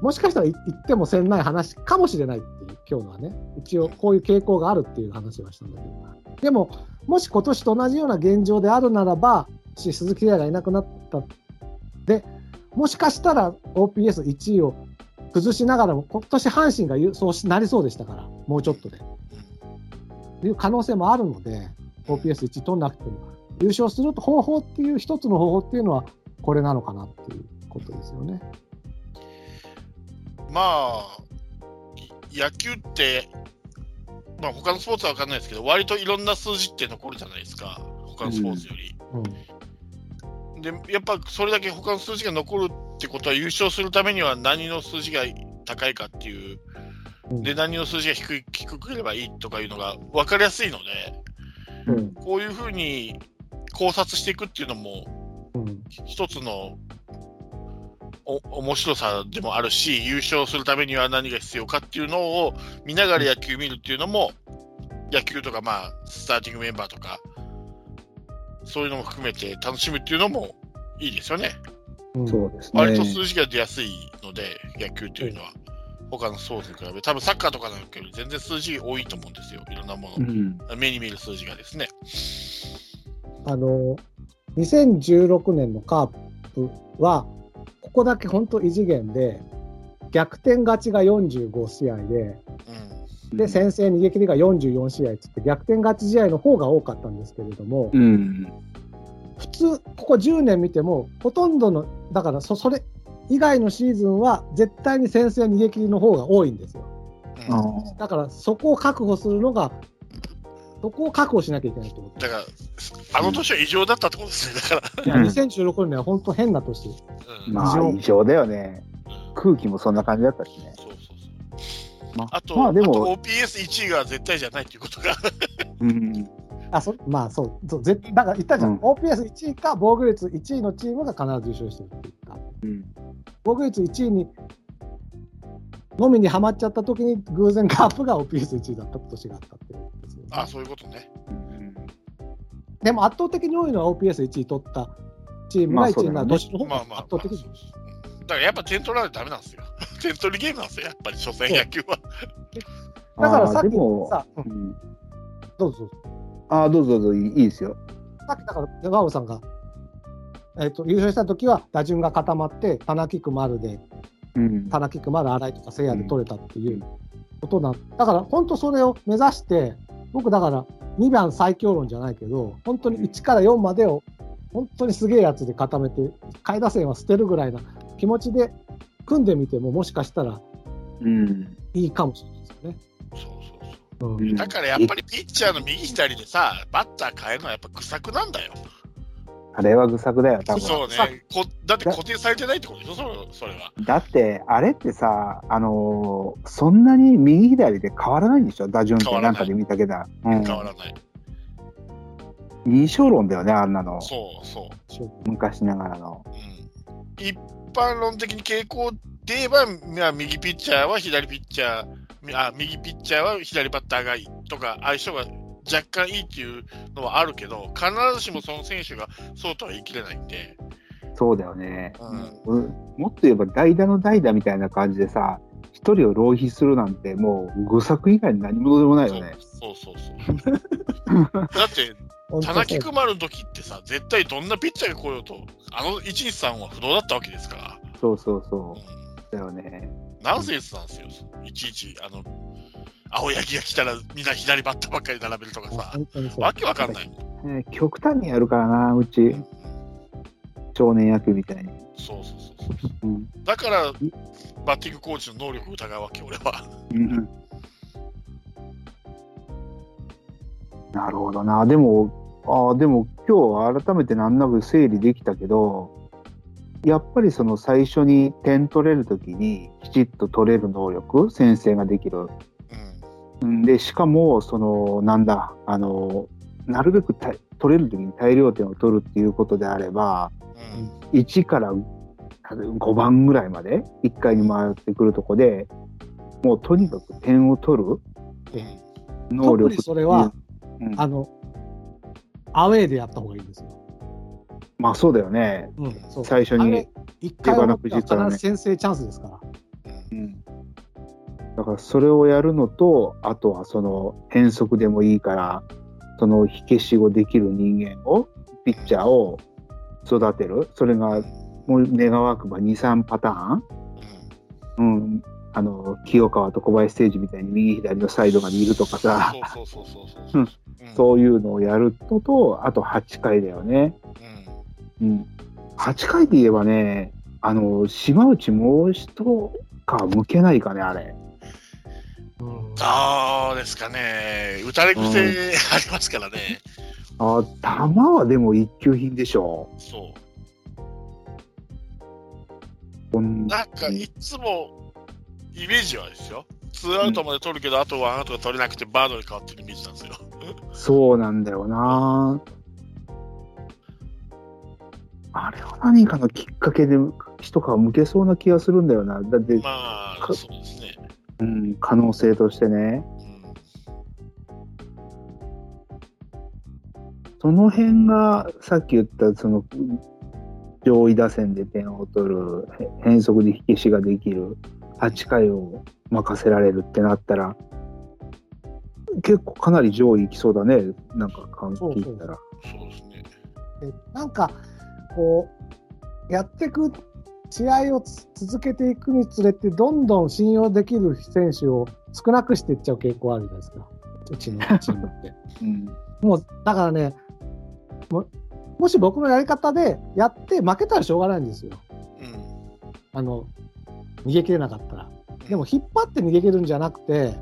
S2: もしかしたらい言ってもせんない話かもしれないっていう、今日のはね、一応こういう傾向があるっていう話はしたんだけど、でも、もし今年と同じような現状であるならば、し鈴木玲がいなくなった、で、もしかしたら OPS1 位を崩しながらも、今年阪神がゆそうしなりそうでしたから、もうちょっとで。いう可能性もあるので、OPS1 取んなくても、優勝する方法っていう、一つの方法っていうのは、これなのかなっていうことですよね。
S3: まあ、い野球って、まあ他のスポーツは分かんないですけど、割といろんな数字って残るじゃないですか、他のスポーツより。
S2: うん。
S3: で、やっぱそれだけ他の数字が残るってことは、優勝するためには何の数字が高いかっていう、
S2: うん
S3: で、何の数字が低い低くればいいとかいうのが分かりやすいので、
S2: うん。
S3: こういうふうに考察していくっていうのも、
S2: うん。
S3: 一つのお面白さでもあるし、優勝するためには何が必要かっていうのを見ながら野球見るっていうのも、野球とか、まあ、スターティングメンバーとか、そういうのも含めて楽しむっていうのもいいですよね。
S2: うん。
S4: そうですね。
S3: 割と数字が出やすいので、野球っていうのは。他のスポーツに比べ、多分サッカーとかなんかより全然数字多いと思うんですよ。いろんなもの。
S4: うん。
S3: 目に見る数字がですね。
S2: あの、2016年のカープは、ここだけ本当異次元で、逆転勝ちが45試合で、
S3: うん。
S2: で、先制逃げ切りが44試合つって、逆転勝ち試合の方が多かったんですけれども、
S4: うん。
S2: 普通、ここ10年見ても、ほとんどの、だからそ、それ以外のシーズンは、絶対に先制逃げ切りの方が多いんですよ。だからそこを確保するのが、そこを確保しなきゃいけないってこと。
S3: だから、あの年は異常だったってことですね。だから、
S2: いや、
S4: うん
S2: 2016年は本当変な年。
S3: うん
S4: まあ異常だよね。
S3: うん
S4: 空気もそんな感じだったしね。
S3: そう。
S4: ま
S3: あと、
S4: まあでも、
S3: あと OPS1 位が絶対じゃないっていうことが。
S4: うん、
S2: あそまあそうそうぜ、だから言ったじゃん、
S4: うん。
S2: OPS1 位か防御率1位のチームが必ず優勝してるって言った。
S4: うん、
S2: 防御率1位にのみにはまっちゃった時に偶然カープが OPS1 位だった年があったってことですよね、
S3: あ、そういうことね。
S4: うん
S2: でも圧倒的に多いのは OPS1 位取ったチームが1位になる。年の方が
S3: まあまあ、
S2: 圧倒的に、
S3: まあだからやっぱ点取らないとダメなんですよ。点取りゲームなんですよ、やっぱり、初戦野球は。
S2: だからさっきさ、う
S4: うんん、
S2: どうぞどうぞ
S4: あーどうぞどうぞいいいいですよ。
S2: さっきだから山尾さんが、えっと優勝した時は打順が固まって田中く丸で
S4: うん、
S2: 田中く丸新井とか聖夜で取れたっていうことなんだから本当それを目指して僕だから2番最強論じゃないけど本当に1から4までを本当にすげえやつで固めて下位打線は捨てるぐらいな気持ちで組んでみてももしかしたら
S4: うん、
S2: いいかもしれないですよね。
S3: そうそうそう。
S2: うん
S4: うん
S3: だからやっぱりピッチャーの右左でさ、バッター変えるのはやっぱ愚策なんだよ。
S4: あれは愚策だよ、多分。
S3: そう
S2: さ
S3: ねこ。だって固定されてないってことでしょ、それそれは。
S4: だって、あれってさ、あのーそんなに右左で変わらないんでしょ、打順って
S3: な
S4: んかで見たけど。うん、
S3: 変わらない。
S4: 印象論だよね、あんなの。
S3: そうそう。
S2: そう
S4: 昔ながらの。
S3: うん、一般論的に傾向で言えば、まあ、右ピッチャーは左ピッチャー、みあ右ピッチャーは左バッターがいいとか、相性が若干いいっていうのはあるけど、必ずしもその選手がそうとは言い切れないんで、
S4: そうだよね。
S3: うん。
S4: うん。もっと言えば代打の代打みたいな感じでさ、一人を浪費するなんてもう愚策以外に何もでもないよね。
S3: そうそうそうそう。だって、田中く丸の時ってさ、絶対どんなピッチャーが来ようと、あの123は不動だったわけですから、
S4: そうそうそ
S3: うん
S4: う。だよね。
S3: ナンセンスなんですよ、いちいち、あの、青柳が来たらみんな左バッターばっかり並べるとかさ、わけわかんない。
S4: ね極端にやるからな、うち、少年野球みたいに。
S3: そうそうそうそう。
S4: うん
S3: だから、バッティングコーチの能力を疑うわけ、俺は。
S4: うんなるほどな。でも、ああ、でも今日改めてなんなく整理できたけど、やっぱりその最初に点取れるときにきちっと取れる能力、先生ができる。
S3: うん。
S4: うんで、しかも、その、なんだ、あの、なるべくた取れるときに大量点を取るっていうことであれば、
S3: うん。
S4: 1から5番ぐらいまで1回に回ってくるとこでもうとにかく点を取る
S3: うん。
S4: 能力
S2: 特にそれは、
S4: うん
S2: あのアウェーでやった方がいいんですよ。
S4: まあそうだよね、
S2: うん、
S4: 最初に
S2: 一回は先制チャンスですから。
S4: うん、だからそれをやるのとあとはその変則でもいいからその火消しをできる人間をピッチャーを育てる。それがもう願わくば23パターン。うん、あの清川と小林誠司みたいに右左のサイドがいるとかさ、
S3: そう
S4: いうのをやるのと、あと8回だよね。
S3: うん。
S4: うん、8回で言えばね、あの島内もう一か向けないかね、あれ。
S2: うん
S3: そうですかね。打たれ癖ありますからね。
S4: あ球はでも一級品でしょ。
S3: そ
S4: こん
S3: う。なんか、いつも、イメージはですよ。ツーアウトまで取るけど、あとワンアウトが取れなくて、バードに変わってるイメージなんですよ。
S4: そうなんだよな。あれは何かのきっかけで一皮向けそうな気がするんだよな。だって、
S3: まあ、
S4: か
S3: そうですね。
S4: うん、可能性としてね。その辺がさっき言ったその上位打線で点を取る変則で火消しができる8回を任せられるってなったら結構かなり上位いきそうだねなんか感
S2: そうそう
S4: 聞いたら。
S2: なんかこうやっていく試合をつ続けていくにつれてどんどん信用できる選手を少なくしていっちゃう傾向あるじゃないですかうちのチームって。
S4: うん
S2: もうだからねももし僕のやり方でやって負けたらしょうがないんですよ。
S3: うん。
S2: あの逃げ切れなかったら。でも引っ張って逃げるんじゃなくて、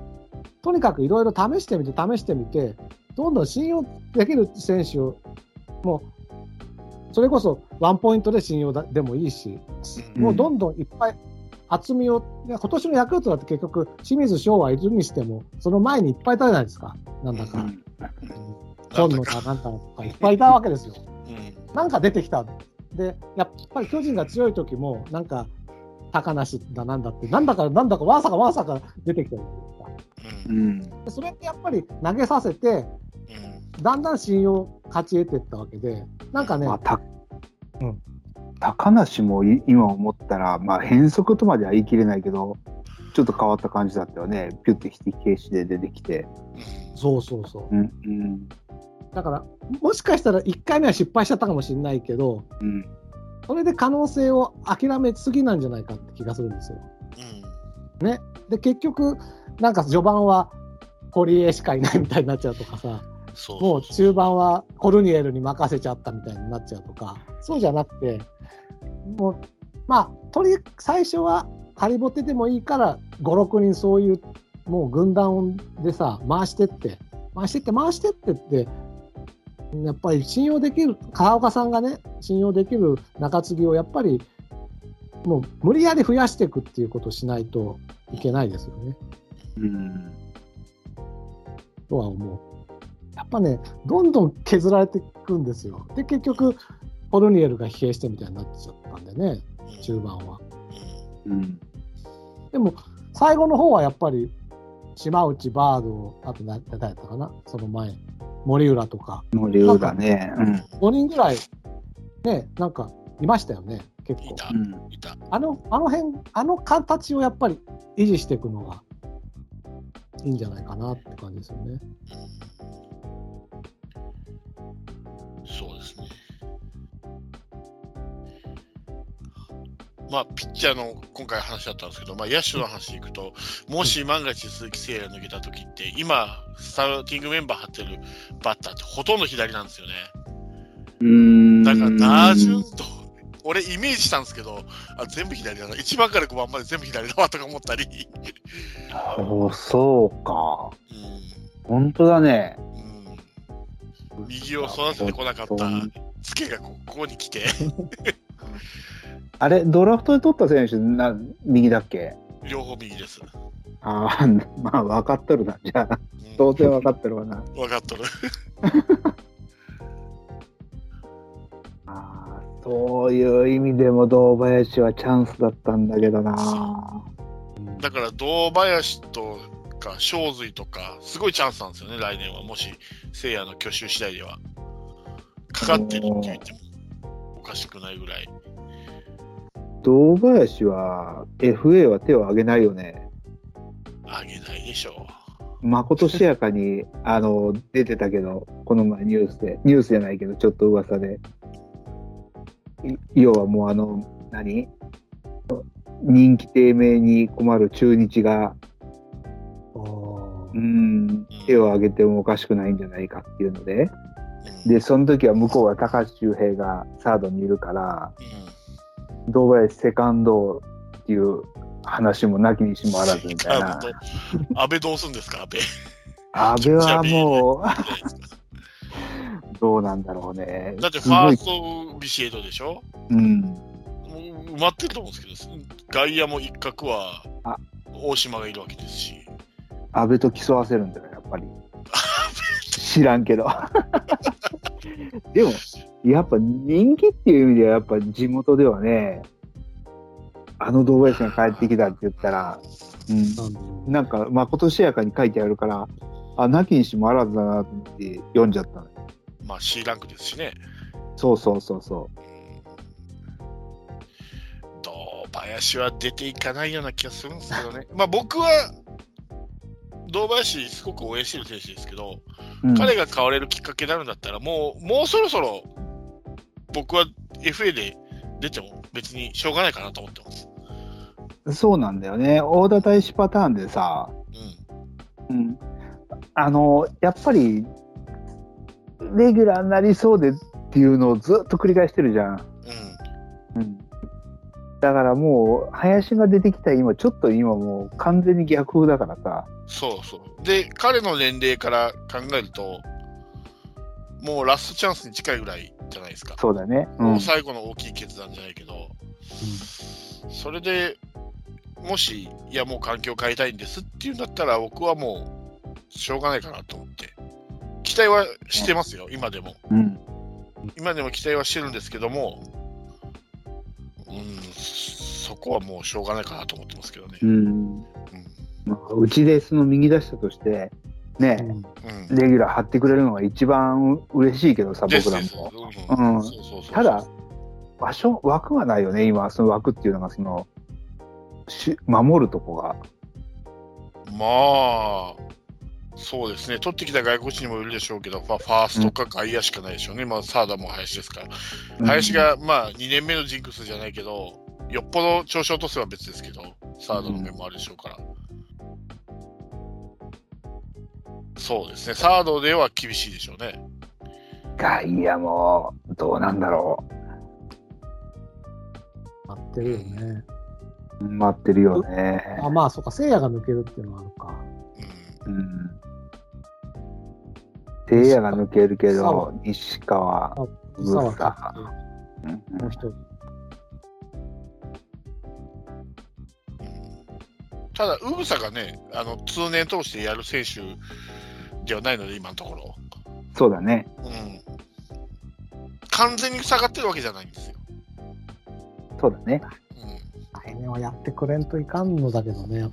S2: とにかくいろいろ試してみて、試してみて、どんどん信用できる選手を、もう、それこそワンポイントで信用だでもいいし、
S3: うん
S2: もうどんどんいっぱい厚みを、今年のヤクルトだって結局、清水翔はいるにしても、その前にいっぱいいたじゃないですか、なんだか。
S4: うん
S2: 今野だなんだとかいっぱいいたわけですよ。
S3: うん
S2: なんか出てきた。で、やっぱり巨人が強い時も、なんか、高梨だなんだって、なんだかなんだかわさかわさか出てきてるじゃないですか。
S3: うん
S4: うん
S2: でそれってやっぱり投げさせて、
S3: うん
S2: だんだん信用を勝ち得ていったわけで、なんかね、
S4: まあ、た
S2: うん
S4: 高梨もい今思ったら、まあ、変則とまでは言い切れないけど、ちょっと変わった感じだったよね、ピュッて引き消しで出てきて。
S2: そうそうそう。
S4: うんうん
S2: だから、もしかしたら1回目は失敗しちゃったかもしれないけど、
S4: うん
S2: それで可能性を諦めすぎなんじゃないかって気がするんですよ。
S3: うん
S2: ね。で、結局、なんか序盤は堀江しかいないみたいになっちゃうとかさ、もう中盤はコルニエルに任せちゃったみたいになっちゃうとか、そうじゃなくて、もう、まあ、とり最初はハリボテでもいいから、5、6人そういう、もう軍団でさ、回してって、回してって、回してってって、やっぱり信用できる、川岡さんがね、信用できる中継ぎをやっぱり、もう無理やり増やしていくっていうことをしないといけないですよね。
S4: うん
S2: とは思う。やっぱね、どんどん削られていくんですよ。で、結局、ポルニエルが疲弊してみたいになっちゃったんでね、
S3: うん
S2: 中盤は。
S4: うん
S2: でも、最後の方はやっぱり、島内、バード、あと誰誰だったかな、その前、森浦とか、
S4: 森浦ね。うん
S2: 5人ぐらい、ね、なんか、いましたよね、結構。
S3: いた
S4: うん
S3: いた
S2: あの、あの辺、あの形をやっぱり維持していくのがいいんじゃないかなって感じですよね。
S3: うんそうですね。まあ、ピッチャーの今回話だったんですけど、まあ、野手の話でいくと、もし万が一鈴木誠也が抜けた時って、今、スターティングメンバー張ってるバッターってほとんど左なんですよね。
S4: うん
S3: だから、打順と、俺イメージしたんですけど、あ全部左だな。1番から5番まで全部左だわとか思ったり。
S4: そうか。
S3: う
S4: 本当だね。
S3: 右を育ててこなかったツケがこここに来て、
S4: あれ、ドラフトで取った選手、な右だっけ？
S3: 両方右です。
S4: あ あ、まあ分かっとるな。じゃあ、
S3: うん
S4: 当然分かってるわな。
S3: 分かっとる。
S4: ああ、そういう意味でも堂林はチャンスだったんだけどな。
S3: だから堂林とか正髄とか、すごいチャンスなんですよね、来年は。もし、聖夜の去就次第では。かかってるって言ってもおかしくないぐらい。
S4: 堂林は FA は手を挙げないよね。
S3: あげないでしょ
S4: まことしやかに あの出てたけど、この前ニュースで、ニュースじゃないけど、ちょっと噂で。い要はもうあの、何？人気低迷に困る中日が、うん、手を挙げてもおかしくないんじゃないかっていうので、で、その時は向こうは高橋周平がサードにいるから、
S3: うん
S4: 堂林セカンドっていう話もなきにしもあらずみたいな。
S3: 安倍どうすんですか、安倍。
S4: 阿部はもう、どうなんだろうね。
S3: だってファーストビシエドでしょ？
S4: うん。
S3: 埋まってると思うんですけど、外野も一角は
S4: あ
S3: 大島がいるわけですし。
S4: 安倍と競わせるんだよ、やっぱり。知らんけど。でも、やっぱ人気っていう意味では、やっぱ地元ではね、あの堂林が帰ってきたって言ったら、うん、
S2: なん
S4: か、まことしやかに書いてあるから、あ、なきにしもあらずだなと思って読んじゃったのよ。
S3: まあ C ランクですしね。
S4: そうそうそうそ
S3: うん堂林は出ていかないような気がするんですけどね。まあ僕は堂林すごく応援してる選手ですけど、
S4: う。うん、
S3: 彼が変われるきっかけになるんだったら、もう、もうそろそろ僕は FA で出ても別にしょうがないかなと思ってます。
S4: そうなんだよね。大田大使パターンでさ、
S3: うん。
S4: うん、あの、やっぱり、レギュラーになりそうでっていうのをずっと繰り返してるじゃん。
S3: うん。
S4: うん、だからもう、林が出てきた今、ちょっと今もう完全に逆風だからさ。
S3: そうそう。で、彼の年齢から考えると、もうラストチャンスに近いぐらいじゃないですか。
S4: そうだね。う。
S3: もうん最後の大きい決断じゃないけど、それでもし、いや、もう環境変えたいんですっていうんだったら、僕はもう、しょうがないかなと思って。期待はしてますよ、今でも。
S4: うん。
S3: 今でも期待はしてるんですけども、うん、そこはもうしょうがないかなと思ってますけどね。
S4: うん。まあ、うちでその右出したとして、ね、
S2: うん
S3: うん。
S4: レギュラー張ってくれるのが一番嬉しいけどさ、僕らも。ただ、場所、枠がないよね、今、その枠っていうのが、その、し守るとこが。
S3: まあ、そうですね、取ってきた外国人にもいるでしょうけど、まあ、ファーストか外野しかないでしょうね、まあ、サーダも林ですから。林が、まあ、2年目のジンクスじゃないけど、よっぽど調子を落とせば別ですけど、サードの面もあるでしょうから。そうですね、サードでは厳しいでしょうね。
S4: 外野も、どうなんだろ
S2: 待ってるよね。
S4: う。待ってるよね。
S2: あ、まあ、そっか、聖夜が抜けるっていうのはあるか。
S3: うん
S4: うん。聖夜が抜けるけど、西川、
S2: あ、
S4: う
S2: 沢
S4: さ
S2: 木って、もう一人。
S3: ただ、ウグサがね、あの通年通してやる選手ではないので、今のところ。
S4: そうだね。
S3: うん、完全に下がってるわけじゃないんですよ。
S4: そうだね。
S3: うん
S2: 来年はやってくれんといかんのだけどね。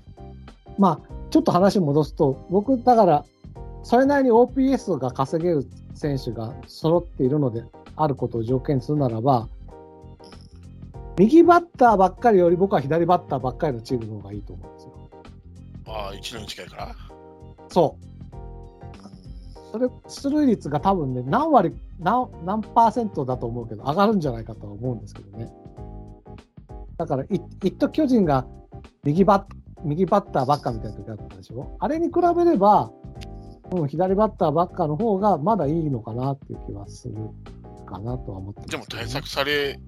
S2: まあ、ちょっと話戻すと、僕、だから、それなりに OPS が稼げる選手が揃っているのであることを条件にするならば、右バッターばっかりより僕は左バッターばっかりのチームの方がいいと思うんですよ。
S3: ああ、1年近いから？
S2: そう。それ、出塁率が多分ね、何割、何、何パーセントだと思うけど、上がるんじゃないかとは思うんですけどね。だから、い一時巨人が右バッ、右バッターばっかみたいな時あったでしょ？あれに比べれば、うん、左バッターばっかの方がまだいいのかなっていう気はするかなとは思ってます
S3: でも対策され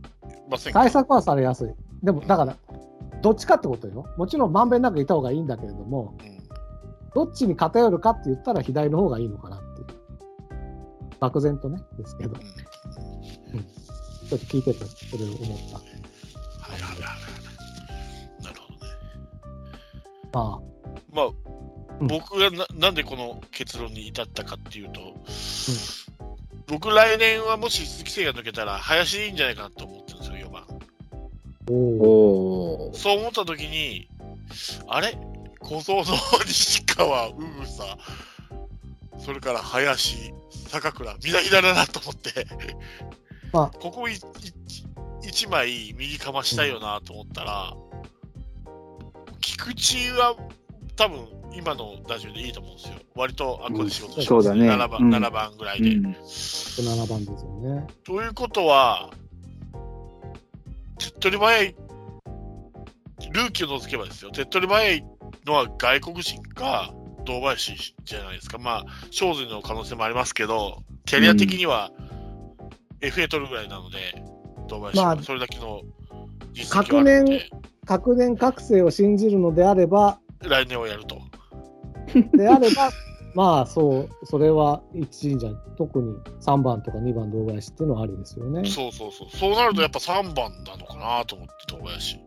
S3: ませんか？
S2: 対策はされやすい。でも、だから、どっちかってことよ。もちろんまんべんなくいた方がいいんだけれども、
S3: うん
S2: どっちに偏るかって言ったら左の方がいいのかなっていう。漠然とね、ですけど、ち
S3: うん
S2: ょっと聞いてて、それを思った。
S3: はいはいはいはい。なるほどね。
S2: ま
S3: まあ、
S2: うん
S3: 僕がななんでこの結論に至ったかっていうと、僕、来年はもし鈴木誠也抜けたら、林でいいんじゃないかなと思ってるんですよ、4番。そう思ったときに、あれ？小僧の西川、うぐさ、それから林、坂倉、みなひだなと思って、
S2: まあ。
S3: ここいい一枚右かましたいよなと思ったら、菊池は多分今の打順でいいと思うんですよ。割とあっこで仕事して
S4: そうだね
S3: 7番、
S4: うん
S3: 7番ぐらいで。
S4: うん。
S2: 7番ですよね。
S3: ということは、手っ取り早い、ルーキーを除けばですよ、手っ取り早いのは外国人か、堂林じゃないですか。まあ、正髄の可能性もありますけど、キャリア的には FA 取るぐらいなので、堂林は
S2: まあ
S3: それだけの実績はあるので、
S2: 各年覚醒を信じるのであれば、
S3: 来年をやると。
S2: であれば、まあそう、それは一位じゃん。特に3番とか2番堂林っていうのはありですよね。
S3: そうそうそう。そうなるとやっぱ3番なのかなと思って、堂林。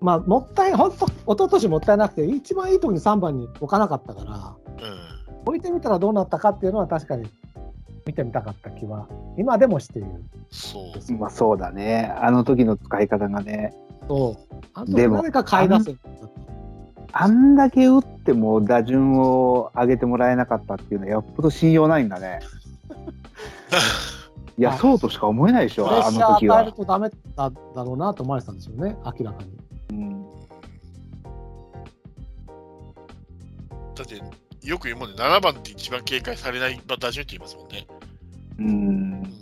S2: まあ、もったい、本当、一昨年もったいなくて、一番いいとこに3番に置かなかったから、
S3: うん。
S2: 置いてみたらどうなったかっていうのは確かに見てみたかった気は、今でもしている。
S3: そう。
S4: まあそうだね。あの時の使い方がね。
S2: そう。あと
S4: でも
S2: 誰か買い出せ。
S4: あんだけ打っても打順を上げてもらえなかったっていうのはよっぽど信用ないんだね。いや、
S2: はい
S4: そうとしか思えないでしょ、あの時は
S2: シャー与える。とダメだだろうなと思われてたんですよね、明らかに。
S4: うん
S3: だって、よく言うもんね、7番って一番警戒されない打順って言いますもんね。
S4: うん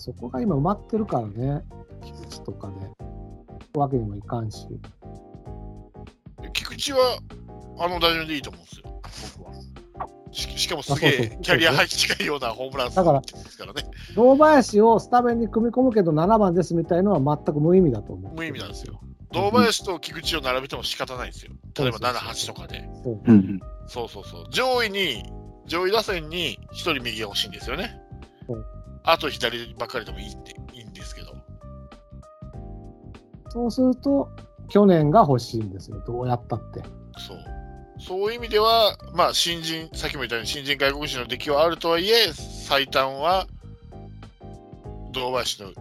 S2: そこが今埋まってるからね、菊池とかで。わけにもいかんし。
S3: 菊池は、あの打順でいいと思うんですよ、僕は。ししかもすげえキャリアハイ近いようなホームラン数
S2: だから
S3: ですからね。
S2: 堂林をスタメンに組み込むけど7番ですみたいのは全く無意味だと思う。
S3: 無意味なんですよ。堂林と菊池を並べても仕方ないんですよ。例えば7、8とかで。
S2: そう
S4: うん。
S3: そうそうそう。上位に、上位打線に1人右が欲しいんですよね
S2: そう。
S3: あと左ばっかりでもいいっていいんですけど。
S2: そうすると、去年が欲しいんですよ。どうやったって。
S3: そう。そういう意味では、まあ、新人、さっきも言ったように、新人外国人の出来はあるとはいえ、最短は、堂林の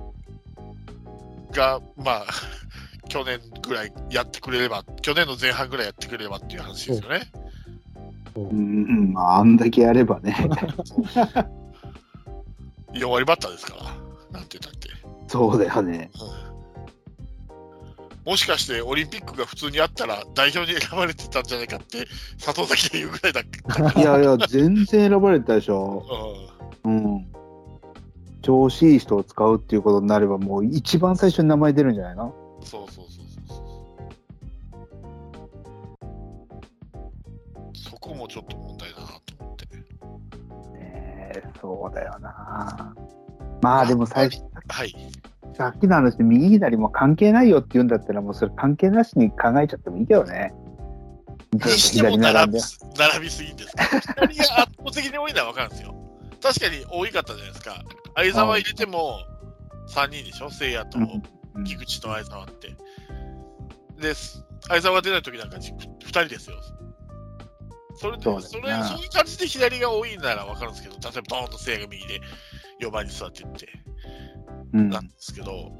S3: が、まあ、去年ぐらいやってくれれば、去年の前半ぐらいやってくれればっていう話ですよね。
S4: うん、まあ、あんだけやればね。
S3: 4割バッターですから、なんて言ったって。
S4: そうだよね。
S3: もしかしてオリンピックが普通にあったら代表に選ばれてたんじゃないかって佐藤崎で言うぐらいだっけ、
S4: いやいや、全然選ばれてたでしょ。
S3: う
S4: うん。調子いい人を使うっていうことになれば、もう一番最初に名前出るんじゃないの？
S3: ん、そうそうそうそうそこもちょっと問題だなと
S4: そうだよな。まあでも最初、
S3: はい。
S4: さっきの話で右左も関係ないよって言うんだったら、もうそれ関係なしに考えちゃってもいいけどね。
S3: にしても並び
S4: 並
S3: びすぎんです。から左が圧倒的に多いのは分かるんですよ。確かに多かったじゃないですか。相沢入れても3人でしょ？聖夜と
S4: うん
S3: 菊池と相沢って。で相沢が出ない時なんか2人ですよそれで
S4: そ
S3: れそういう感じで左が多いなら分かるんですけど例えばドーンと聖夜が右で4番に座ってって。
S4: うん。
S3: なんですけど、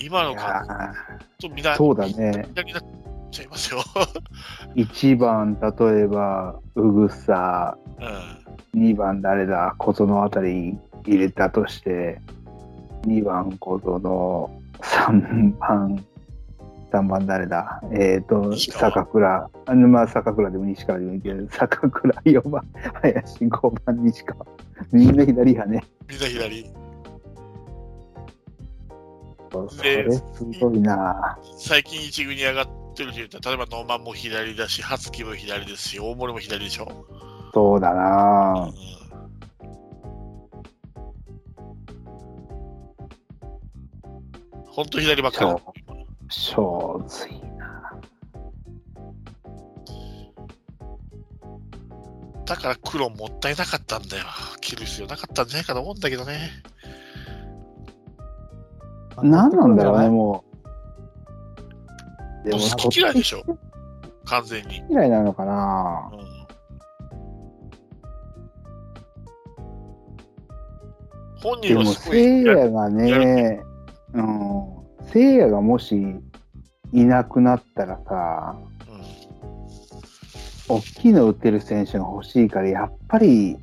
S3: 今の感じとみんな
S4: ーそうだね。
S3: 左になっちゃいますよ。
S4: 1番、例えば、うぐさ、
S3: うん。
S4: 2番誰だ、小園あたり入れたとして、2番小園、3番、3番誰だ、えっ、と、
S3: 西川
S4: 坂倉、あのまあ坂倉でも西川でもいいけど、坂倉、4番、林、5番、西川。みんな左やね。
S3: みんな左。
S4: それすごいな。
S3: 最近一軍に上がってると言ったら、例えばノーマンも左だし、初木も左ですし、大森も左でしょ。
S4: そうだな。
S3: 本当左ばっかりだ
S4: そう。正髄な。
S3: だから黒もったいなかったんだよ。切る必要なかったんじゃないかと思うんだけどね。
S4: 何なんだろうね、もう。で
S3: もう好き嫌いでしょ完全に。
S4: 嫌いなのかな
S3: う。ん本
S4: でも、
S3: 人はすごい
S4: せいやがね、うん、せいやがもしいなくなったらさ、
S3: うん
S4: 大きいの打ってる選手が欲しいから、やっぱり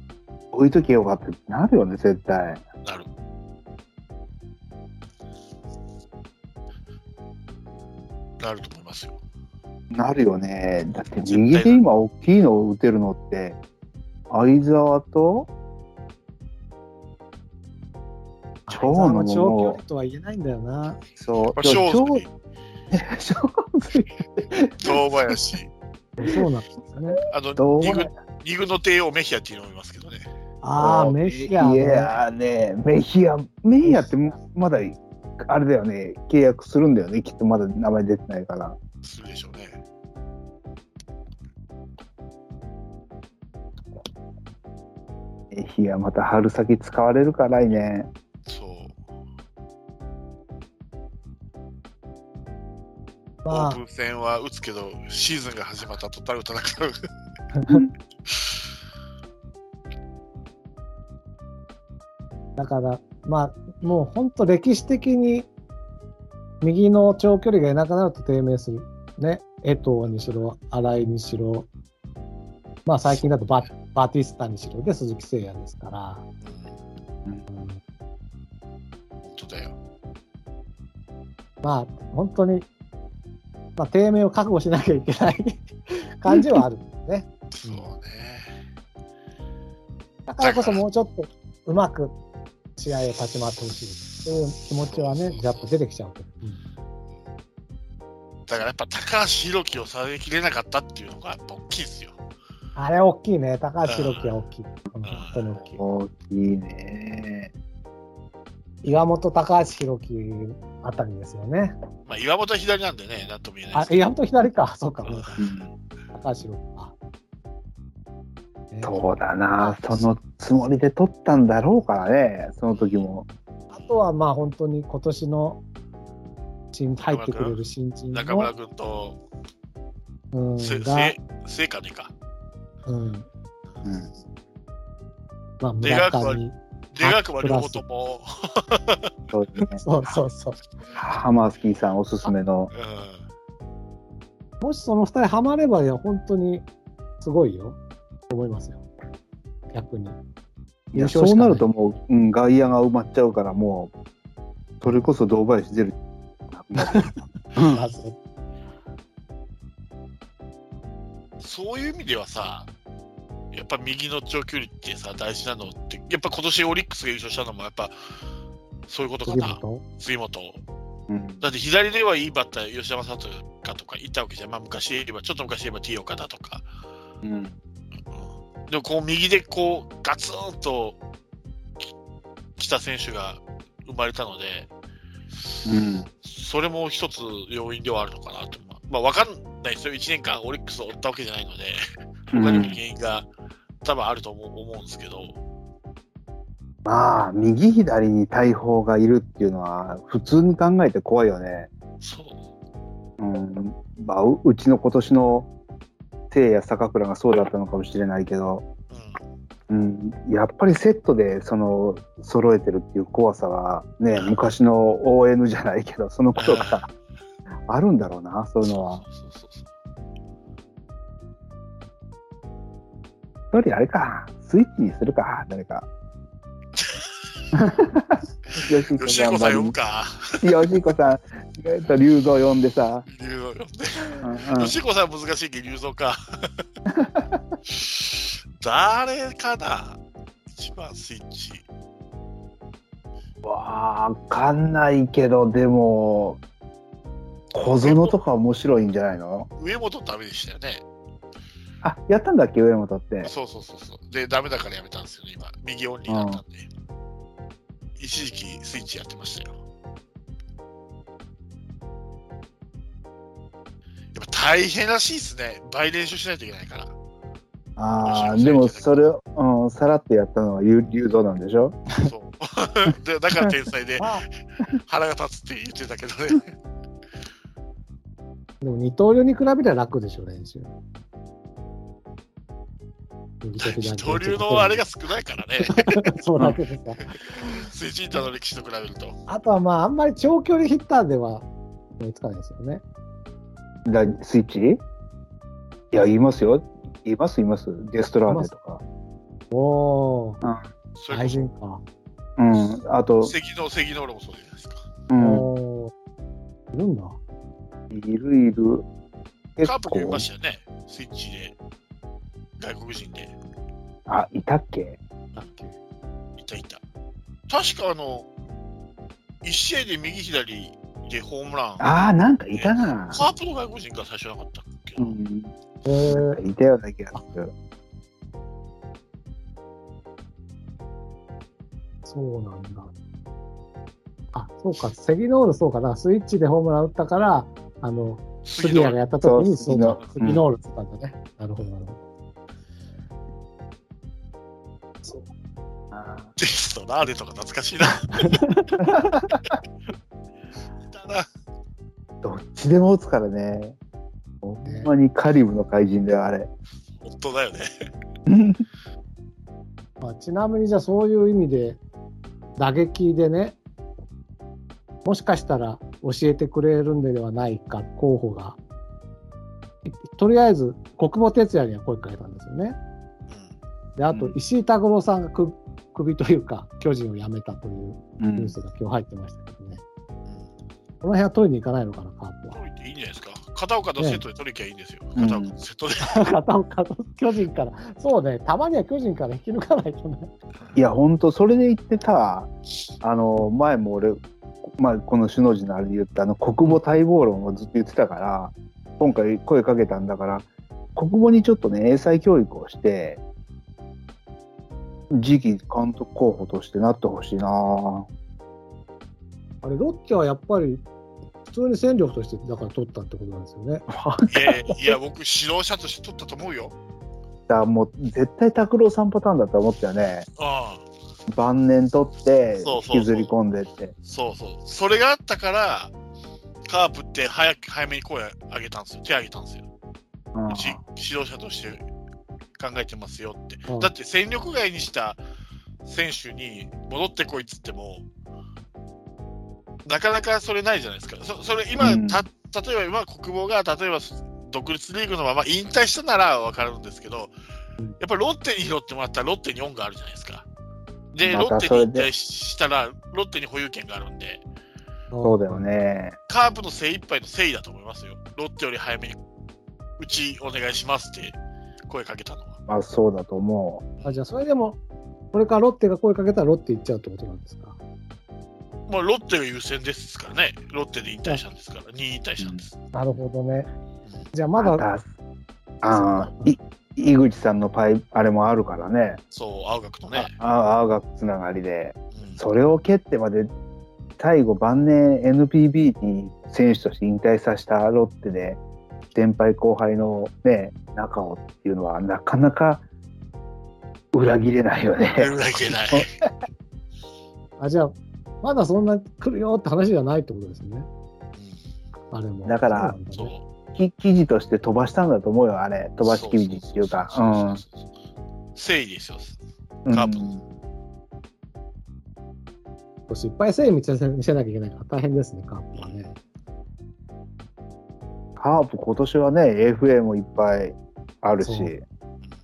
S4: 置いとけよかってなるよね、絶対。
S3: なる。なると思いますよ。
S4: なるよね。だって右で今大きいのを打てるのって、相沢と長野も
S2: 長距
S4: も
S2: 離とは言えないんだよな。
S4: う、そう、
S3: まあ、正
S4: 長
S3: 髄、堂林、
S2: そうなんですよね。
S3: あの
S4: どう
S3: 二軍二軍の帝王メヒアっていうのもいますけどね。
S2: ああ、メヒア、
S4: い
S2: ね。
S4: やね、メヒア、メヒアってまだ、あれだよね、契約するんだよね、きっとまだ名前出てないから。
S3: するでしょうね。
S4: メヒアまた春先使われるから、来年。
S3: オ
S2: ま
S3: ープン戦は打つけど、シーズンが始まった途端打たなくなる。
S2: あ、だから、まあ、もう本当歴史的に、右の長距離がいなくなると低迷する。ね。江藤にしろ、新井にしろ、まあ最近だとババティスタにしろで鈴木誠也ですから。
S3: うん、
S2: うん
S3: 本当だよ。
S2: まあ、本当に、まあ、低迷を覚悟しなきゃいけない 感じはあるね。
S3: そうね。
S2: だからこそもうちょっとうまく試合を立ち回ってほしいという気持ちはね、やっぱ出てきちゃうけど。
S3: だからやっぱ高橋宏樹を下げきれなかったっていうのがやっぱ大きいですよ。
S2: あれ大きいね。高橋宏樹は大きい。本当に大きい。
S4: 大きいね。
S2: 岩本高橋宏樹あたりですよね。
S3: まあ、岩本は左なんでね、なんとも言えないです、
S2: あ岩本左か。そうか。高橋宏樹。あね
S4: そうだな、そのつもりで取ったんだろうからね、その時も。
S2: あとはまあ本当に今年の新入ってくれる新人
S3: 中村
S2: の、
S3: 君と、
S2: うん、
S3: せ、
S2: が、
S3: せ、せかねか。
S2: うん、
S4: うん、
S2: まあ
S3: 願
S2: 村上、
S3: 願くは両方とも、
S4: そうですね。
S2: そうそうそう。
S4: ハマースキーさんおすすめの。
S3: う
S2: もしその二人ハマればいや本当にすごいよ。と思いますよ。逆に。
S4: いや、そうなるともう、うん、外野が埋まっちゃうから、もう、それこそ堂林出る。
S2: まず
S3: んそういう意味ではさ、やっぱ右の長距離ってさ、大事なのって、やっぱ今年オリックスが優勝したのも、やっぱ、そういうことかな、
S2: 杉本？
S3: 杉本。
S4: うん、
S3: だって左ではいいバッター、吉田正尚かとかいたわけじゃん。まあ昔言えば、ちょっと昔言えば T 岡田とか。
S4: うん、
S3: うんでもこう右でこうガツンとき来た選手が生まれたので、
S4: うん、
S3: それも一つ要因ではあるのかなと。まあ、わかんないですよ。1年間オリックスを追ったわけじゃないので、他にも原因が多分あると思う思うんですけど、
S4: まあ、右左に大砲がいるっていうのは、普通に考えて怖いよね。
S3: そう。
S4: うん、まあ、ううちの今年の聖夜坂倉がそうだったのかもしれないけど、
S3: うん。
S4: うん、やっぱりセットでその揃えてるっていう怖さはね、昔の ON じゃないけど、そのことがあるんだろうな、そういうのは。
S3: そうそうそう
S4: 一人あれか、スイッチにするか、誰か。よしこ
S3: 吉彦さん呼ぶか。
S4: よしこさん、えっと、龍造呼んでさ。
S3: 龍造呼んで。
S4: うんうん
S3: 吉彦さん難しいけど、龍造か。誰かな一番スイッチ。
S4: わかんないけど、でも、小園とか面白いんじゃないの？
S3: 上本ダメでしたよね。
S4: あ、やったんだっけ、上本って。
S3: そうそうそうそう。で、ダメだからやめたんですよね、今。右オンリーだったんで。一時期スイッチやってましたよ。やっぱ大変らしいですね。倍練習しないといけないから。
S4: ああ、でもそれを、うん、さらってやったのは龍龍造なんでしょ？
S3: そう。でだから天才で
S2: ま あ、
S3: 腹が立つって言ってたけどね。
S2: でも二刀流に比べたら楽でしょ、練習。
S3: 二刀流のあれが少ないからね。
S2: そうだけですか。
S3: スイッチインターの歴史と比べると。
S2: あとはまあ、あんまり長距離ヒッターでは思いつかないですよね。
S4: だスイッチ？いや、言いますよ。言います、言います。デストラーネとか。
S2: おー、愛
S3: それこ
S2: 人か。
S4: うん、あと
S3: そ、、関の関の俺もそうじゃないですか。
S4: うん、
S2: おー、いるんだ。
S4: いるいる。結
S3: カープにい
S4: 構
S3: ましたよね。スイッチで。外国人で。
S4: あ、いたっけ？
S2: だっけ？
S3: いたいた。確かあの、1試合で右左でホームラン。
S4: ああ、なんかいたな。
S3: カープの外国人が最初なかったっけ、
S4: うん、
S2: えー、
S4: いたような気がする。
S2: そうなんだ。あ、そうか、セギノールそうかな、スイッチでホームラン打ったから、あの、杉谷がやった時に、
S4: そ
S2: そううか
S4: 杉野、
S2: 杉ノールって言ったんだね。なるほど、なるほど。
S3: テストラーレとか懐かしいな。
S4: どっちでも打つからね。ほんまにカリブの怪人だよ、あれ。
S3: 本当だよね。
S2: まあ、ちなみにじゃあそういう意味で打撃でねもしかしたら教えてくれるんではないか候補がいとりあえず国母哲也には声かけたんですよねであと
S4: うん
S2: 石井拓郎さんがく首というか巨人を辞めたという
S4: うん。
S2: ニュースが今日入ってましたけどね、この辺は取りに行かないのかなカープは。
S3: 取りていいんじゃないですか。片岡とセットで取りきゃいいんですよ。
S4: うん。
S3: 片岡とセットで。
S2: 片岡と巨人から。そうねたまには巨人から引き抜かないとね。
S4: いや、ほんと、それで言ってた、あの、前も俺、まあ、この首脳陣のあれで言った、あの、国母待望論をずっと言ってたから、今回声かけたんだから、国語にちょっとね、英才教育をして、次期監督候補としてなってほしいな
S2: あれ、ロッテはやっぱり、普通に戦力として、だから取ったってことなんですよね。
S3: えーいや、僕、指導者として取ったと思うよ。
S4: だからもう絶対拓郎さんパターンだと思ったよね。
S3: ああ、
S4: 晩年取って引きずり込んでって。
S3: そうそう。それがあったから、カープって早く早めに声上げたんですよ。手上げたんですよ。
S4: うん
S3: うち指導者として考えてますよって。
S2: うん
S3: だって戦力外にした選手に戻ってこいっつっても、なかなかそれないじゃないですか。そそれ今、
S4: うん
S3: た例えば今、国防が例えば独立リーグのまま引退したなら分かるんですけど、
S2: うん
S3: やっぱりロッテに拾ってもらったらロッテに恩があるじゃないですか。で、
S4: ま
S3: ロッテに引退したら、ロッテに保有権があるんで、
S4: そうだよ。ね。
S3: カープの精一杯の誠意だと思いますよ。ロッテより早めに、うちお願いしますって声かけたのは。
S4: まあそうだと思
S2: あじゃあ、それでも、これからロッテが声かけたらロッテ行っちゃうってことなんですか？
S3: まあ、ロッテが優先ですからね。ロッテで引退したんですから、2位引退したんです。
S2: なるほどね。じゃあ、
S4: う。
S2: まだ、
S4: たああ、い井口さんのパイあれもあるからね。
S3: そう、青学とね。
S4: あ青学つながりで。
S3: うん
S4: それを蹴ってまで最後晩年 NPB に選手として引退させたロッテで先輩後輩のね仲をっていうのはなかなか裏切れないよね。
S3: 裏切れない。
S2: あ、じゃあ、まだそんな来るよって話じゃないってことですね。あれも。
S4: だから記事として飛ばしたんだと思うよあれ飛ばし記事っていうか。
S3: 誠意ですよ。
S4: うん
S3: カープ
S2: 失敗せえ見せ見せなきゃいけないから大変ですね、カープはね。
S4: カープ今年はね AFA もいっぱいあるし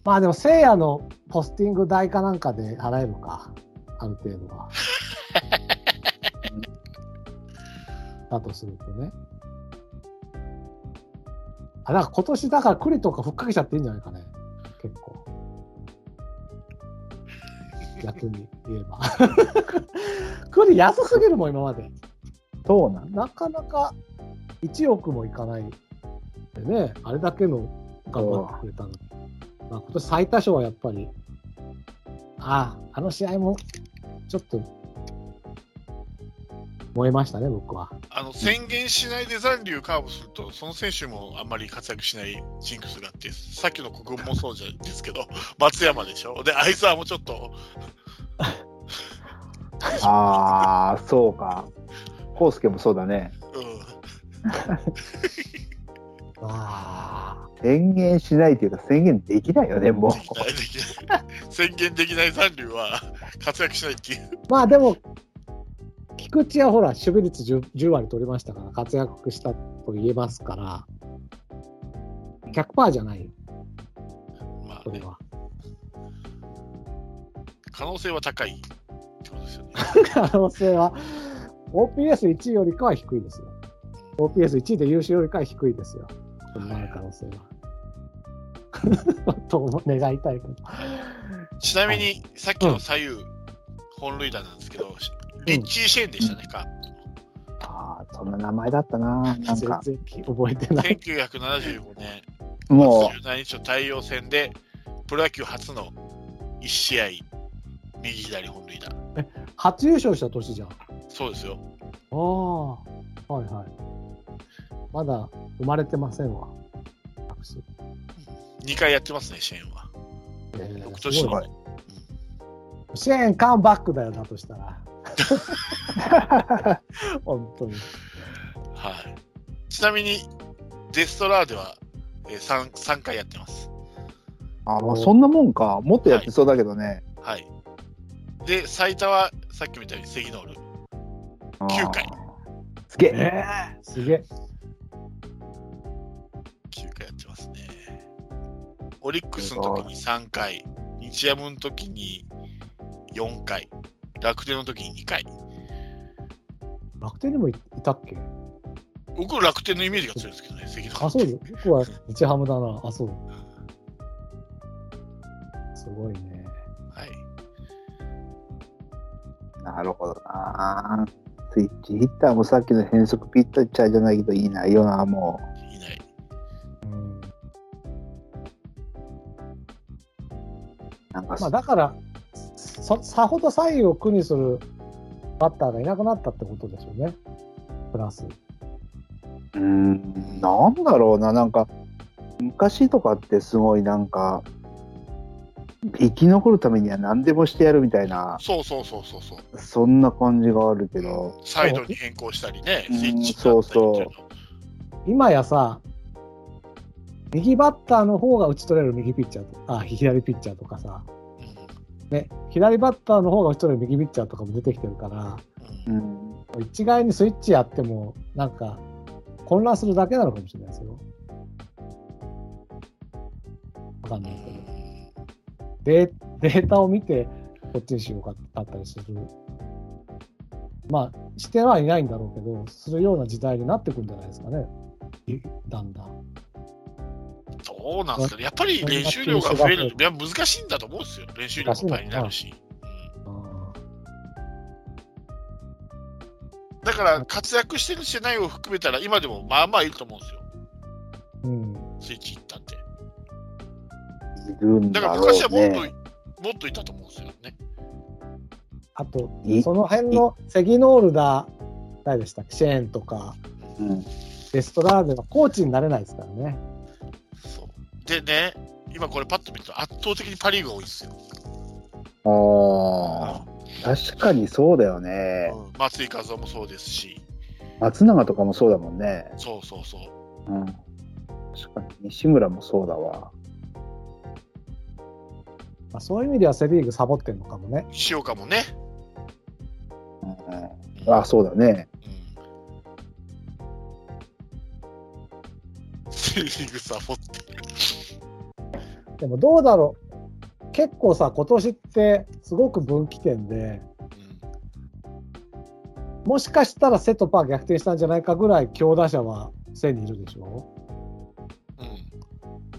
S2: まあでも、せいやのポスティング代かなんかで払えるか、ある程度は。だとするとね。あ、なんか今年だから栗とかふっかけちゃっていいんじゃないかね、結構。逆に言えば。栗安すぎるもん、今まで。
S4: そうなん
S2: なかなか1億もいかないでね、あれだけの頑張ってくれたのに。まあ、今年最多勝はやっぱり、ああ、あの試合もちょっと燃えましたね、僕は。
S3: あの宣言しないで残留カーブすると、その選手もあんまり活躍しないジンクスがあって、さっきの国分もそうじゃないですけど、松山でしょ？で、相沢もちょっと、
S4: ああそうか康介もそうだね
S3: うん、
S2: あ
S4: 宣言しないというか宣言できないよねもう
S3: 宣言できない残留は活躍しないっていう。
S2: あまあでも、菊池はほら、守備率 10, 10割取りましたから、活躍したと言えますから、100%じゃないよ、
S3: まあね、
S2: は。
S3: 可能性は高いってことですよね。
S2: 可能性は、OPS1 位よりかは低いですよ。OPS1 位で優勝よりかは低いですよ。こんな可能性は。と願いたいけど。
S3: ちなみに、さっきの左右、本塁打なんですけど、リッチー・シェーンでしたね、か？
S4: ああそんな名前だったななん
S2: 全
S4: か
S2: 然覚えてない。
S3: 1975年、
S4: も
S3: 17日の太陽戦で、プロ野球初の1試合、右左本塁打。
S2: 初優勝した年じゃん。あ
S3: そうですよ。
S2: あ、はいはい。まだ生まれてませんわ。私
S3: 2回やってますね、シェーンは。
S2: えー
S3: 翌年に
S2: すごいシェーンカムバックだよだとしたら。本当に。
S3: はい。ちなみに、デストラーでは、えー、3, 3回やってます。
S4: あまあそんなもんかもっとやってそうだけどね、
S3: はい。で、最多は、さっきみたいにセギノール。
S4: あー
S3: 9回
S4: すげえ、
S2: えー、すげえ。
S3: オリックスの時に3回、日ハムの時に4回、楽天の時に2回。
S2: 楽天にもいいたっけ？
S3: 僕、楽天のイメージが強いですけどね、関
S2: あ、そうです。僕は日ハムだな。あ、そう。すごいね。
S3: はい。
S4: なるほどなスイッチヒッターもさっきの変則ピッチャーじゃないけどいい内容なも。
S2: うまあ、だからそ、さほど左右を苦にするバッターがいなくなったってことですよね。プラス。
S4: うーん、なんだろうな、なんか、昔とかってすごいなんか、生き残るためには何でもしてやるみたいな、
S3: そうそうそうそうそう。
S4: そんな感じがあるけど、
S3: サイドに変更したりね、
S4: うん
S3: スイッチ
S4: そうそう
S3: う。
S2: 今やさ、右バッターの方が打ち取れる右ピッチャーとあ左ピッチャーとかさ、ね、左バッターの方が打ち取れる右ピッチャーとかも出てきてるから、
S3: うん
S4: うん、
S2: 一概にスイッチやっても、なんか混乱するだけなのかもしれないですよ。わかんないけど。デーデータを見て、こっちにしようかだったりする。まあ、してはいないんだろうけど、するような時代になってくんじゃないですかね。いだんだん。
S3: どうなんですかね、やっぱり練習量が増える、いや難しいんだと思うんですよ、練習量もいっぱいになるし。だから活躍してるしてないを含めたら、今でもまあまあいると思うんですよ、
S2: ーうん。
S3: スイッチいったって。
S4: いるん
S3: だから昔はもっと、
S4: ね。
S3: もっといたと思うんですよね。
S2: あと
S4: い、
S2: その辺のセギノールだ、誰でしたっけ？シェーンとか、
S4: うん
S2: デストラーデのコーチになれないですからね。
S3: でね、今これパッと見ると圧倒的にパ・リーグが多いですよ。
S4: ああ、確かにそうだよね。
S3: うん松井稼頭もそうですし、
S4: 松永とかもそうだもんね。
S3: そうそうそう。
S4: うん。確かに西村もそうだわ。
S2: まあ、そういう意味ではセ・リーグサボってんのかもね。
S3: 塩岡もね。
S4: うん
S3: うん
S4: あ、そうだね。
S3: うんセ・リーグサボってる。
S2: でもどうだろう。結構さ、今年ってすごく分岐点で、もしかしたらセとパー逆転したんじゃないかぐらい強打者はセにいるでしょ？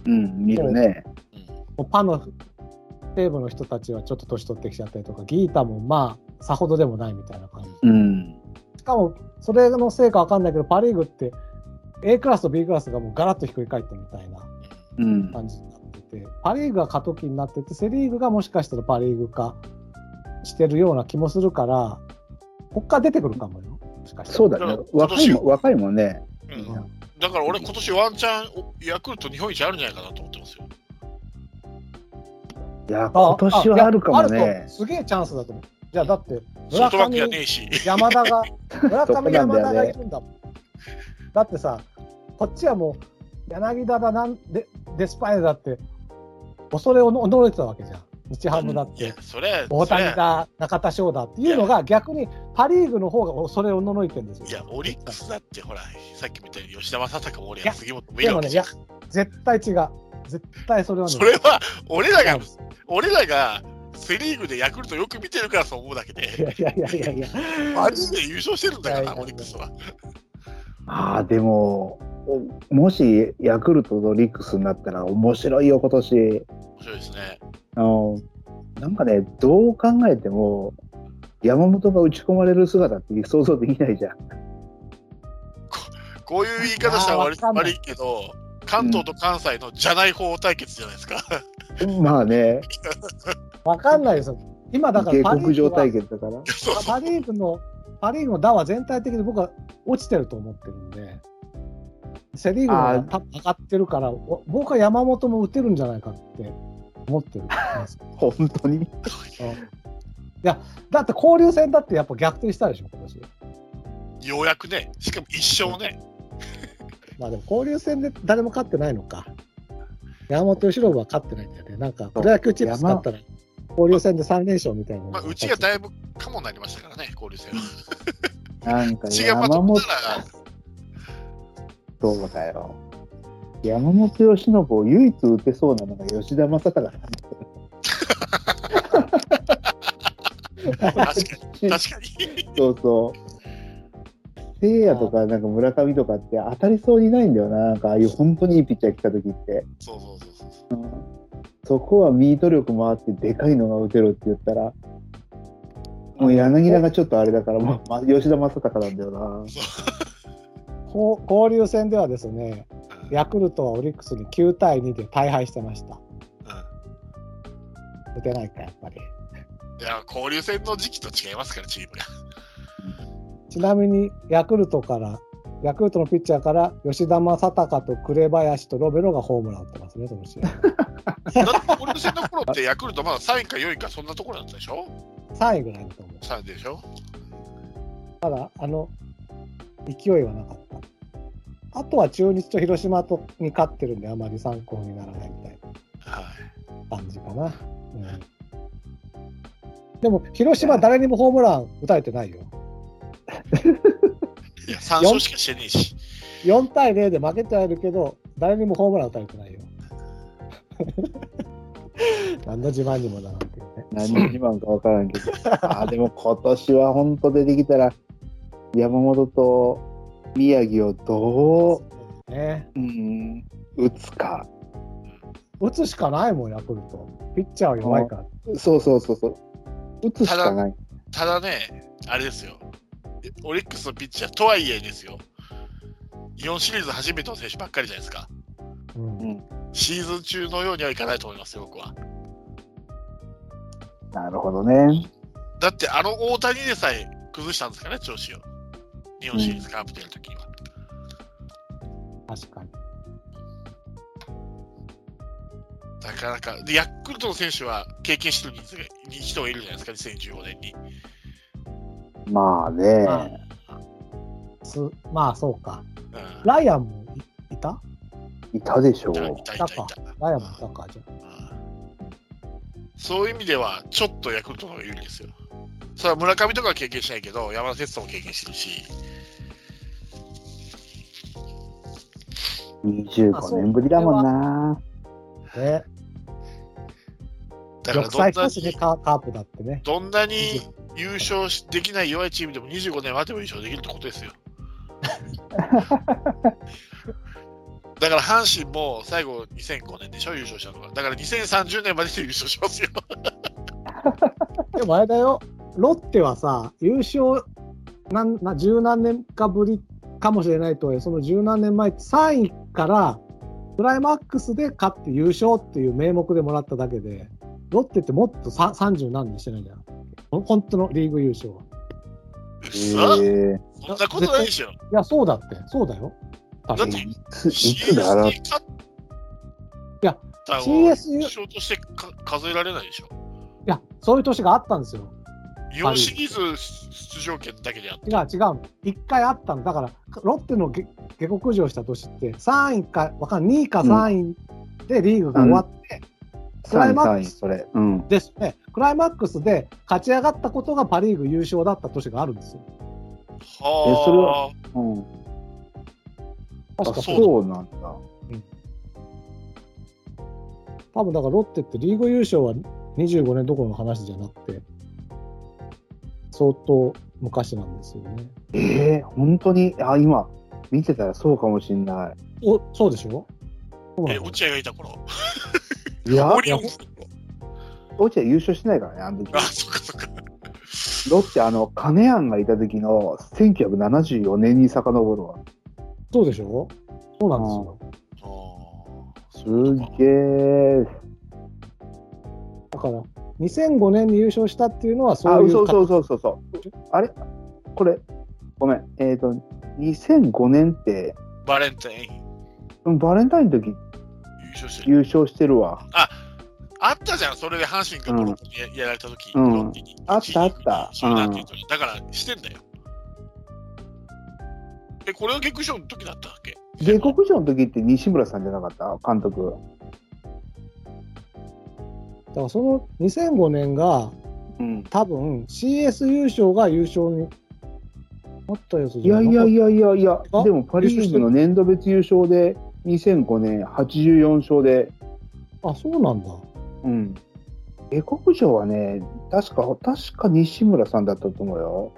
S3: うんうん
S4: うん、見るね。
S3: うん
S2: もうパの西部の人たちはちょっと年取ってきちゃったりとか、ギータもまあ、さほどでもないみたいな感じ。
S4: うん。
S2: しかも、それのせいかわかんないけど、パ・リーグって A クラスと B クラスがもうガラッとひっくり返ってみたいな
S4: うん。
S2: 感じになってて、パ・リーグが過渡期になってて、セ・リーグがもしかしたらパ・リーグ化してるような気もするから、こっから出てくるかもよ。もしかし
S4: そうだね。若いも若いもんね。
S3: うん
S2: うん
S3: だから俺、今年ワンチャン、おヤクルト日本一あるんじゃないかなと思ってますよ。
S4: いや、今年はあるかもね
S2: と。すげえチャンスだと思う。じゃあ、だって、村上。山田が、村上、山田がいるんだもん。だってさ、こっちはもう、柳田だなんで、デスパイネだって、恐れを驚いてたわけじゃん。日ハムだって
S3: いや、、それ、
S2: 大谷だ、中田翔だっていうのが逆にパ・リーグの方が恐れをののいてるんですよ。
S3: いや、オリックスだって、ほら、さっきみたいに吉田正尚も俺や
S2: いや
S3: 杉本もい
S2: でもね、い
S3: わけじゃん。、
S2: 絶対違う。絶対それはね、
S3: それは、俺らが俺らがセ・リーグでヤクルトよく見てるからそう思うだけ
S2: い
S3: で、
S2: やいやいやいやいや。
S3: マジで優勝してるんだから、
S2: いやいやいや
S3: オリックスは。
S4: ああ、でも、おもしヤクルトとリックスになったら面白いよ、今年。
S3: 面白いですね。
S4: あのなんかね、どう考えても、山本が打ち込まれる姿って想像できないじゃん。
S3: こ ういう言い方したら悪い悪いけど、関東と関西のじゃない方対決じゃないですか。
S4: まあね、
S2: わかんないですよ。今だから
S4: 下
S2: パ・リ
S4: 克上
S2: ーグは
S4: 対決だから。
S2: パ・リーグの、パ・リーグの打は全体的に僕は落ちてると思ってるんで、セ・リーグが多分上がってるから、お僕は山本も打てるんじゃないかって思ってるんですよ。
S4: 本当に？
S2: だって交流戦だってやっぱ逆転したでしょ、今年。
S3: ようやくね、しかも一勝ね。
S2: まあでも交流戦で誰も勝ってないのか。山本由伸は勝ってないんだよね。なんか、プロ野球チップス勝ったら、交流戦で3連勝みたいなのが
S3: まあ、うちがだいぶかもになりましたからね、交流戦は。
S4: なんか 山本そうだよ。山本由伸を唯一打てそうなのが吉田正尚なんだよ
S3: 確かに、確かに。
S4: そうそう。聖夜とかなんか村上とかって当たりそうにないんだよな。なんかああいう本当にいいピッチャー来た時って。
S3: そうそうそうそう。
S4: うんそこはミート力もあってでかいのが打てるって言ったら、もう柳田がちょっとあれだから、もうま吉田正尚なんだよな。
S2: 交流戦ではですね、ヤクルトはオリックスに9対2で大敗してました。打てないか、やっぱり。
S3: いや、交流戦の時期と違いますから、チームが。
S2: ちなみに、ヤクルトから、ヤクルトのピッチャーから、吉田正尚と紅林とロベロがホームラン打ってますね、その試合。
S3: だって交流戦の頃ってヤクルトまだ3位か4位かそんなところだったでしょ
S2: ？3位ぐらいだと思う。
S3: ?3 位でしょ？
S2: ただ、あの、勢いはなかった。あとは中日と広島とに勝ってるんで、あまり参考にならないみたい
S3: はい。
S2: な感じかな。うん、でも、広島、誰にもホームラン打たれてないよ。
S3: いや、3勝しかしてねえし。
S2: 4対0で負けてはいるけど、誰にもホームラン打たれてないよ。何の自慢にもならんけどね。
S4: 何の自慢か分からんけど。あでも今年は本当出てきたら、山本と宮城をど
S2: ね、
S4: う、うん、打つか。
S2: 打つしかないもん、ヤクルト。ピッチャーは弱いから。
S4: そうそうそうそう。打つしかない。
S3: ただね、あれですよ。オリックスのピッチャーとはいえですよ。日本シリーズ初めての選手ばっかりじゃないですか。
S2: うん
S4: うん
S3: シーズン中のようにはいかないと思いますよ、僕は。
S4: なるほどね。
S3: だって、あの大谷でさえ崩したんですかね、調子を。日本シリーズカープでやるときには。
S2: 確かに。
S3: なかなか。で、ヤクルトの選手は経験してる人数が人がいるじゃないですか、2015年に。
S4: まあね。
S2: まあすまあ、そうか。
S3: うん
S2: ライアンもいいた？
S4: いたでしょう。
S3: いたいたいたいた。
S2: ライアンもいたか、じゃあ。
S3: うんそういう意味では、ちょっとヤクルトの方が有利ですよ。それは村上とかは経験しないけど、山田哲人も経験してるし、
S4: 25年ぶりだもんな。
S2: ね、
S3: だから
S2: 6
S3: どんなに
S2: カカープだってね。
S3: どんなに優勝しできない弱いチームでも25年待てば優勝できるってことですよ。だから阪神も最後2005年でしょ、優勝したのが。だから2030年までで優勝しますよ。
S2: でもあれだよ、ロッテはさ、優勝なんな十何年かぶりかもしれないとはいえ、その十何年前、3位からクライマックスで勝って優勝っていう名目でもらっただけで、ロッテってもっとさ30何年してないんだよ。ほ本当のリーグ優勝は。
S3: そ
S4: ー、
S3: そんなことないでしょ。
S2: いや、そうだって、そうだよ。
S3: だって
S4: いつだろう？
S3: に勝った
S2: や CS
S3: 優勝としてか数えられないでしょ。
S2: いや、そういう年があったんですよ。
S3: 日本シリーズ出場権だけであって。
S2: 違う違うの。一回あったの。だから、ロッテの下下克上した年って、3位か、わかんない、2位か3位でリーグが終わって、クライ
S4: 3位、3位、
S2: マックス。ですね、クライマックスで勝ち上がったことがパ・リーグ優勝だった年があるんですよ。
S3: はあ。
S4: それはうん。あ、
S2: 確かそう
S4: なんだ。
S2: 多分だからロッテってリーグ優勝は25年どころの話じゃなくて、相当昔なんですよね。
S4: ええ本当に、あ、今、見てたらそうかもしんな
S2: おそうでしょ？そうな
S3: え、
S2: の
S3: 落合がいた頃？
S4: い。いや
S3: オ、リオン。
S4: 落合優勝してないからね、あの時
S3: あ、。そっかそっか。
S4: ロッテ、あの、金谷がいた時の1974年に遡るわ。
S2: そうでしょ？そうなんですよ。
S3: あ
S4: すげえ。
S2: だから、2005年に優勝したっていうのは
S4: あ、
S2: そういう
S4: そうそうそうそうそう。あれ？これ、ごめん。えっ、と、2005年って、
S3: ーバレンタイン。
S4: うんバレンタインの時。
S3: 優勝してる。
S4: 優勝してるわ。
S3: あったじゃん、それで阪神がドロッややられた時、
S4: うん。あったあった。
S3: だからしてんだよ。え、これが逆勝の時だったっけ？
S4: 下克上の時って西村さんじゃなかった？監督。
S2: だからその2005年が
S4: うん。
S2: 多分 CS 優勝が優勝になったやつ
S4: い
S2: じゃない？
S4: やいやいやいやいや
S2: あ、
S4: でもパ・リーグの年度別優勝で2005年84勝で、
S2: あ、そうなんだ。
S4: うん。下克上はね、確か、確か西村さんだったと思うよ。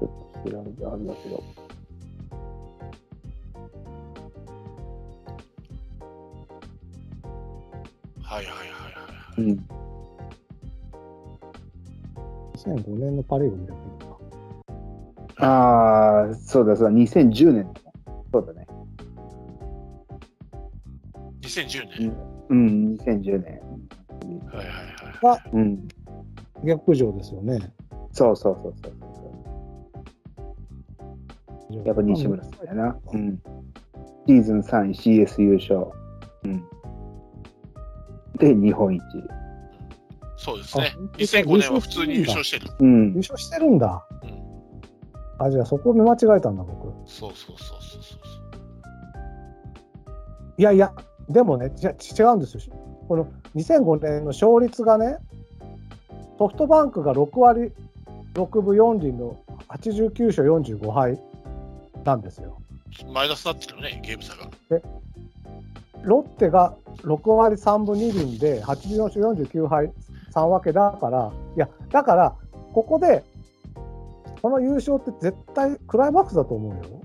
S4: ちょっと調べてあるんだけど。
S3: はいはいはいはい。
S4: うん。
S2: 2005年のパ・リーグ見てみるか。
S4: ああ、そうだそうだ、2010年。そうだね。
S3: 2010年。
S4: うん、2010年。
S2: が
S4: うん。
S2: 下克上ですよね。
S4: そうそうそうそうそう。やっぱ西村さんやな。うん。シーズン3位 CS 優勝。うん。で、日本一。
S3: そうですね
S2: あ。
S3: 2005年は普通に優勝してる。
S4: うん
S2: 優。勝してるんだ。
S3: うん
S2: あ、じゃあそこ見間違えたんだ、僕。
S3: そうそうそうそうそう。
S2: いやいや、でもね、じゃ違うんですよ。この2005年の勝率がね、ソフトバンクが6割6分4厘の89勝45敗なんですよ。
S3: マイナスになってるよね、ゲーム差が。
S2: ロッテが6割3分2厘で84勝49敗3分けだから、いや、だから、ここで、この優勝って絶対クライマックスだと思うよ。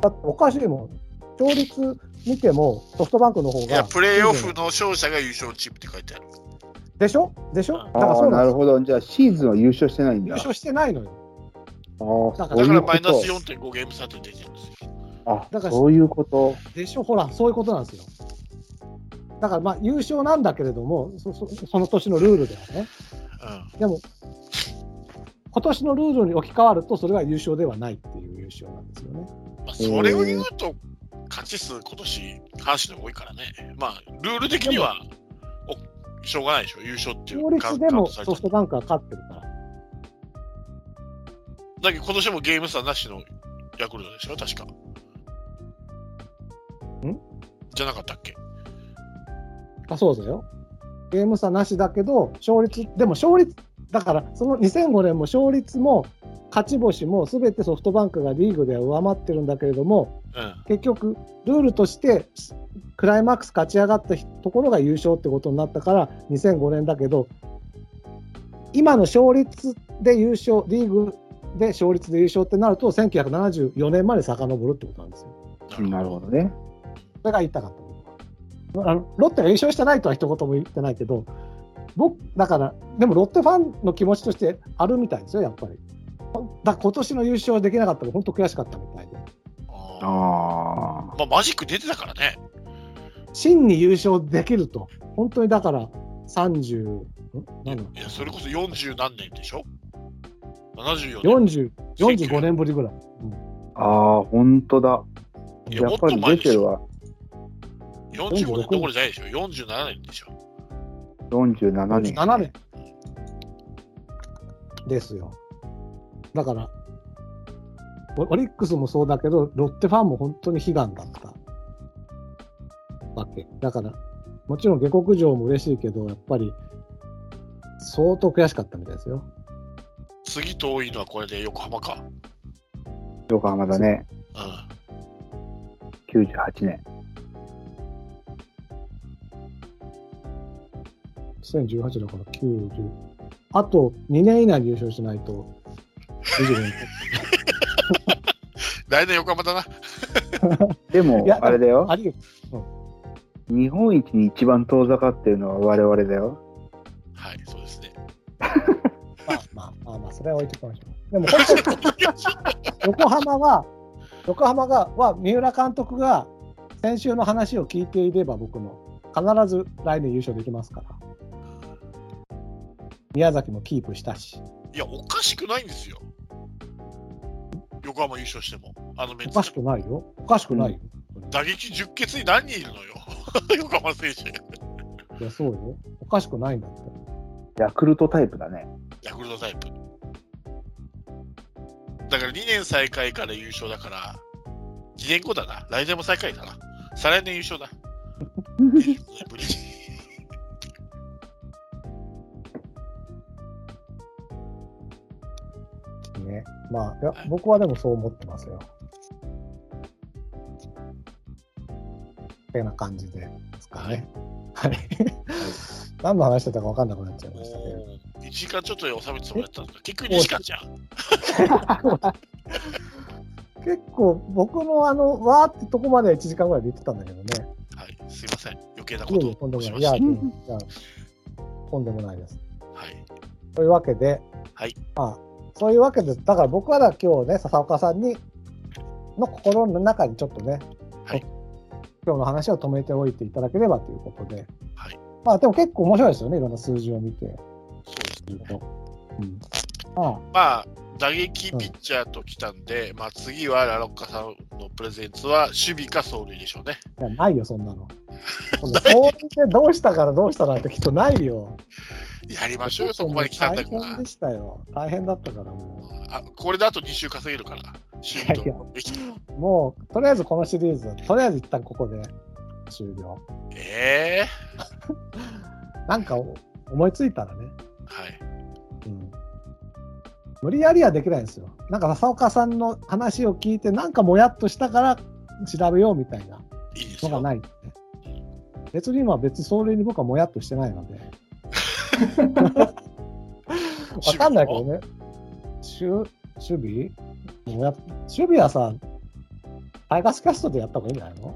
S2: だっておかしいもん。勝率見てもソフトバンクの方
S3: いや、
S2: が。
S3: プレーオフの勝者が優勝チームって書いてある。
S2: でしょ？でしょ？だから
S4: ああ、
S2: そうな
S4: るほど。じゃあシーズンは優勝してないんだ。
S2: 優勝してないのよ。
S4: ああ、
S2: だから
S3: マイナス4.5ゲーム差って出てるんですよ。
S4: あ
S2: だから
S4: そういうこと。
S2: でしょほら、そういうことなんですよ。だからまあ優勝なんだけれども、そそその年のルールではね。
S3: うん。
S2: でも、今年のルールに置き換わると、それは優勝ではないっていう優勝なんですよね。
S3: まあ、それを言うと、勝ち数、今年、阪神の多いからね。まあ、ルール的には、おしょうがないでしょ、優勝っていう
S2: 勝率でもソフトバンクは勝ってるから。
S3: だけど、今年もゲーム差なしのヤクルトでしょ、確か。
S2: ん？
S3: じゃなかったっけ？
S2: あ、そうだよ。ゲーム差なしだけど、勝率、でも勝率、だからその2005年も勝率も勝ち星もすべてソフトバンクがリーグでは上回ってるんだけれども、
S3: うん。
S2: 結局、ルールとしてクライマックス勝ち上がったところが優勝ってことになったから、2005年だけど、今の勝率で優勝、リーグで勝率で優勝ってなると、1974年まで遡るってことなんですよ。
S4: なるほどね。
S2: それが言いたかったあの。ロッテが優勝してないとは一言も言ってないけど、僕、だから、でもロッテファンの気持ちとしてあるみたいですよ、やっぱり。だ今年の優勝できなかったの、本当悔しかったみたいで。
S3: あー
S4: ああ。
S3: まあ、マジック出てたからね。
S2: 真に優勝できると、本当にだから30、ん何？
S3: いや、それこそ40何年でしょ ?74 年。
S2: 40 45年ぶりぐらい。
S4: ああ、本当だ。
S3: いや
S4: やっぱり出てるわ。
S3: 45年どころじゃないでしょ ?47 年でしょ
S4: 47年。
S2: 7年ですよ。だから、オオリックスもそうだけど、ロッテファンも本当に悲願だったわけ。だから、もちろん下克上も嬉しいけど、やっぱり相当悔しかったみたいですよ。
S3: 次と多いのはこれで横浜か。
S4: 横浜だね。
S3: うん。
S4: 98年。
S2: 2018だから90。あと2年以内に優勝しないと、25年。
S3: 来年横浜だな。
S4: でもあれだよ。
S2: ありよ。
S4: 日本一に一番遠ざかってるのは我々だよ。
S3: はい、そうですね。
S2: まあまあまあまあ、それは置いておきましょう。でも本当に横浜は、横浜が、は三浦監督が先週の話を聞いていれば、僕の必ず来年優勝できますから。宮崎もキープしたし、
S3: いや、おかしくないんですよ。横浜優勝しても。あのメンツ
S2: おかしくないよ。おかしくないよ。
S3: 打撃10決に何人いるのよ。横浜選手。
S2: いや、そうよ。おかしくないんだって。
S4: ヤクルトタイプだね。
S3: ヤクルトタイプ。だから2年最下位から優勝だから、2年後だな。来年も最下位だな。再来年優勝だ。
S2: ね。まあ、いや僕はでもそう思ってますよ。ってな感じですかね。はい。何の話してたか分かんなくなっちゃいましたけど。
S3: もう1時間ちょっとで収めてたもらったんだ結局2時間じゃん。
S2: 結構僕のあの、わーってとこまでは1時間ぐらいで言ってたんだけどね。
S3: はい、すいません。余計ないこと
S2: やとんでもない。いや、とんでもないです。
S3: た。はい。
S2: というわけで、
S3: はい。
S2: まあ、そういうわけで、だから僕はだ今日ね、笹岡さんに、の心の中にちょっとね、
S3: はい
S2: 今日の話を止めておいていただければということで、
S3: はい
S2: まあでも結構面白いですよね、いろんな数字を見て。
S3: そうですね。
S2: うん。まあ、
S3: まあ、打撃ピッチャーときたんで、まあ次はラロッカさんのプレゼンツは守備か走塁でしょうね。
S2: いやないよ、そんなの。そんなそうでどうしたからどうしたなんてきっとないよ。
S3: やりましょうよ、そこまで来たんだから
S2: 大変で。したよ。大変だったからも
S3: あこれであと2週稼げるから。守備と攻撃
S2: う。もう、とりあえずこのシリーズ、とりあえず一旦ここで終了。
S3: ええ
S2: なんか思いついたらね。
S3: はい。
S2: うん。無理やりはできないんですよ。なんか笹岡さんの話を聞いて、なんかもやっとしたから調べようみたいない
S3: いですよ。
S2: のがない、ね。別に今は別にそれに僕はもやっとしてないので。わかんないけどね。守守備もや守備はさ、タイガースキャストでやった方がいいんじゃないの？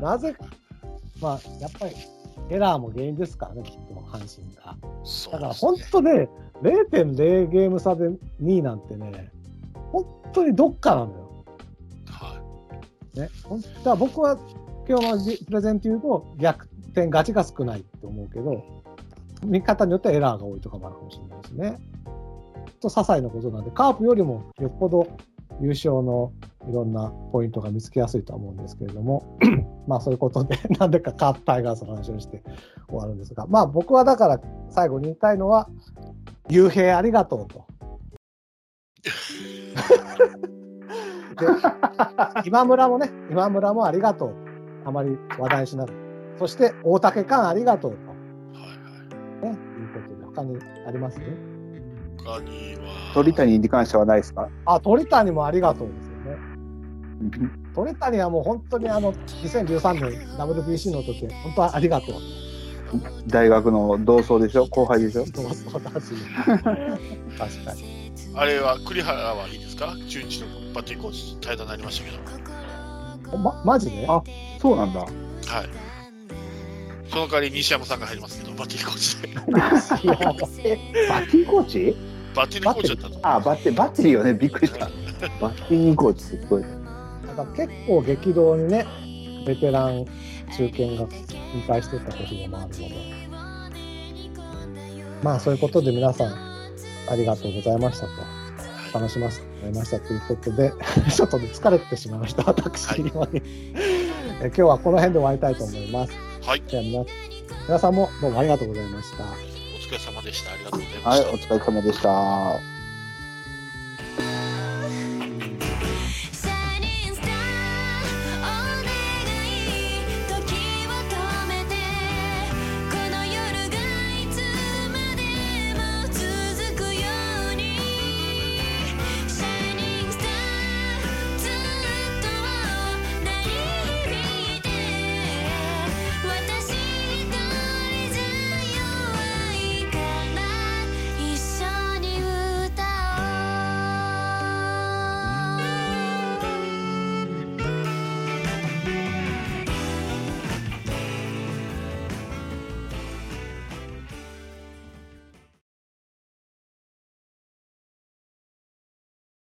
S2: なぜ、まあ、やっぱりエラーも原因ですからね、きっと、阪神が。だから本当ね、0.0ゲーム差で2位なんてね、本当にどっかなのよ。
S3: は
S2: ね、本当は僕は今日のじプレゼント言うと逆転勝ちが少ないって思うけど、見方によってはエラーが多いとかもあるかもしれないですね。と些細なことなんで、カープよりもよっぽど優勝のいろんなポイントが見つけやすいとは思うんですけれども、まあそういうことで、なんでかカープタイガースの話をして終わるんですが、まあ僕はだから最後に言いたいのは、雄平ありがとうと。で今村もね、今村もありがとう。あまり話題にしなくそして、大竹寛ありがとうと。
S3: い。はいはい。
S2: ね、いうことで、他にあります？ね。
S3: 他には。
S4: 鳥谷に関してはないですか？
S2: あ、鳥谷もありがとうですよね。鳥谷はもう本当にあの、2013年 WBC の時、本当はありがとう。
S4: 大学の同窓でしょ？後輩でしょ？
S2: そうそうだし。確かに。
S3: あれは栗原はいいですか？中日のバッティングコーチ対談になりましたけど。
S2: ま、マジで？
S4: あそうなんだ。
S3: はい。その代わり西山さんが入りますけど、バッティングコーチ？
S4: バッティングコーチ
S3: バッティングコーチだった。
S4: あ、バッテバッテリーよね。びっくりした。バッティングコーチすごい。
S2: なんか結構激動にね、ベテラン、中堅が引退してた年でもあるので。まあそういうことで皆さん、ありがとうございましたと。楽しませてもらいましたということで、ちょっとね疲れてしまいました、私にはね。え今日はこの辺で終わりたいと思います。
S3: はい。
S2: じゃあ皆皆さんもどうもありがとうございました。
S3: お疲れ様でした。ありがとうございま
S4: はい、
S3: した。
S4: お疲れ様でした。